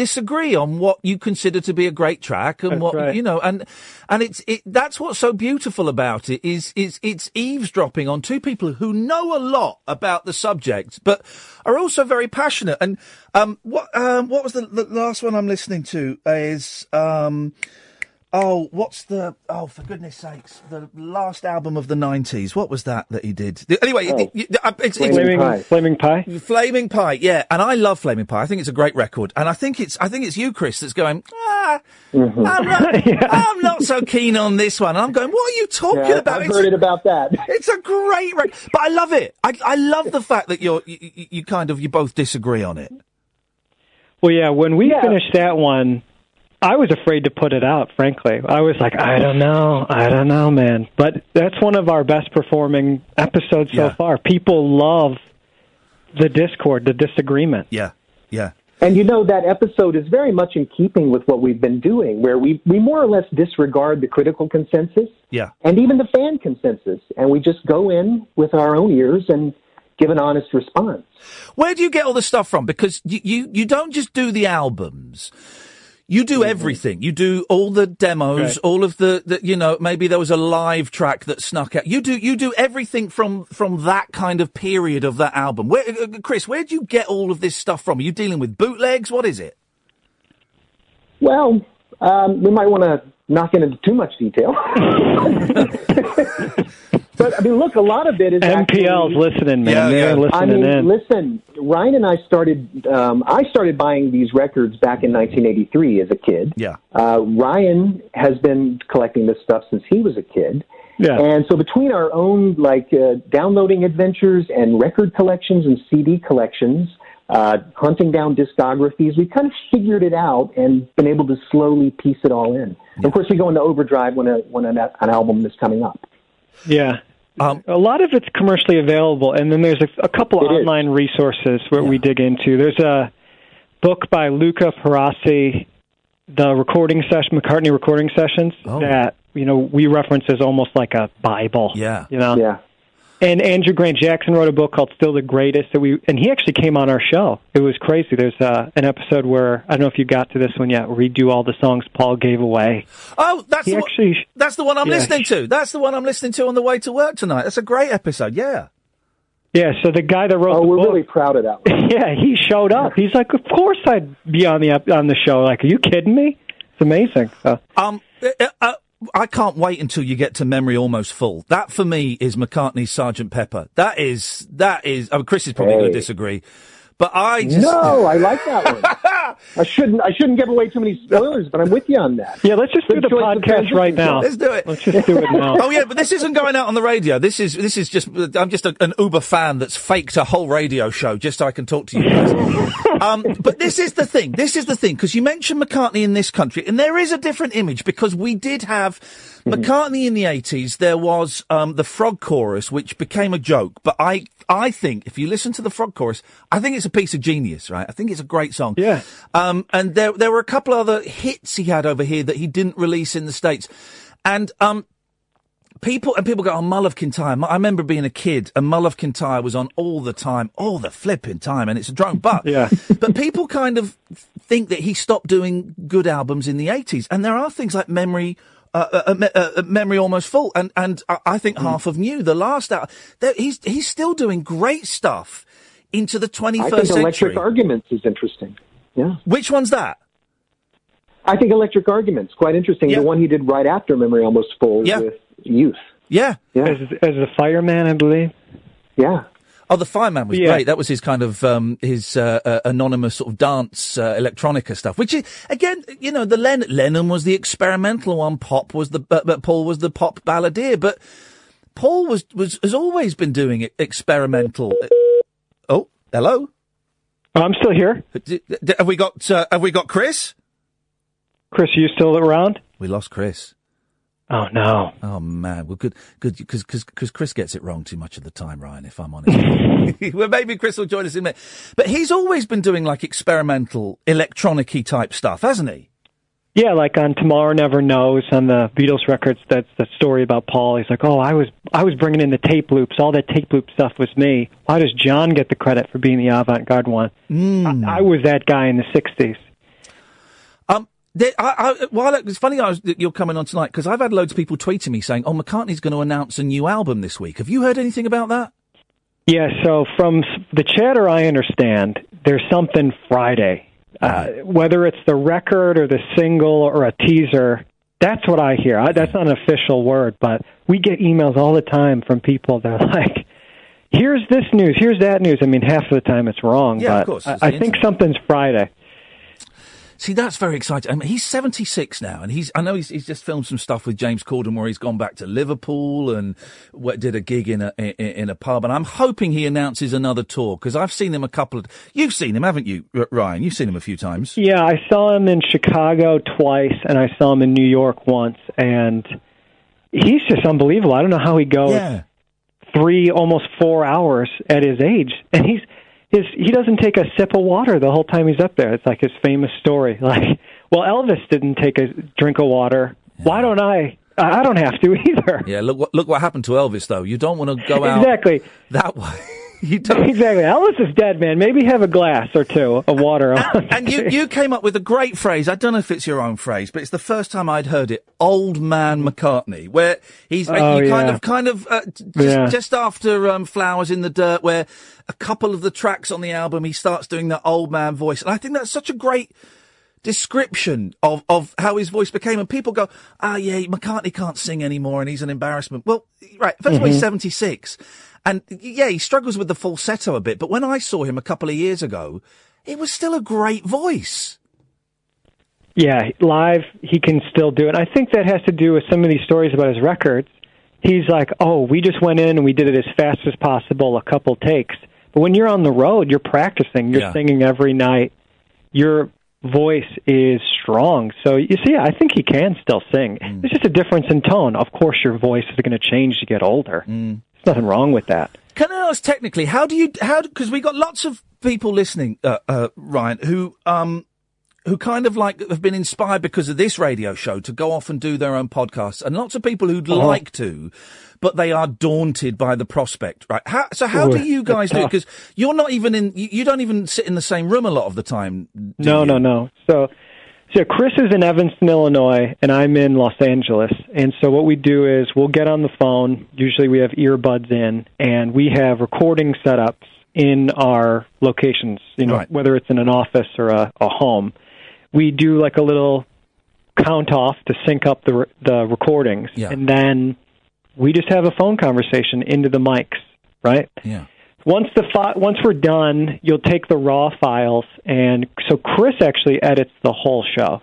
disagree on what you consider to be a great track and That's what right. you know and and it's it that's what's so beautiful about it is is it's eavesdropping on two people who know a lot about the subject but are also very passionate and um what um what was the, the last one I'm listening to is um Oh, what's the? Oh, for goodness sakes! The last album of the '90s. What was that that he did? Anyway, it- Oh. it- uh, it's, it's Flaming, Flaming Pie. Flaming Pie, yeah, and I love Flaming Pie. I think it's a great record, and I think it's I think it's you, Chris, that's going. Ah, Mm-hmm. I'm, not, (laughs) I'm not so keen on this one. And I'm going. What are you talking Yeah, about? I've heard it about that. It's a great record, but I love it. I I love the fact that you're you, you, you kind of you both disagree on it. Well, yeah, when we finished that one, I was afraid to put it out, frankly. I was like, I don't know. I don't know, man. But that's one of our best performing episodes so far. People love the discord, the disagreement. Yeah, yeah. And you know that episode is very much in keeping with what we've been doing, where we we more or less disregard the critical consensus Yeah. and even the fan consensus, and we just go in with our own ears and give an honest response. Where do you get all the stuff from? Because you, you, you don't just do the albums. You do everything. You do all the demos, Right. all of the, the, you know, maybe there was a live track that snuck out. You do, you do everything from, from that kind of period of that album. Where, uh, uh, Chris, where do you get all of this stuff from? Are you dealing with bootlegs? What is it? Well, um, we might want to not get into too much detail. (laughs) (laughs) but I mean, look, a lot of it is MPL's actually- listening, man. They're listening I mean, in. listen, Ryan and I started. Um, I started buying these records back in 1983 as a kid. Yeah. Uh, Ryan has been collecting this stuff since he was a kid. Yeah. And so between our own like uh, downloading adventures and record collections and CD collections, uh, hunting down discographies, we kind of figured it out and been able to slowly piece it all in. Of course, we go into overdrive when a when an, an album is coming up. Yeah. Um, a lot of it's commercially available, and then there's a, a couple of online resources where we dig into. There's a book by Luca Perasi, the recording session, McCartney recording sessions, that you know we reference as almost like a Bible. Yeah, you know. Yeah. And Andrew Grant Jackson wrote a book called "Still the Greatest" that we, and he actually came on our show. It was crazy. There's uh, an episode where I don't know if you got to this one yet, where we do all the songs Paul gave away. Oh, that's He the actually, one, that's the one I'm yeah. listening to. That's the one I'm listening to on the way to work tonight. That's a great episode. Yeah. Yeah, so the guy that wrote Oh, the we're book, really proud of that. (laughs) yeah, he showed up. He's like, "Of course I'd be on the on the show." Like, are you kidding me? It's amazing. So, Um, uh, uh, I can't wait until you get to Memory Almost Full. That for me is McCartney's Sergeant Pepper. That is that is. Oh, Chris is probably going to disagree, but I just No, I like that one. (laughs) I shouldn't. I shouldn't give away too many spoilers, but I'm with you on that. yeah, let's just Good do the choice of podcast right now. Let's do it. Let's just do it now. (laughs) oh yeah, but this isn't going out on the radio. This is this is just I'm just a, an Uber fan that's faked a whole radio show just so I can talk to you guys. (laughs) um, but this is the thing. This is the thing because you mentioned McCartney in this country, and there is a different image because we did have McCartney in the 80s. There was um, the Frog Chorus, which became a joke. But I I think if you listen to the Frog Chorus, I think it's a piece of genius, right? I think it's a great song. Yeah. Um, and there there were a couple other hits he had over here that he didn't release in the states, and um, people and people go, "Oh, Mull of Kintyre." I remember being a kid, and Mull of Kintyre was on all the time, all the flipping time, and it's a drone. But (laughs) Yeah. but people kind of think that he stopped doing good albums in the eighties, and there are things like Memory. Uh, uh, uh, me- uh, uh, memory almost full, and and I, I think half of new. The last out, there, he's he's still doing great stuff into the twenty I first think Electric century. Arguments is interesting. Yeah. Which one's that? I think Electric Arguments quite interesting. The one he did right after Memory Almost Full Yeah. with Youth. Yeah, yeah, as as a fireman, I believe. Yeah. Oh, the Fireman was Yeah. great. That was his kind of um, his uh, uh, anonymous sort of dance uh, electronica stuff. Which is again, you know, the Len- Lennon was the experimental one. Pop was the but, Paul was the pop balladeer. But Paul was was has always been doing it experimental. Oh, hello. I'm still here. Have we got uh, Have we got Chris? Chris, are you still around? We lost Chris. Oh no. Oh man. Well, good, good, because because Chris gets it wrong too much of the time, Ryan. If I'm honest. (laughs) well, maybe Chris will join us in a minute. But he's always been doing like experimental electronic-y type stuff, hasn't he? Yeah, like on Tomorrow Never Knows on the Beatles records, that's the story about Paul. He's like, "Oh, I was I was bringing in the tape loops. All that tape loop stuff was me. Why does John get the credit for being the avant-garde one? Hmm. I, I was that guy in the '60s." There, I, I, while it- it's funny I was, that you're coming on tonight because I've had loads of people tweeting me saying, "Oh, McCartney's going to announce a new album this week." Have you heard anything about that? Yeah, so from the chatter I understand, there's something Friday. Uh, whether it's the record or the single or a teaser, that's what I hear. I, that's not an official word, but we get emails all the time from people that are (laughs) like, here's this news, here's that news. I mean, half of the time it's wrong, Yeah, of but course, I, I think something's Friday. See, that's very exciting. I mean, he's 76 now, and he's, I know he's, he's just filmed some stuff with James Corden where he's gone back to Liverpool and what, did a gig in a, in, in a pub. And I'm hoping he announces another tour because I've seen him a couple of, you've seen him, haven't you, Ryan? You've seen him a few times. Yeah, I saw him in Chicago twice, and I saw him in New York once, and he's just unbelievable. I don't know how he goes Yeah. three, almost four hours at his age, and he's his he doesn't take a sip of water the whole time he's up there. It's like his famous story. (laughs) Like, well, Elvis didn't take a drink of water. Why don't I? I I don't have to (laughs) either. Yeah, look what, look what happened to Elvis, though. You don't want to go out Exactly. that (laughs) way you (laughs) don't. Exactly. Ellis is dead, man. Maybe have a glass or two of water. And, and you, you came up with a great phrase. I don't know if it's your own phrase, but it's the first time I'd heard it. Old man McCartney, where he's oh, you yeah. kind of, kind of, uh, just, yeah. just, after um, Flowers in the Dirt, where a couple of the tracks on the album, he starts doing that old man voice. And I think that's such a great description of, of how his voice became. And people go, ah, yeah, McCartney can't sing anymore and he's an embarrassment. Well, right. 1st of all, he's mm-hmm. 76 and yeah, he struggles with the falsetto a bit. But when I saw him a couple of years ago, it was still a great voice. Yeah, live he can still do it. I think that has to do with some of these stories about his records. He's like, "Oh, we just went in and we did it as fast as possible, a couple takes." But when you're on the road, you're practicing, you're Yeah. singing every night. Your voice is strong. So you see, I think he can still sing. Mm. There's just a difference in tone. Of course, your voice is going to change to get older. Mm. There's nothing wrong with that. Can I ask technically, how do you, how, because we got lots of people listening, uh, uh, Ryan, who, um, who kind of like have been inspired because of this radio show to go off and do their own podcasts, and lots of people who'd Uh-huh. like to, but they are daunted by the prospect, right? How, so how Ooh, do you guys do it? Because you're not even in, you, you don't even sit in the same room a lot of the time. No, you? no, no. So, so Chris is in Evanston, Illinois, and I'm in Los Angeles. And so what we do is we'll get on the phone. Usually we have earbuds in, and we have recording setups in our locations. You know, Right. whether it's in an office or a, a home. We do like a little count off to sync up the re- the recordings, Yeah. and then we just have a phone conversation into the mics, right? Yeah. Once the fi- once we're done, you'll take the raw files, and so Chris actually edits the whole show.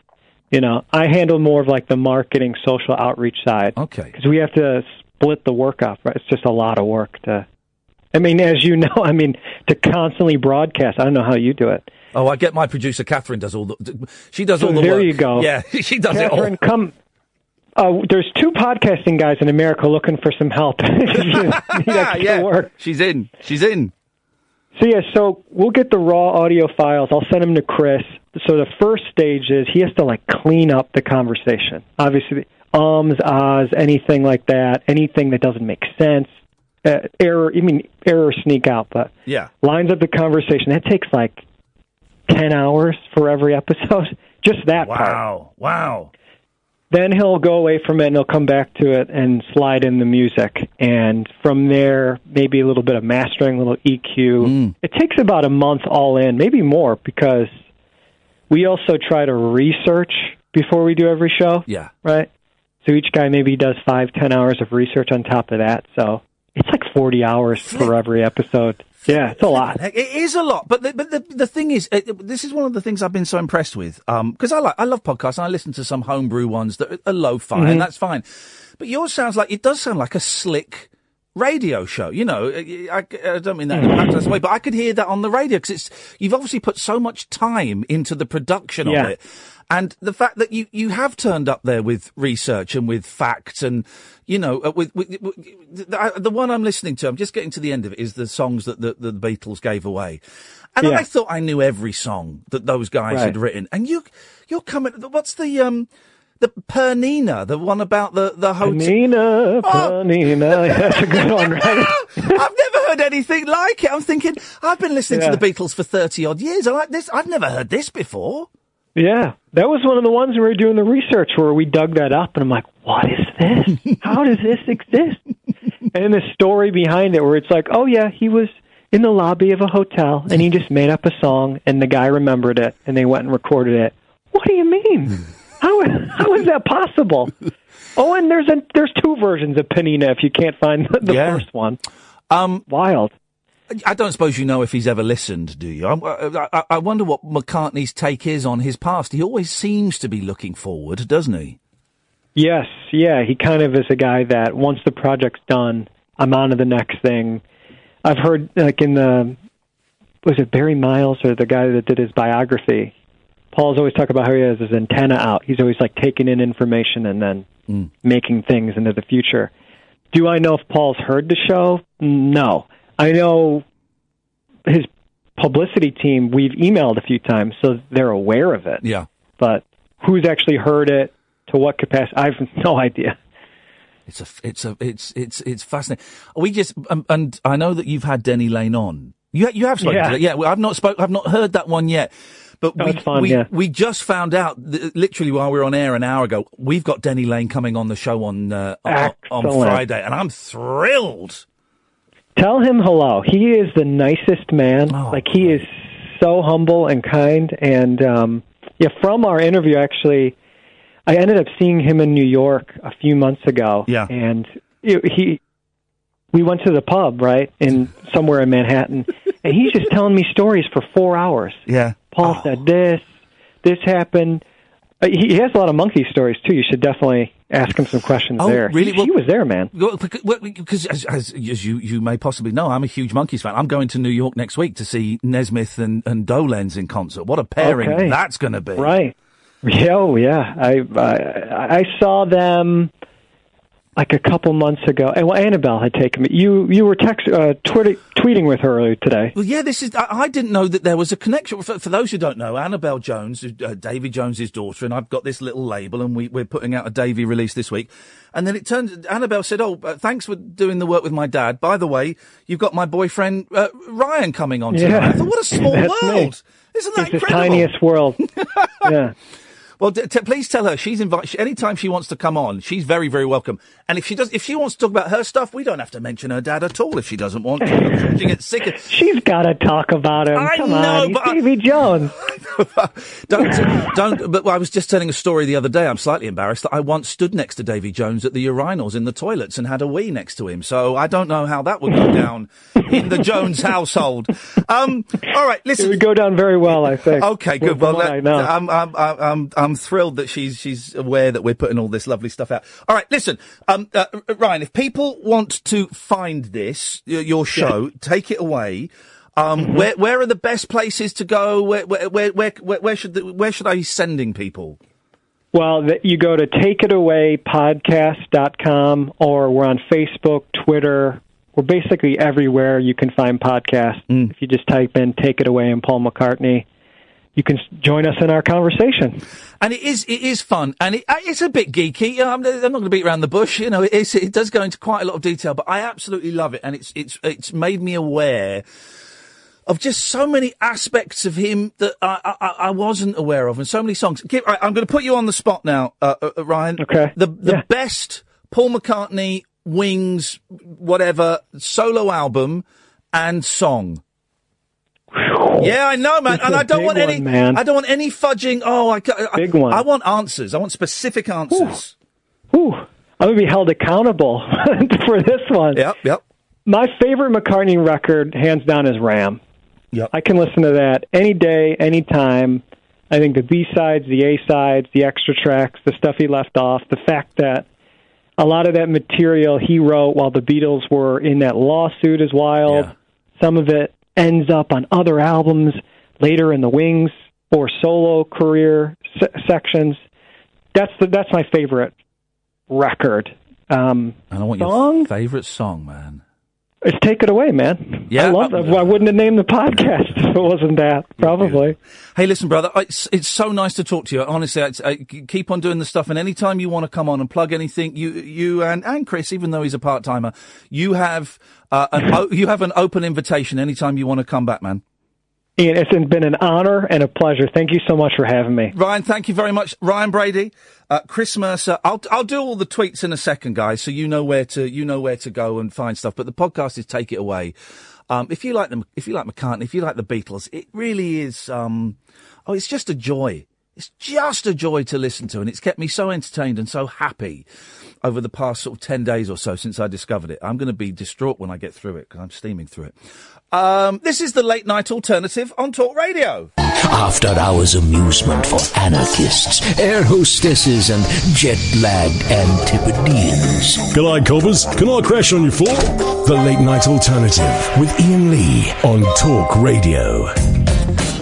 You know, I handle more of like the marketing, social outreach side. Okay. Because we have to split the work up. Right? It's just a lot of work to. I mean, as you know, (laughs) I mean, to constantly broadcast. I don't know how you do it. Oh, I get my producer Catherine does all the. She does So all the there work. you go. Yeah, (laughs) she does Catherine, it all. Catherine, come. Uh, there's two podcasting guys in America looking for some help. (laughs) (laughs) Yeah, work. she's in. She's in. So yeah, so we'll get the raw audio files. I'll send them to Chris. So the first stage is he has to like clean up the conversation. Obviously, ums, ahs, anything like that, anything that doesn't make sense, uh, error. I mean, errors sneak out, but Yeah. lines up the conversation. That takes like ten hours for every episode. (laughs) Just that part. Wow. Wow. Then he'll go away from it and he'll come back to it and slide in the music. And from there, maybe a little bit of mastering, a little EQ. Mm. It takes about a month all in, maybe more, because we also try to research before we do every show. Yeah. Right? So each guy maybe does five, ten hours of research on top of that. So it's like 40 hours for every episode. Yeah, it's a lot. It is a lot, but the, but the the thing is, uh, this is one of the things I've been so impressed with. Um, because I like I love podcasts and I listen to some homebrew ones that are, lo-fi, Mhm. and that's fine. But yours sounds like it does sound like a slick radio show. You know, I, I don't mean that in a backlash way, but I could hear that on the radio because it's you've obviously put so much time into the production Yeah. of it. And the fact that you, you have turned up there with research and with facts and, you know, uh, with, with, with the, the one I'm listening to, I'm just getting to the end of it, is the songs that the, the Beatles gave away. And Yeah. I thought I knew every song that those guys Right. had written. And you, you're coming, what's the, um, the Penina, the one about the, the hotel. Penina, Penina. That's a good one, right? (laughs) I've never heard anything like it. I'm thinking, I've been listening Yeah. to the Beatles for 30 odd years. I like this. I've never heard this before. Yeah, that was one of the ones we were doing the research where we dug that up, and I'm like, "What is this? How does this exist?" And the story behind it, where it's like, "Oh yeah, he was in the lobby of a hotel, and he just made up a song, and the guy remembered it, and they went and recorded it." What do you mean? How how is that possible? Oh, and there's a there's two versions of Penina if you can't find the, the Yeah. first one. Um, Wild. I don't suppose you know if he's ever listened, do you? I, I, I wonder what McCartney's take is on his past. He always seems to be looking forward, doesn't he? Yes, yeah, he kind of is a guy that once the project's done, I'm on to the next thing. I've heard like in the was it Barry Miles or the guy that did his biography. Paul's always talk about how he has his antenna out. He's always like taking in information and then Mm. making things into the future. Do I know if Paul's heard the show? No. I know his publicity team, we've emailed a few times, so they're aware of it. Yeah. But who's actually heard it, to what capacity, I have no idea. It's a, it's a, it's, it's, it's fascinating. We just, um, and I know that you've had Denny Laine on. You, you have spoken Yeah. to that. Yeah, well, I've not spoke, I've not heard that one yet. But we, we, yeah. we just found out, literally while we were on air an hour ago, we've got Denny Laine coming on the show on, uh, on, on Friday, and I'm thrilled. Tell him hello. He is the nicest man. Oh, like he is so humble and kind. And um, yeah, from our interview, actually, I ended up seeing him in New York a few months ago. Yeah. and he, we went to the pub right in (laughs) somewhere in Manhattan, and he's just telling me stories for four hours. Yeah. Paul said this, this happened. Uh, He has a lot of monkey stories too. You should definitely ask him some questions Oh, there. really? He, he was there, man. Because, well, because as, as, as you, you may possibly know, I'm a huge Monkees fan. I'm going to New York next week to see Nesmith and, and Dolenz in concert. What a pairing Okay. that's going to be. Right. Yeah, oh yeah. I, I I saw them like a couple months ago. And well, Annabelle had taken me. You you were text uh, tweeting with her earlier today. Well, yeah, this is. I, I didn't know that there was a connection. For, for those who don't know, Annabelle Jones, uh, Davy Jones's daughter, and I've got this little label, and we, we're putting out a Davy release this week. And then it turns. Annabelle said, "Oh, uh, thanks for doing the work with my dad. By the way, you've got my boyfriend uh, Ryan coming on tonight." Yeah. I thought, what a (laughs) small That's me. world! Isn't that It's the incredible? tiniest world. (laughs) yeah. Well, d- t- please tell her she's invited. She, anytime she wants to come on, she's very, very welcome. And if she does, if she wants to talk about her stuff, we don't have to mention her dad at all if she doesn't want to. She gets sick of. (laughs) She's got to talk about him. I Come know, on, but Davy Jones. (laughs) don't, don't. But I was just telling a story the other day. I'm slightly embarrassed that I once stood next to Davy Jones at the urinals in the toilets and had a wee next to him. So I don't know how that would go down in the Jones household. Um, all right, listen. It would go down very well, I think. Okay, good. Well, that- I know. I'm, I'm, I'm, I'm, I'm thrilled that she's she's aware that we're putting all this lovely stuff out. All right, listen, um, uh, Ryan, if people want to find this, y- your show, take it away. Um, Mm-hmm. where where are the best places to go? Where where where where, should the, where should I be sending people? Well, you go to takeitawaypodcast.com or we're on Facebook, Twitter. We're basically everywhere you can find podcasts. Mm. If you just type in Take It Away and Paul McCartney, you can join us in our conversation. And it is it is fun, and it, uh, it's a bit geeky. I'm, I'm not going to beat around the bush, you know. It, is, it does go into quite a lot of detail, but I absolutely love it, and it's it's it's made me aware of just so many aspects of him that I I, I wasn't aware of, and so many songs. Give, right, I'm going to put you on the spot now, uh, uh, Ryan. Okay. The the best Paul McCartney Wings whatever solo album and song. Yeah, I know, man, It's and I don't want any. one, man. I don't want any fudging. Oh, I, I Big one. I want answers. I want specific answers. Whew. I'm to be held accountable (laughs) for this one. Yep, yep. My favorite McCartney record, hands down, is Ram. Yep. I can listen to that any day, any time. I think the B sides, the A sides, the extra tracks, the stuff he left off, the fact that a lot of that material he wrote while the Beatles were in that lawsuit is wild. Some of it ends up on other albums later in the Wings or solo career. se- sections. That's the that's my favorite record. Um, And I want song? your favourite song, man. It's take it away, man. Yeah, I love that. I wouldn't have named the podcast if it wasn't that. Probably. Hey, listen, brother, it's, it's so nice to talk to you. Honestly, it's, I, keep on doing the stuff, and anytime you want to come on and plug anything, you you and, and Chris, even though he's a part timer, you have uh, an o- you have an open invitation anytime you want to come back, man. Iain, it's been an honor and a pleasure. Thank you so much for having me. Ryan, thank you very much. Ryan Brady, uh, Chris Mercer. I'll I'll do all the tweets in a second, guys, so you know where to you know where to go and find stuff. But the podcast is Take It Away. Um, if you like them, if you like McCartney, if you like the Beatles, it really is. Um, oh, it's just a joy. It's just a joy to listen to, and it's kept me so entertained and so happy over the past sort of ten days or so since I discovered it. I'm going to be distraught when I get through it because I'm steaming through it. Um, this is the late night alternative on Talk Radio. After hours amusement for anarchists, air hostesses, and jet lagged Antipodeans. G'day, coppers. Can I crash on your floor? The Late Night Alternative with Iain Lee on Talk Radio.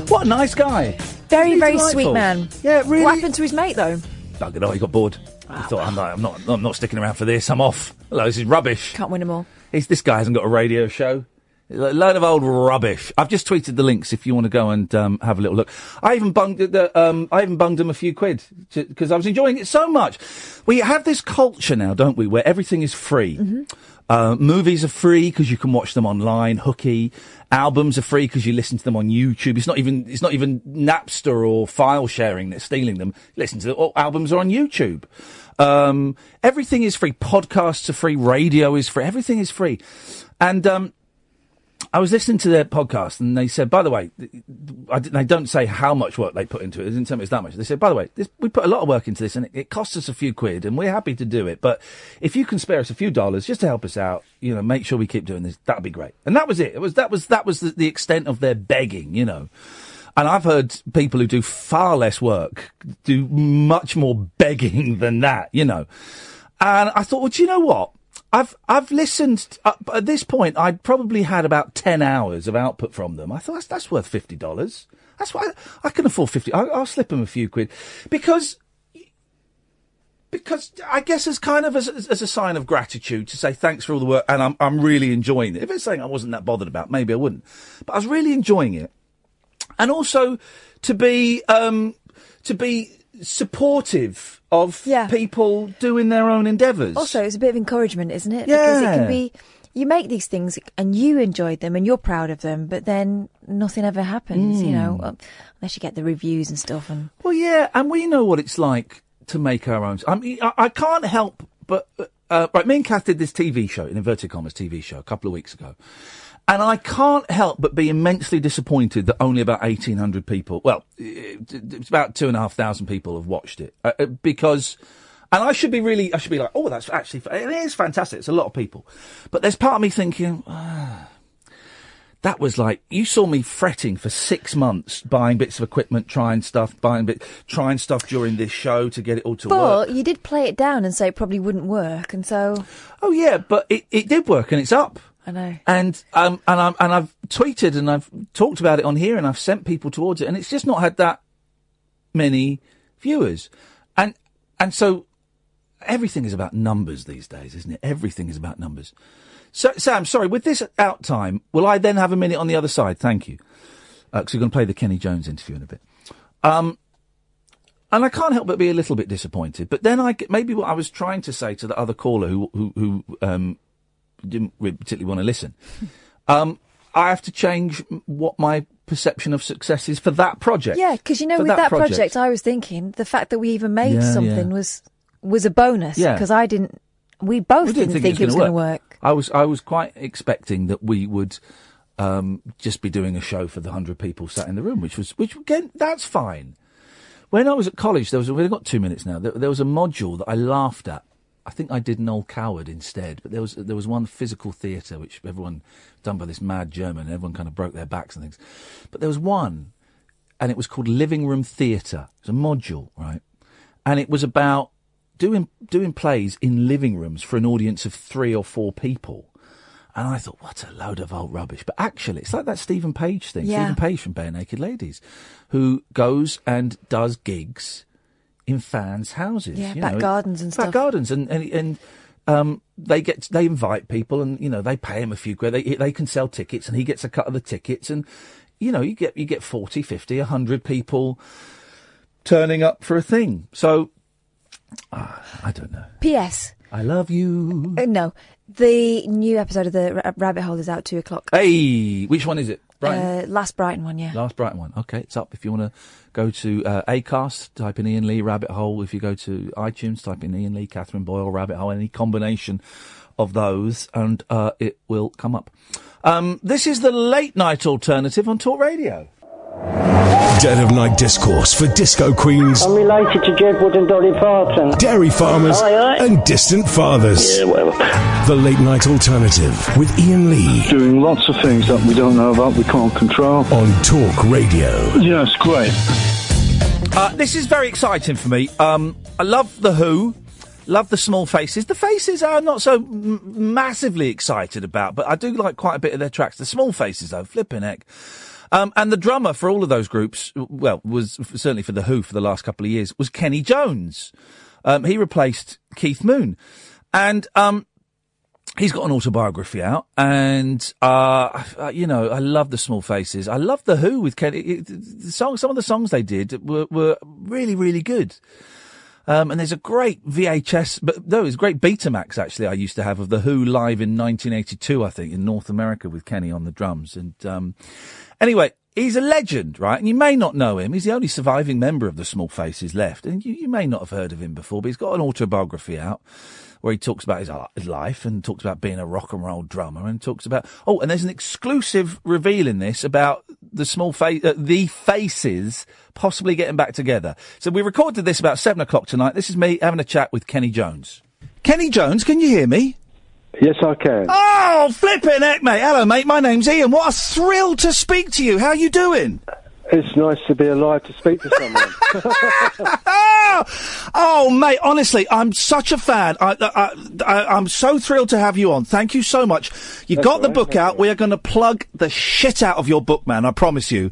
What a nice guy. Very, Isn't very delightful? sweet man. Yeah, really. What happened to his mate, though? Buggered off. He got bored. He thought, I'm not, I'm not, I'm not sticking around for this. I'm off. Hello, this is rubbish. Can't win them all. He's, this guy hasn't got a radio show. A load of old rubbish. I've just tweeted the links if you want to go and um, have a little look. I even bunged the, um, I even bunged him a few quid because I was enjoying it so much. We have this culture now, don't we, where everything is free. Uh, movies are free because you can watch them online. Hooky albums are free because you listen to them on YouTube. It's not even it's not even Napster or file sharing that's stealing them. Listen to the all albums are on YouTube. Um, everything is free. Podcasts are free. Radio is free. Everything is free. And um, I was listening to their podcast, and they said, by the way, I, they don't say how much work they put into it. They didn't tell me it's that much. They said, by the way, this, we put a lot of work into this, and it, it costs us a few quid, and we're happy to do it. But if you can spare us a few dollars just to help us out, you know, make sure we keep doing this, that'd be great. And that was it. It was that was that was the, the extent of their begging, you know. And I've heard people who do far less work do much more begging (laughs) than that, you know. And I thought, well, do you know what? I've I've listened uh, at this point. I'd probably had about ten hours of output from them. I thought that's, that's worth fifty dollars. That's why I, I can afford fifty. I, I'll slip them a few quid because because I guess as kind of as, as a sign of gratitude to say thanks for all the work and I'm I'm really enjoying it. If it's something I wasn't that bothered about, maybe I wouldn't. But I was really enjoying it, and also to be um to be supportive of people doing their own endeavours. Also, it's a bit of encouragement, isn't it? Because it can be, you make these things and you enjoyed them and you're proud of them, but then nothing ever happens, you know, Mm. uh, unless you get the reviews and stuff. And Well, yeah, and we know what it's like to make our own. I mean, I, I can't help but uh, right. Me and Kath did this TV show, in inverted commas, TV show, a couple of weeks ago, and I can't help but be immensely disappointed that only about eighteen hundred people. Well, it's about two and a half thousand people have watched it uh, uh, because. And I should be really, I should be like, oh, that's actually, it is fantastic. It's a lot of people. But there's part of me thinking, ah, that was like you saw me fretting for six months, buying bits of equipment, trying stuff, buying bit, trying stuff during this show to get it all to work. but you did play it down and say it probably wouldn't work, and so Oh yeah, but it, it did work and it's up. I know. And um and I'm and I've tweeted and I've talked about it on here and I've sent people towards it and it's just not had that many viewers. And and so everything is about numbers these days, isn't it? Everything is about numbers. So Sam, sorry, with this out time, will I then have a minute on the other side? Thank you. Because we're going to play the Kenny Jones interview in a bit. Um, and I can't help but be a little bit disappointed. But then I maybe what I was trying to say to the other caller who who, who um, didn't really particularly want to listen. (laughs) Um, I have to change what my perception of success is for that project. yeah, because you know, For with that, project. project, I was thinking the fact that we even made Yeah, something yeah. was was a bonus Yeah. because I didn't. We both We didn't, think, it was going to work. I was I was quite expecting that we would um, just be doing a show for the hundred people sat in the room, which was which again that's fine. When I was at college, there was a, we've got two minutes now. There, there was a module that I laughed at. I think I did Noel Coward instead, but there was there was one physical theatre which everyone done by this mad German. and Everyone kind of broke their backs and things, but there was one, and it was called Living Room Theatre. It was a module, right? And it was about doing doing plays in living rooms for an audience of three or four people. And I thought, what a load of old rubbish. But actually, it's like that Steven Page thing. Yeah. Steven Page from Barenaked Ladies, who goes and does gigs in fans' houses. Yeah, back know, gardens and stuff. Back gardens, and and, and um, they get they invite people, and you know they pay him a few quid. They they can sell tickets, and he gets a cut of the tickets, and you know you get you get 40, 50, 100 people turning up for a thing. So ah, I don't know. P.S. I love you. Uh, no, the new episode of the Ra- Rabbit Hole is out two o'clock. Hey, which one is it? Brighton. Uh, last Brighton one, yeah. Last Brighton one. Okay, it's up. If you want to go to uh, Acast, type in Iain Lee Rabbit Hole. If you go to iTunes, type in Iain Lee, Catherine Boyle Rabbit Hole. Any combination of those, and uh, it will come up. Um, this is the late night alternative on Talk Radio. Dead of night discourse for disco queens, I'm related to Jed Wood and Dolly Parton. dairy farmers, Aye, aye. and distant fathers. Yeah, whatever. The late night alternative with Iain Lee Doing lots of things that we don't know about, we can't control. on Talk Radio. Yeah, it's great. Uh, this is very exciting for me. Um, I love the Who. Love the small faces. The faces I'm not so m- massively excited about, but I do like quite a bit of their tracks. The small faces, though, flipping heck. Um, and the drummer for all of those groups, well, was certainly for the Who for the last couple of years, was Kenny Jones. Um, he replaced Keith Moon, and um, he's got an autobiography out. And uh, you know, I love the Small Faces. I love the Who with Kenny. The song, some of the songs they did were, were really, really good. Um, and there's a great VHS, but no, it's great Betamax actually I used to have of the Who live in 1982, I think, in North America with Kenny on the drums. And um, anyway, he's a legend, right? And you may not know him. He's the only surviving member of the Small Faces left, and you, you may not have heard of him before. But he's got an autobiography out where he talks about his uh, his life and talks about being a rock and roll drummer and talks about oh, and there's an exclusive reveal in this about the small face, uh, the faces possibly getting back together. So we recorded this about seven o'clock tonight. This is me having a chat with Kenny Jones. Kenny Jones, can you hear me? Yes, I can. Oh, flipping heck, mate. Hello, mate. My name's Iain. What a thrill to speak to you. How are you doing? It's nice to be alive to speak to someone. (laughs) oh, mate, honestly, I'm such a fan. I, I, I, I'm so thrilled to have you on. Thank you so much. You've That's got the right, book out. We are going to plug the shit out of your book, man. I promise you.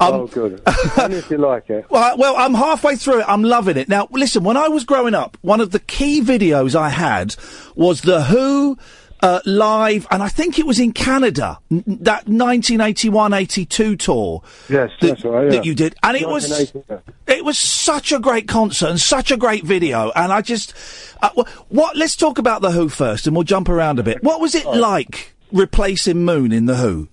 Um, oh, good. (laughs) Only if you like it. Well, well, I'm halfway through it. I'm loving it. Now, listen, when I was growing up, one of the key videos I had was The Who uh, live, and I think it was in Canada, n- that 1981-82 tour. Yes, that, that's right. Yeah. that you did, and it was it was such a great concert and such a great video. And I just, uh, wh- what? Let's talk about the Who first, and we'll jump around a bit. What was it like replacing Moon in the Who?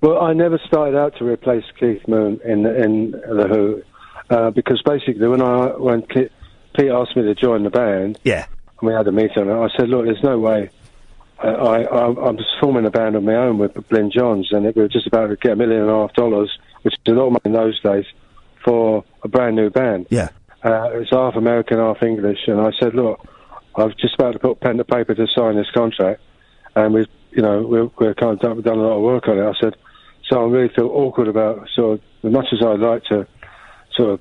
Well, I never started out to replace Keith Moon in in the Who uh, because basically when I when Pete asked me to join the band, yeah, and we had a meeting, and I said, look, there's no way. I, I, was forming a band of my own with Glyn Johns, and it, we were just about to get a million and a half dollars, which is a lot of money in those days, for a brand new band. Yeah. Uh, it's half American, half English, and I said, look, I've just about to put pen to paper to sign this contract, and we've, you know, we're, we're kind of done, we've done a lot of work on it. I said, so I really feel awkward about sort of as much as I'd like to sort of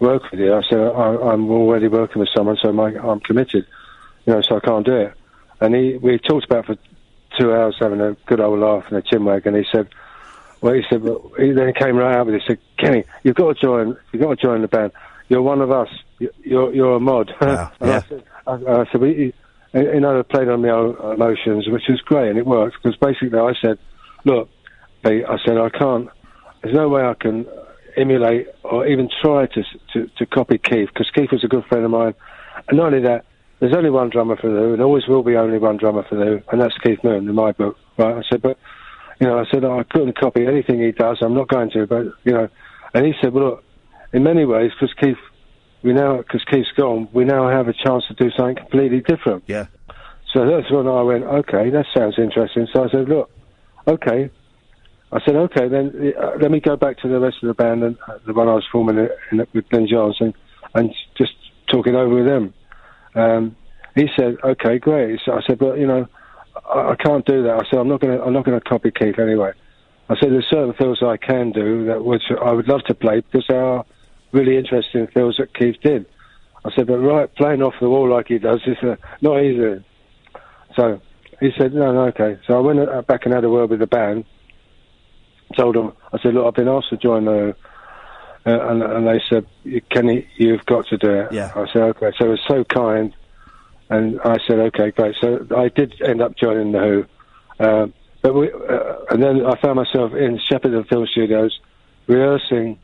work with you. I said I, I'm already working with someone, so my, I'm committed, you know, so I can't do it. And he, we talked about for two hours having a good old laugh and a chinwag, and he said, well, he said, well, he then came right out with it. He said, Kenny, you've got to join, you've got to join the band. You're one of us. You- You're, you're a mod. (laughs) Yeah, and I said, I, I said, well, you, you know, played on the emotions, which was great, and it worked because basically I said, look, I said I can't. There's no way I can emulate or even try to to, to copy Keith because Keith was a good friend of mine. And not only that, there's only one drummer for the Who, and always will be only one drummer for the Who, and that's Keith Moon in my book. Right? I said, but you know, I said I couldn't copy anything he does. I'm not going to, but you know. And he said, well, look, in many ways, because Keith, we now because Keith's gone, we now have a chance to do something completely different. Yeah. So that's when I went, okay, that sounds interesting. So I said, look, okay. I said, okay, then uh, let me go back to the rest of the band and uh, the one I was forming in, in, with Glenn Johnson and just talk it over with them. Um, he said, okay, great. So I said, but you know, I, I can't do that. I said, I'm not going to, I'm not going to copy Keith anyway. I said, there's certain fills I can do that which I would love to play because they are really interesting fills that Keith did. I said, but right, playing off the wall like he does is uh, not easy. So he said, no, no, okay. So I went uh, back and had a word with the band. Told them, I said, look, I've been asked to join the, and, and they said, Kenny, you've got to do it. Yeah. I said, okay. So it was so kind. And I said, okay, great. So I did end up joining the Who. Um, but we, uh, and then I found myself in Shepperton Film Studios rehearsing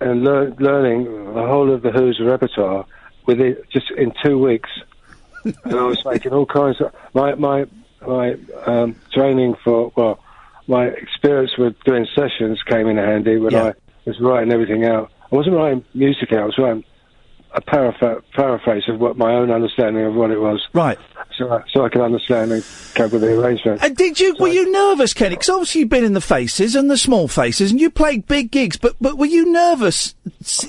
and lear- learning the whole of the Who's repertoire within just in two weeks. (laughs) and I was making all kinds of my my my um, training for well, my experience with doing sessions came in handy when I was writing everything out. I wasn't writing music out; I was writing a paraphr- paraphrase of what my own understanding of what it was. Right. So, I, so I could understand and cope with the arrangement. And did you? Were you nervous, Kenny? Because obviously you've been in the faces and the small faces, and you played big gigs. But but were you nervous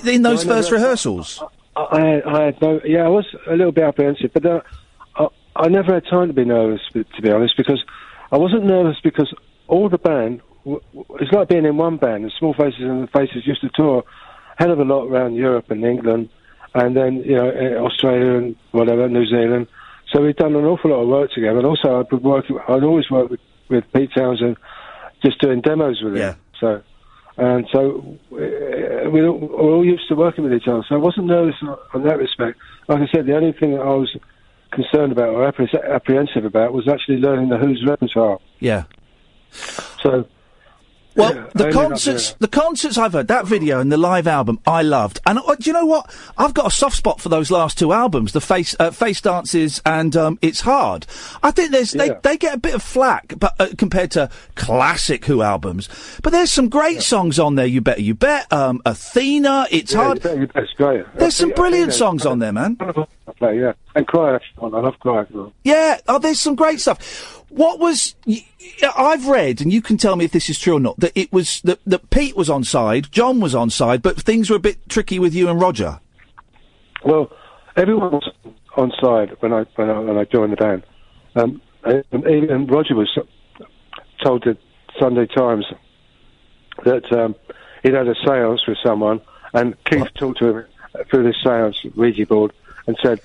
in those No, first never- rehearsals? I, I, had- I had no, yeah, I was a little bit apprehensive, but uh, I, I never had time to be nervous, to be honest, because I wasn't nervous because all the band, it's like being in one band. The Small Faces and the Faces used to tour hell of a lot around Europe and England, and then you know eh, Australia and whatever, New Zealand. So we've done an awful lot of work together, and also I'd been working. I'd always worked with, with Pete Townshend, just doing demos with him. Yeah. So, and so we all- we're all used to working with each other. So I wasn't nervous on- on that respect. Like I said, the only thing that I was concerned about or apprehensive about was actually learning the Who's repertoire. Yeah. So. Well, yeah, the concerts, the concerts I've heard, that video and the live album, I loved. And uh, do you know what? I've got a soft spot for those last two albums, the face uh, face dances and um, it's hard. I think there's they, Yeah. they get a bit of flack, but uh, compared to classic Who albums, but there's some great songs on there. You better, you bet. Um, Athena, it's Yeah, hard. you bet, you bet, it's great. There's some brilliant songs on there, man. I play, yeah, and cry. I love cry. Yeah, oh, there's some great stuff. What was y- I've read, and you can tell me if this is true or not, that it was that, that Pete was on side, John was on side, but things were a bit tricky with you and Roger. Well, everyone was on side when I when I, when I joined the band. Um, and, and Roger was told the Sunday Times that um, he'd had a séance with someone, and Keith talked to him through this séance Ouija board and said,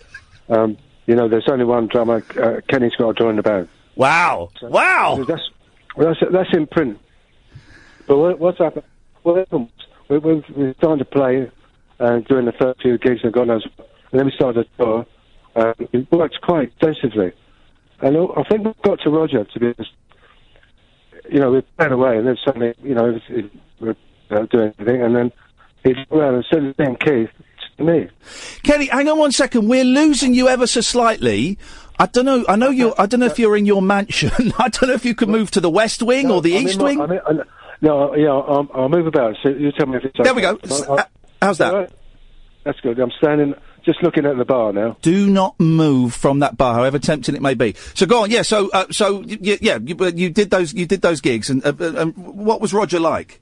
um, "You know, there's only one drummer. Uh, Kenny's got to join the band." Wow! wow! That's well, that's, that's in print. But what, what's happened? What happened? We, we, we started to play uh, during the first few gigs, and God knows, and then we started to tour. Uh, we worked quite extensively, and I think we got to Roger to be honest. You know, we ran away, and then suddenly, you know, it, it, we were uh, doing everything, and then he around and said, "Then Keith, to me." Kenny, hang on one second. We're losing you ever so slightly. I don't know. I know you. I don't know if you're in your mansion. (laughs) I don't know if you could move to the west wing or the I'm east my- wing. I'm in- I'm- no, yeah, I'll, I'll move about. So you tell me if it's. There we okay. go. S- I'll- uh, how's that? Right. That's good. I'm standing, just looking at the bar now. Do not move from that bar, however tempting it may be. So go on. Yeah. So uh, so y- y- yeah, you, uh, you did those. You did those gigs, and uh, uh, um, what was Roger like?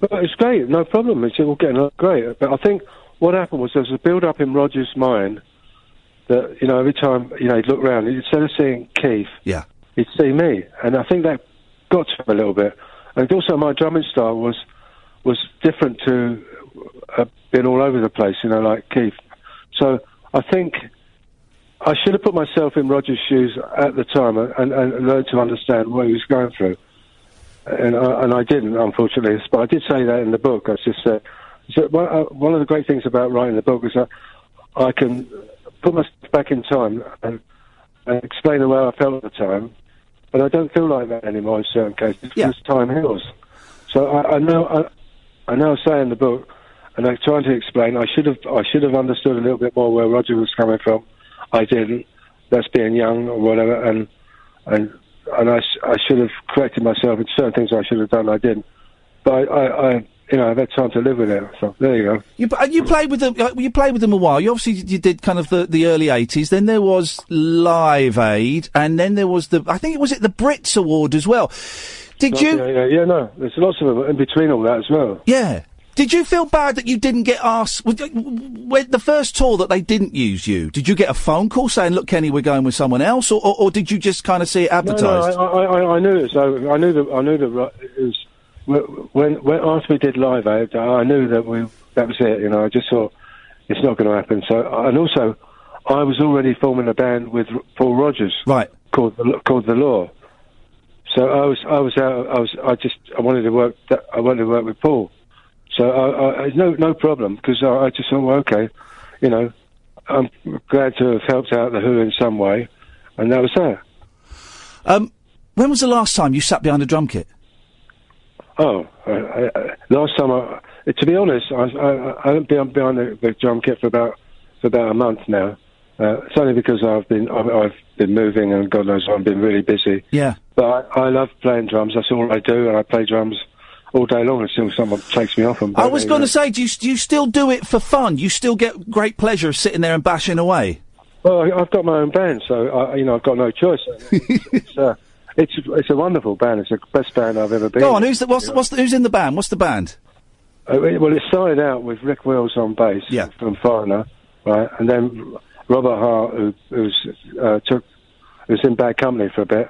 Well, it's great, no problem. It's all getting great. But I think what happened was there was a build up in Roger's mind that, you know, every time, you know, he'd look round, instead of seeing Keith, Yeah. he'd see me. And I think that got to him a little bit. And also my drumming style was was different to uh, being all over the place, you know, like Keith. So I think I should have put myself in Roger's shoes at the time and, and learned to understand what he was going through and I, and I didn't, unfortunately. But I did say that in the book. I just said so one, uh, one of the great things about writing the book is that I can put myself back in time and, and explain the way I felt at the time. But I don't feel like that anymore in certain cases because time heals. So I, I know I, I know I say in the book, and I'm trying to explain. I should have I should have understood a little bit more where Roger was coming from. I didn't. That's being young or whatever, and and and I, I should have corrected myself in certain things I should have done. I didn't, but I, I, I you know I've had time to live with it. So there you go. You uh, you played with them. Uh, you played with them a while. You obviously you did kind of the, the early eighties. Then there was Live Aid, and then there was the I think it was it the Brits Award as well. Did you? Yeah, yeah, yeah. No, there's lots of them in between all that as well. Yeah. Did you feel bad that you didn't get asked when the first tour that they didn't use you? Did you get a phone call saying, "Look, Kenny, we're going with someone else," or, or, or did you just kind of see it advertised? No, no, I, I, I knew it. So I knew that I knew that it was when when after we did live aid, I knew that we that was it. You know, I just thought it's not going to happen. So and also, I was already forming a band with Paul Rodgers. Right. called the called the Law. So I was I was out. I was I just I wanted to work. that- I wanted to work with Paul. So I, I no no problem because I, I just thought well, okay, you know, I'm glad to have helped out the Who in some way, and that was that. Um, when was the last time you sat behind a drum kit? Oh, I, I, last summer. To be honest, I, I, I haven't been behind the, the drum kit for about for about a month now. Uh, it's only because I've been I've, I've been moving and God knows I've been really busy. Yeah. But I, I love playing drums. That's all I do, and I play drums all day long until someone takes me off them. I was going to say, do you, do you still do it for fun? You still get great pleasure of sitting there and bashing away? Well, I've got my own band, so I, you know I've got no choice. (laughs) it's, uh, it's it's a wonderful band. It's the best band I've ever been. Go on, who's the, what's, the- what's the, who's in the band? What's the band? Uh, well, it started out with Rick Wills on bass Yeah. from Foreigner, right, and then Robert Hart, who who's, uh, took was in Bad Company for a bit,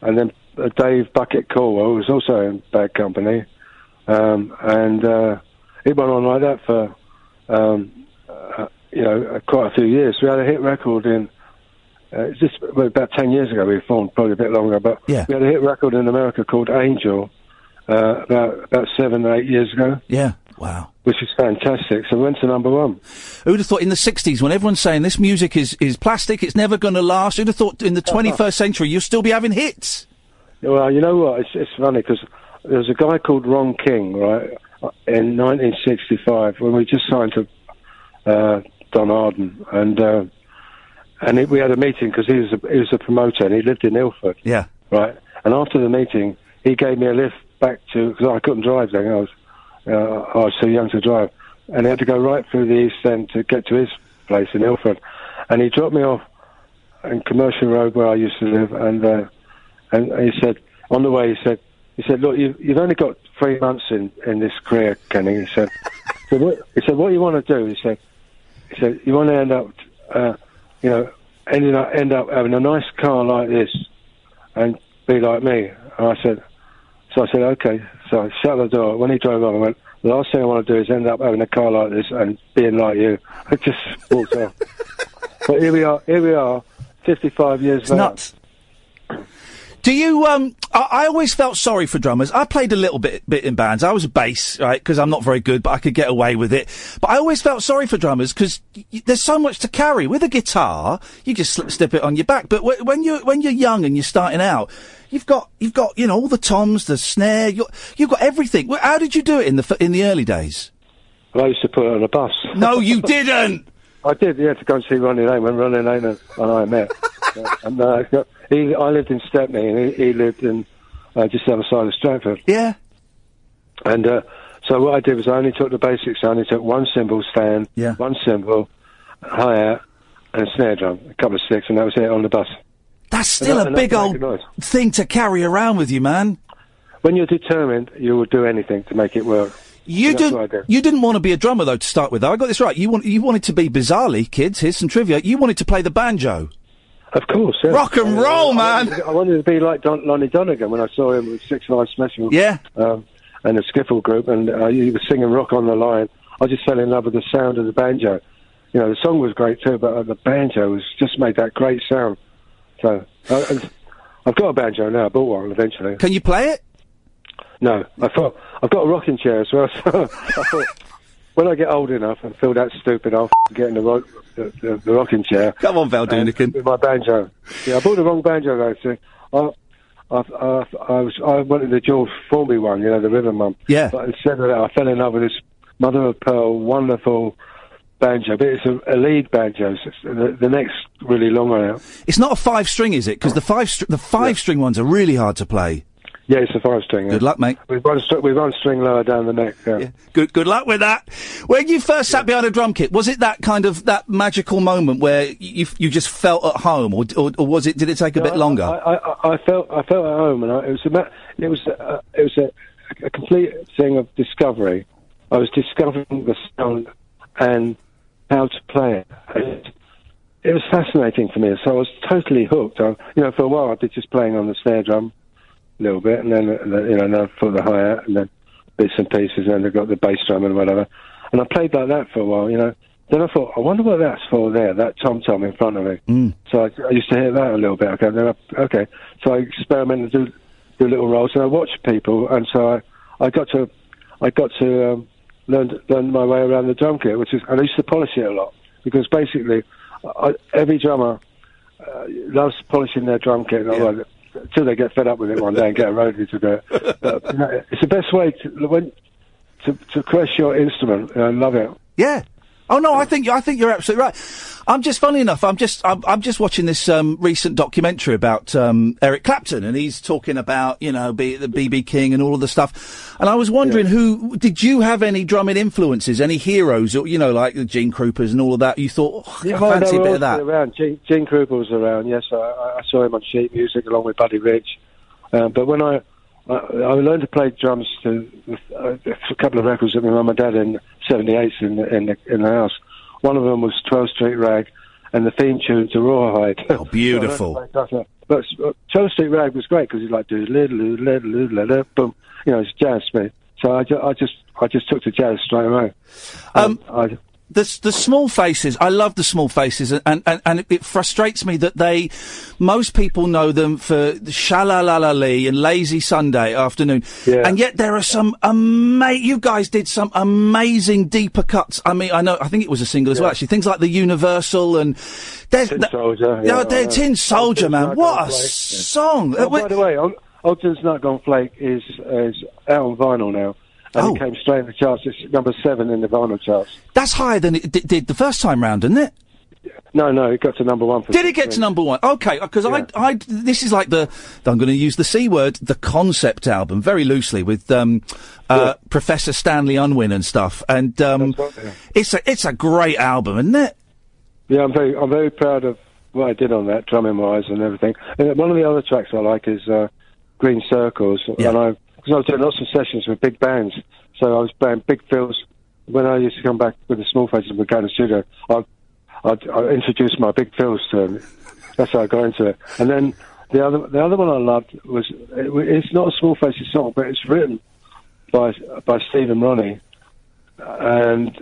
and then uh, Dave Bucket Colwell who was also in Bad Company, um, and uh, it went on like that for um, uh, you know quite a few years. We had a hit record in. Uh, it's just about ten years ago we formed, probably a bit longer, but Yeah. we had a hit record in America called Angel uh, about about seven or eight years ago Yeah. Wow. which is fantastic. So we went to number one. Who'd have thought in the 60s, when everyone's saying this music is, is plastic, it's never going to last, who'd have thought in the 21st century you'll still be having hits? Well, you know what? It's, it's funny because there was a guy called Ron King, right, in 1965 when we just signed to uh, Don Arden, and uh, and it, we had a meeting because he was a, he was a promoter and he lived in Ilford, Yeah. right. And after the meeting, he gave me a lift back to because I couldn't drive then. I was uh, I was too young to drive, and he had to go right through the East End to get to his place in Ilford, and he dropped me off in Commercial Road where I used to live, and uh, and he said on the way he said he said look you, you've only got three months in in this career, Kenny. He said (laughs) so what, he said what you want to do? He said he said you want to end up uh, you know ending up end up having a nice car like this and be like me. And I said so I said okay. So I shut the door. When he drove off, I went. The last thing I want to do is end up having a car like this and being like you. (laughs) I just walked off. (laughs) But here we are. Here we are. Fifty-five years It's later. nuts. Do you? Um, I, I always felt sorry for drummers. I played a little bit, bit in bands. I was a bass, right? Because I'm not very good, but I could get away with it. But I always felt sorry for drummers because y- there's so much to carry. With a guitar, you just slip, it on your back. But w- when you when you're young and you're starting out, you've got you've got you know all the toms, the snare. You you've got everything. Well, How did you do it in the f- in the early days? I used to put it on a bus. No, you didn't. (laughs) I did, yeah, to go and see Ronnie Lane when Ronnie Lane and, and I met. (laughs) And uh, he, I lived in Stepney and he, he lived in uh, just the other side of Stratford. Yeah. And uh, so what I did was I only took the basics. I only took one cymbal stand, Yeah. one cymbal, hi hat, and a snare drum, a couple of sticks, and that was it on the bus. That's still a big old made a noise. thing to carry around with you, man. When you're determined, you will do anything to make it work. You And that's what I didn't. did. You didn't want to be a drummer though to start with. Though I got this right. You want. You wanted to be bizarrely, kids. Here's some trivia. You wanted to play the banjo. Of course, yeah. Rock and roll, I man. I wanted to be like Don, Lonnie Donegan when I saw him with Six-Five Special. Yeah. Um, and the Skiffle group, and uh, he was singing Rock Island Line. I just fell in love with the sound of the banjo. You know, the song was great too, but uh, the banjo was just made that great sound. So, uh, I've got a banjo now. I bought one eventually. Can you play it? No, I thought I've got a rocking chair as well. (laughs) So I thought when I get old enough and feel that stupid, I'll f- get in the, rock, the, the, the rocking chair. Come on, Val Doonican. With my banjo. Yeah, I bought the wrong banjo though. So I, I, I, I was I wanted the George Formby one, you know, the River Mum. Yeah. But instead of that, I fell in love with this mother of pearl, wonderful banjo. But it's a, a lead banjo. So the, the neck's really long one it. It's not a five string, is it? Because the five str- the five string ones are really hard to play. Yeah, it's a five string. Good luck, mate. With one, str- with one string lower down the neck. Yeah. Good good luck with that. When you first sat behind a drum kit, was it that kind of that magical moment where you you just felt at home, or or, or was it? Did it take a No, bit longer? I, I, I- felt I felt at home, and I, it was a ma- it was it was a, a complete thing of discovery. I was discovering the sound and how to play it. And it was fascinating for me, so I was totally hooked. I, you know, for a while I did just playing on the snare drum little bit, and then uh, you know, now for the hi hat, and then bits and pieces, and then I got the bass drum and whatever. And I played like that for a while, you know, then I thought, I wonder what that's for there, that tom tom in front of me. So I, I used to hear that a little bit. Okay, then I, okay. So I experimented, do do little rolls, and I watched people, and so I, I got to I got to um, learn learn my way around the drum kit, which is and I used to polish it a lot because basically I, every drummer uh, loves polishing their drum kit. well, Until they get fed up with it one day and get a to do it. But, you know, it's the best way to when to, to caress your instrument. I love it. Yeah. Oh no, I think I think you're absolutely right. I'm just funny enough. I'm just I'm, I'm just watching this um, recent documentary about um, Eric Clapton, and he's talking about you know B, the BB King and all of the stuff. And I was wondering, who did you have any drumming influences, any heroes, or you know like the Gene Krupas and all of that? You thought, oh, I well, fancy a bit of that. Around. Gene, Gene Krupa was around. Yes, I, I I saw him on sheet music along with Buddy Rich. Um, but when I, I I learned to play drums to uh, a couple of records that my mum and dad in '78 in the, in the in the house. One of them was 12 Street Rag, and the theme tune to Rawhide. Oh, (laughs) beautiful. but uh, 12 Street Rag was great because he's like do little little little boom. You know, it's jazz me. So I, ju- I just I just took to jazz straight away. Um, I, the the small faces, I love the small faces, and and, and it frustrates me that they, most people know them for Shalalalali and Lazy Sunday Afternoon, and yet there are some ama- You guys did some amazing deeper cuts. I mean, I know, I think it was a single as well. Actually, things like the Universal and there's Tin th- Soldier. Yeah, yeah, they're. Tin Soldier, man. What a Flake, song! Oh, by the way, Og- Ogden's Nut Gone Flake is is out on vinyl now. And Oh. it came straight in the charts. It's number seven in the vinyl charts. That's higher than it d- did the first time round, isn't it? No, no, it got to number one. For Did it get to number one? Okay, because I, I, this is like the, I'm going to use the C word, the concept album, very loosely with um, uh, Professor Stanley Unwin and stuff, and um, it's a, it's a great album, isn't it? Yeah, I'm very, I'm very proud of what I did on that, drumming wise and everything. And one of the other tracks I like is uh, Green Circles, and I, because I was doing lots of sessions with big bands, so I was playing big fills. When I used to come back with the small faces and we'd go to the studio, I, I, I introduced my big fills to them. That's how I got into it. And then the other, the other one I loved was, it, it's not a small faces song, but it's written by by Stephen Ronnie, and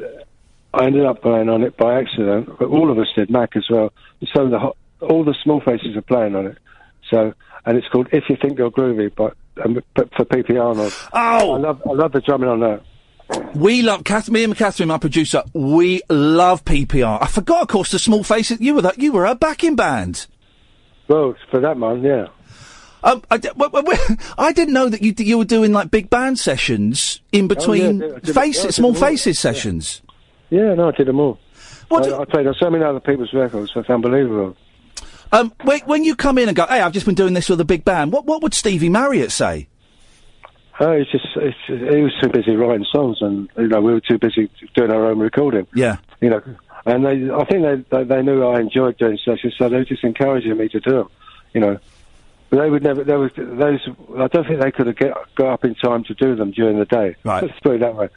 I ended up playing on it by accident, but all of us did, Mac as well. So the all the small faces are playing on it. So and it's called "If You Think You're Groovy," but for P.P. Arnold. Oh, I love I love the drumming on that. We love Kath, me and Catherine, my producer. We love PPR. I forgot, of course, the Small Faces. You were that. You were a backing band. Well, for that man, yeah. Um, I, d- w- w- w- I didn't know that you you were doing like big band sessions in between Oh, yeah, did- faces, did small faces sessions. Yeah, no, I did them all. I, I played on so many other people's records. That's unbelievable. Um, when, when you come in and go, hey, I've just been doing this with a big band. What what would Stevie Marriott say? Oh, it's just it's, he was too busy writing songs, and you know we were too busy doing our own recording. Yeah. You know, and they I think they they, they knew I enjoyed doing sessions, so they were just encouraging me to do them. You know, but they would never. There was those. I don't think they could have get got up in time to do them during the day. Right. Let's put it that way.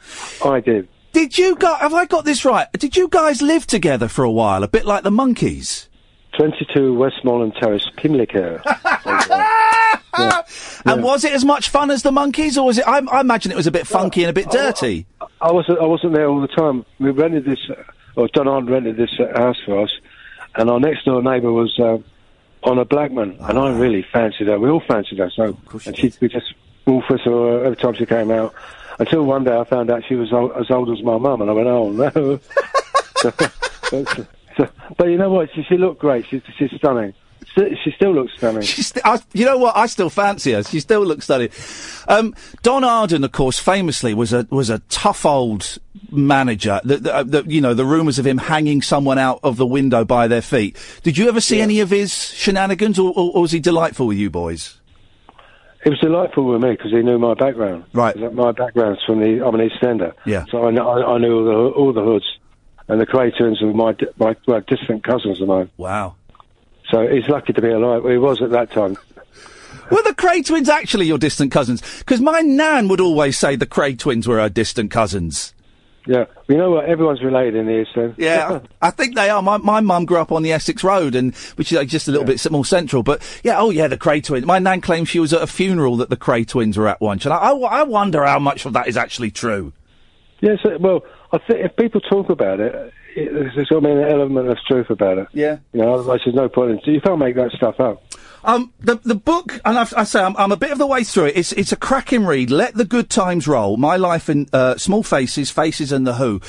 I did. Did you guys? Have I got this right? Did you guys live together for a while, a bit like the Monkees? 22 Westmoreland Terrace, Pimlico. (laughs) And was it as much fun as the Monkees, or was it? I, I imagine it was a bit funky and a bit dirty. I wasn't. I wasn't there all the time. We rented this, uh, or Don Arden rented this uh, house for us, and our next door neighbour was uh, Honor Blackman, and I really fancied her. We all fancied her. So, and she we just all for her every time she came out. Until one day I found out she was old, as old as my mum, and I went, "Oh no!" (laughs) (laughs) so, but you know what? She, she looked great. She's she's stunning. She still looks stunning. She's st- I, you know what? I still fancy her. She still looks stunning. Um, Don Arden, of course, famously was a was a tough old manager. The, the, uh, the, you know the rumours of him hanging someone out of the window by their feet. Did you ever see any of his shenanigans, or, or, or was he delightful with you boys? It was delightful with me because he knew my background. Right. My background's from the. I'm an East Ender. Yeah. So I, I, I knew all the all the hoods, and the Kray twins were my my well, distant cousins of mine. Wow. So he's lucky to be alive. Well, he was at that time. Were the Kray twins actually your distant cousins? Because my nan would always say the Kray twins were her distant cousins. Yeah. You know what? Everyone's related in the East End. Yeah, I (laughs) I think they are. My my mum grew up on the Essex Road, and which is like just a little bit more central. But yeah, oh yeah, the Kray twins. My nan claims she was at a funeral that the Kray twins were at once, and I, I, I wonder how much of that is actually true. Yes, uh, well, I think if people talk about it, it there's got to be an element of truth about it. Yeah. You know, otherwise there's no point in. You can't make that stuff up. Um, the the book, and I've, I say I'm, I'm a bit of the way through it. It's it's a cracking read. Let the good times roll. My life in uh, small faces, faces, and the Who.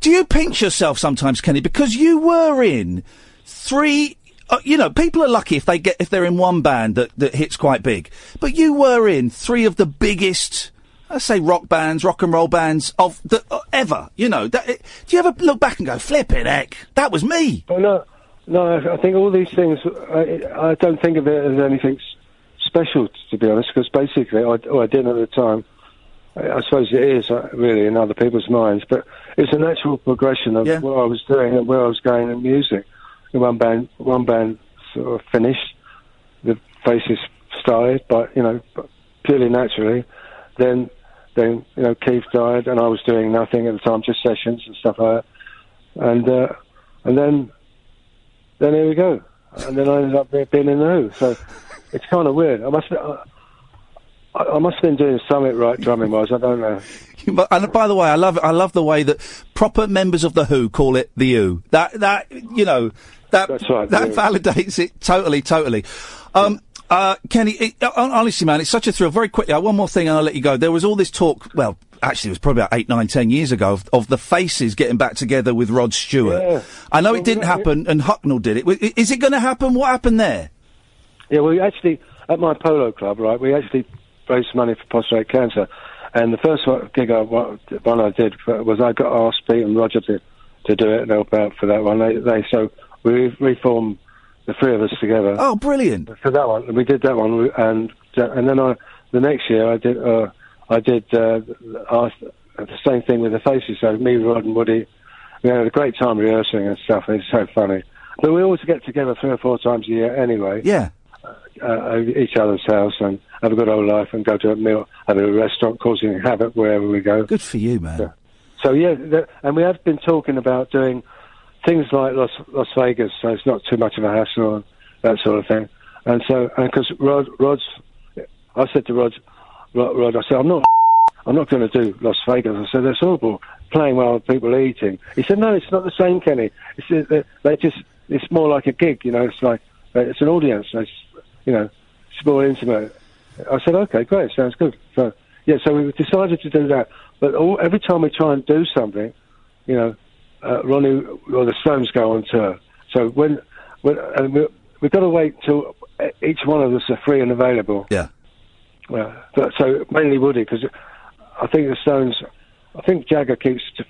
Do you pinch yourself sometimes, Kenny? Because you were in three. Uh, you know, people are lucky if they get if they're in one band that that hits quite big. But you were in three of the biggest. Let's say rock bands, rock and roll bands of the uh, ever. You know, that, it- do you ever look back and go, "Flipping heck, that was me"? Oh, no, no, I I think all these things, I, I don't think of it as anything special, to be honest, because basically, I, or I didn't at the time. I, I suppose it is uh, really in other people's minds, but it's a natural progression of what I was doing and where I was going in music. One band, one band sort of finished, the faces started, but you know, purely naturally. Then, then you know, Keith died, and I was doing nothing at the time, just sessions and stuff like that. And uh, and then then here we go. And then I ended up being in the Who. So it's kind of weird. I must I, I must have been doing something right drumming wise. I don't know. (laughs) And by the way, I love I love the way that proper members of the Who call it the Who. That that you know that that yeah. validates it totally, totally. Um, uh, Kenny, it, uh, honestly, man, it's such a thrill. Very quickly, uh, one more thing, and I'll let you go. There was all this talk. Well, actually, it was probably about eight, nine, ten years ago of, of the Faces getting back together with Rod Stewart. Yeah. I know it didn't happen, and Hucknall did it. Is it going to happen? What happened there? Yeah, we actually at my polo club, right? We actually raised money for prostate cancer, and the first one, gig I one I did was I got asked Pete and Roger to to do it and help out for that one. They, they so we reformed the three of us together. Oh, brilliant! For that one, we did that one, and and then I the next year I did uh, I did uh, the same thing with the faces. So me, Rod, and Woody, we had a great time rehearsing and stuff. It's so funny. But we always get together three or four times a year anyway. Yeah. Uh, each other's house and have a good old life and go to a meal at a restaurant causing havoc wherever we go. Good for you, man. So yeah, th- and we have been talking about doing things like Las, Las Vegas, so it's not too much of a hassle and that sort of thing. And so, and because Rod, Rod's, I said to Rod, Rod, Rod I said, I'm not, I'm not going to do Las Vegas. I said, that's horrible, playing while people are eating. He said, no, it's not the same, Kenny. It's just, it's more like a gig, you know. It's like it's an audience. It's, you know, it's more intimate. I said, okay, great, sounds good. So yeah, so we decided to do that. But all, every time we try and do something, you know, uh, Ronnie or the Stones go on tour. So when, when and we, we've got to wait till each one of us are free and available. Yeah. Well, but, so mainly Woody because I think the Stones, I think Jagger keeps t-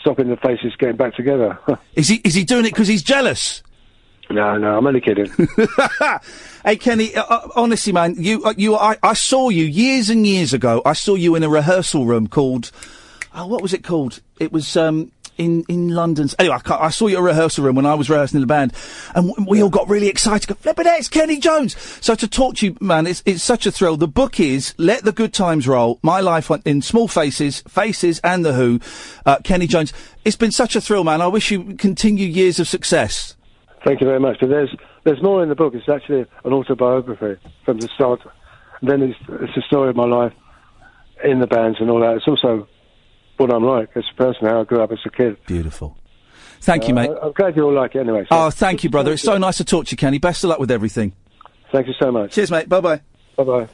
stopping the faces getting back together. (laughs) Is he is he doing it because he's jealous? no, no, I'm only kidding. (laughs) Hey Kenny, uh, uh, honestly, man, you uh, you I, I saw you years and years ago. I saw you in a rehearsal room called, oh, what was it called? It was um in in London. Anyway, I, I saw you at rehearsal room when I was rehearsing in the band, and w- we all got really excited. Go, heck, it's Kenny Jones. So to talk to you, man, it's it's such a thrill. The book is "Let the Good Times Roll: My Life in Small Faces, Faces, and the Who." Uh, Kenny Jones. It's been such a thrill, man. I wish you continue years of success. Thank you very much. But there's there's more in the book. It's actually an autobiography from the start. And then it's, it's a story of my life in the bands and all that. It's also what I'm like as a person, how I grew up as a kid. Beautiful. Thank you, uh, mate. I, am glad you all like it anyway. So Oh, thank you, brother. It's so nice to talk to you, Kenny. Best of luck with everything. Thank you so much. Cheers, mate. Bye bye. Bye bye.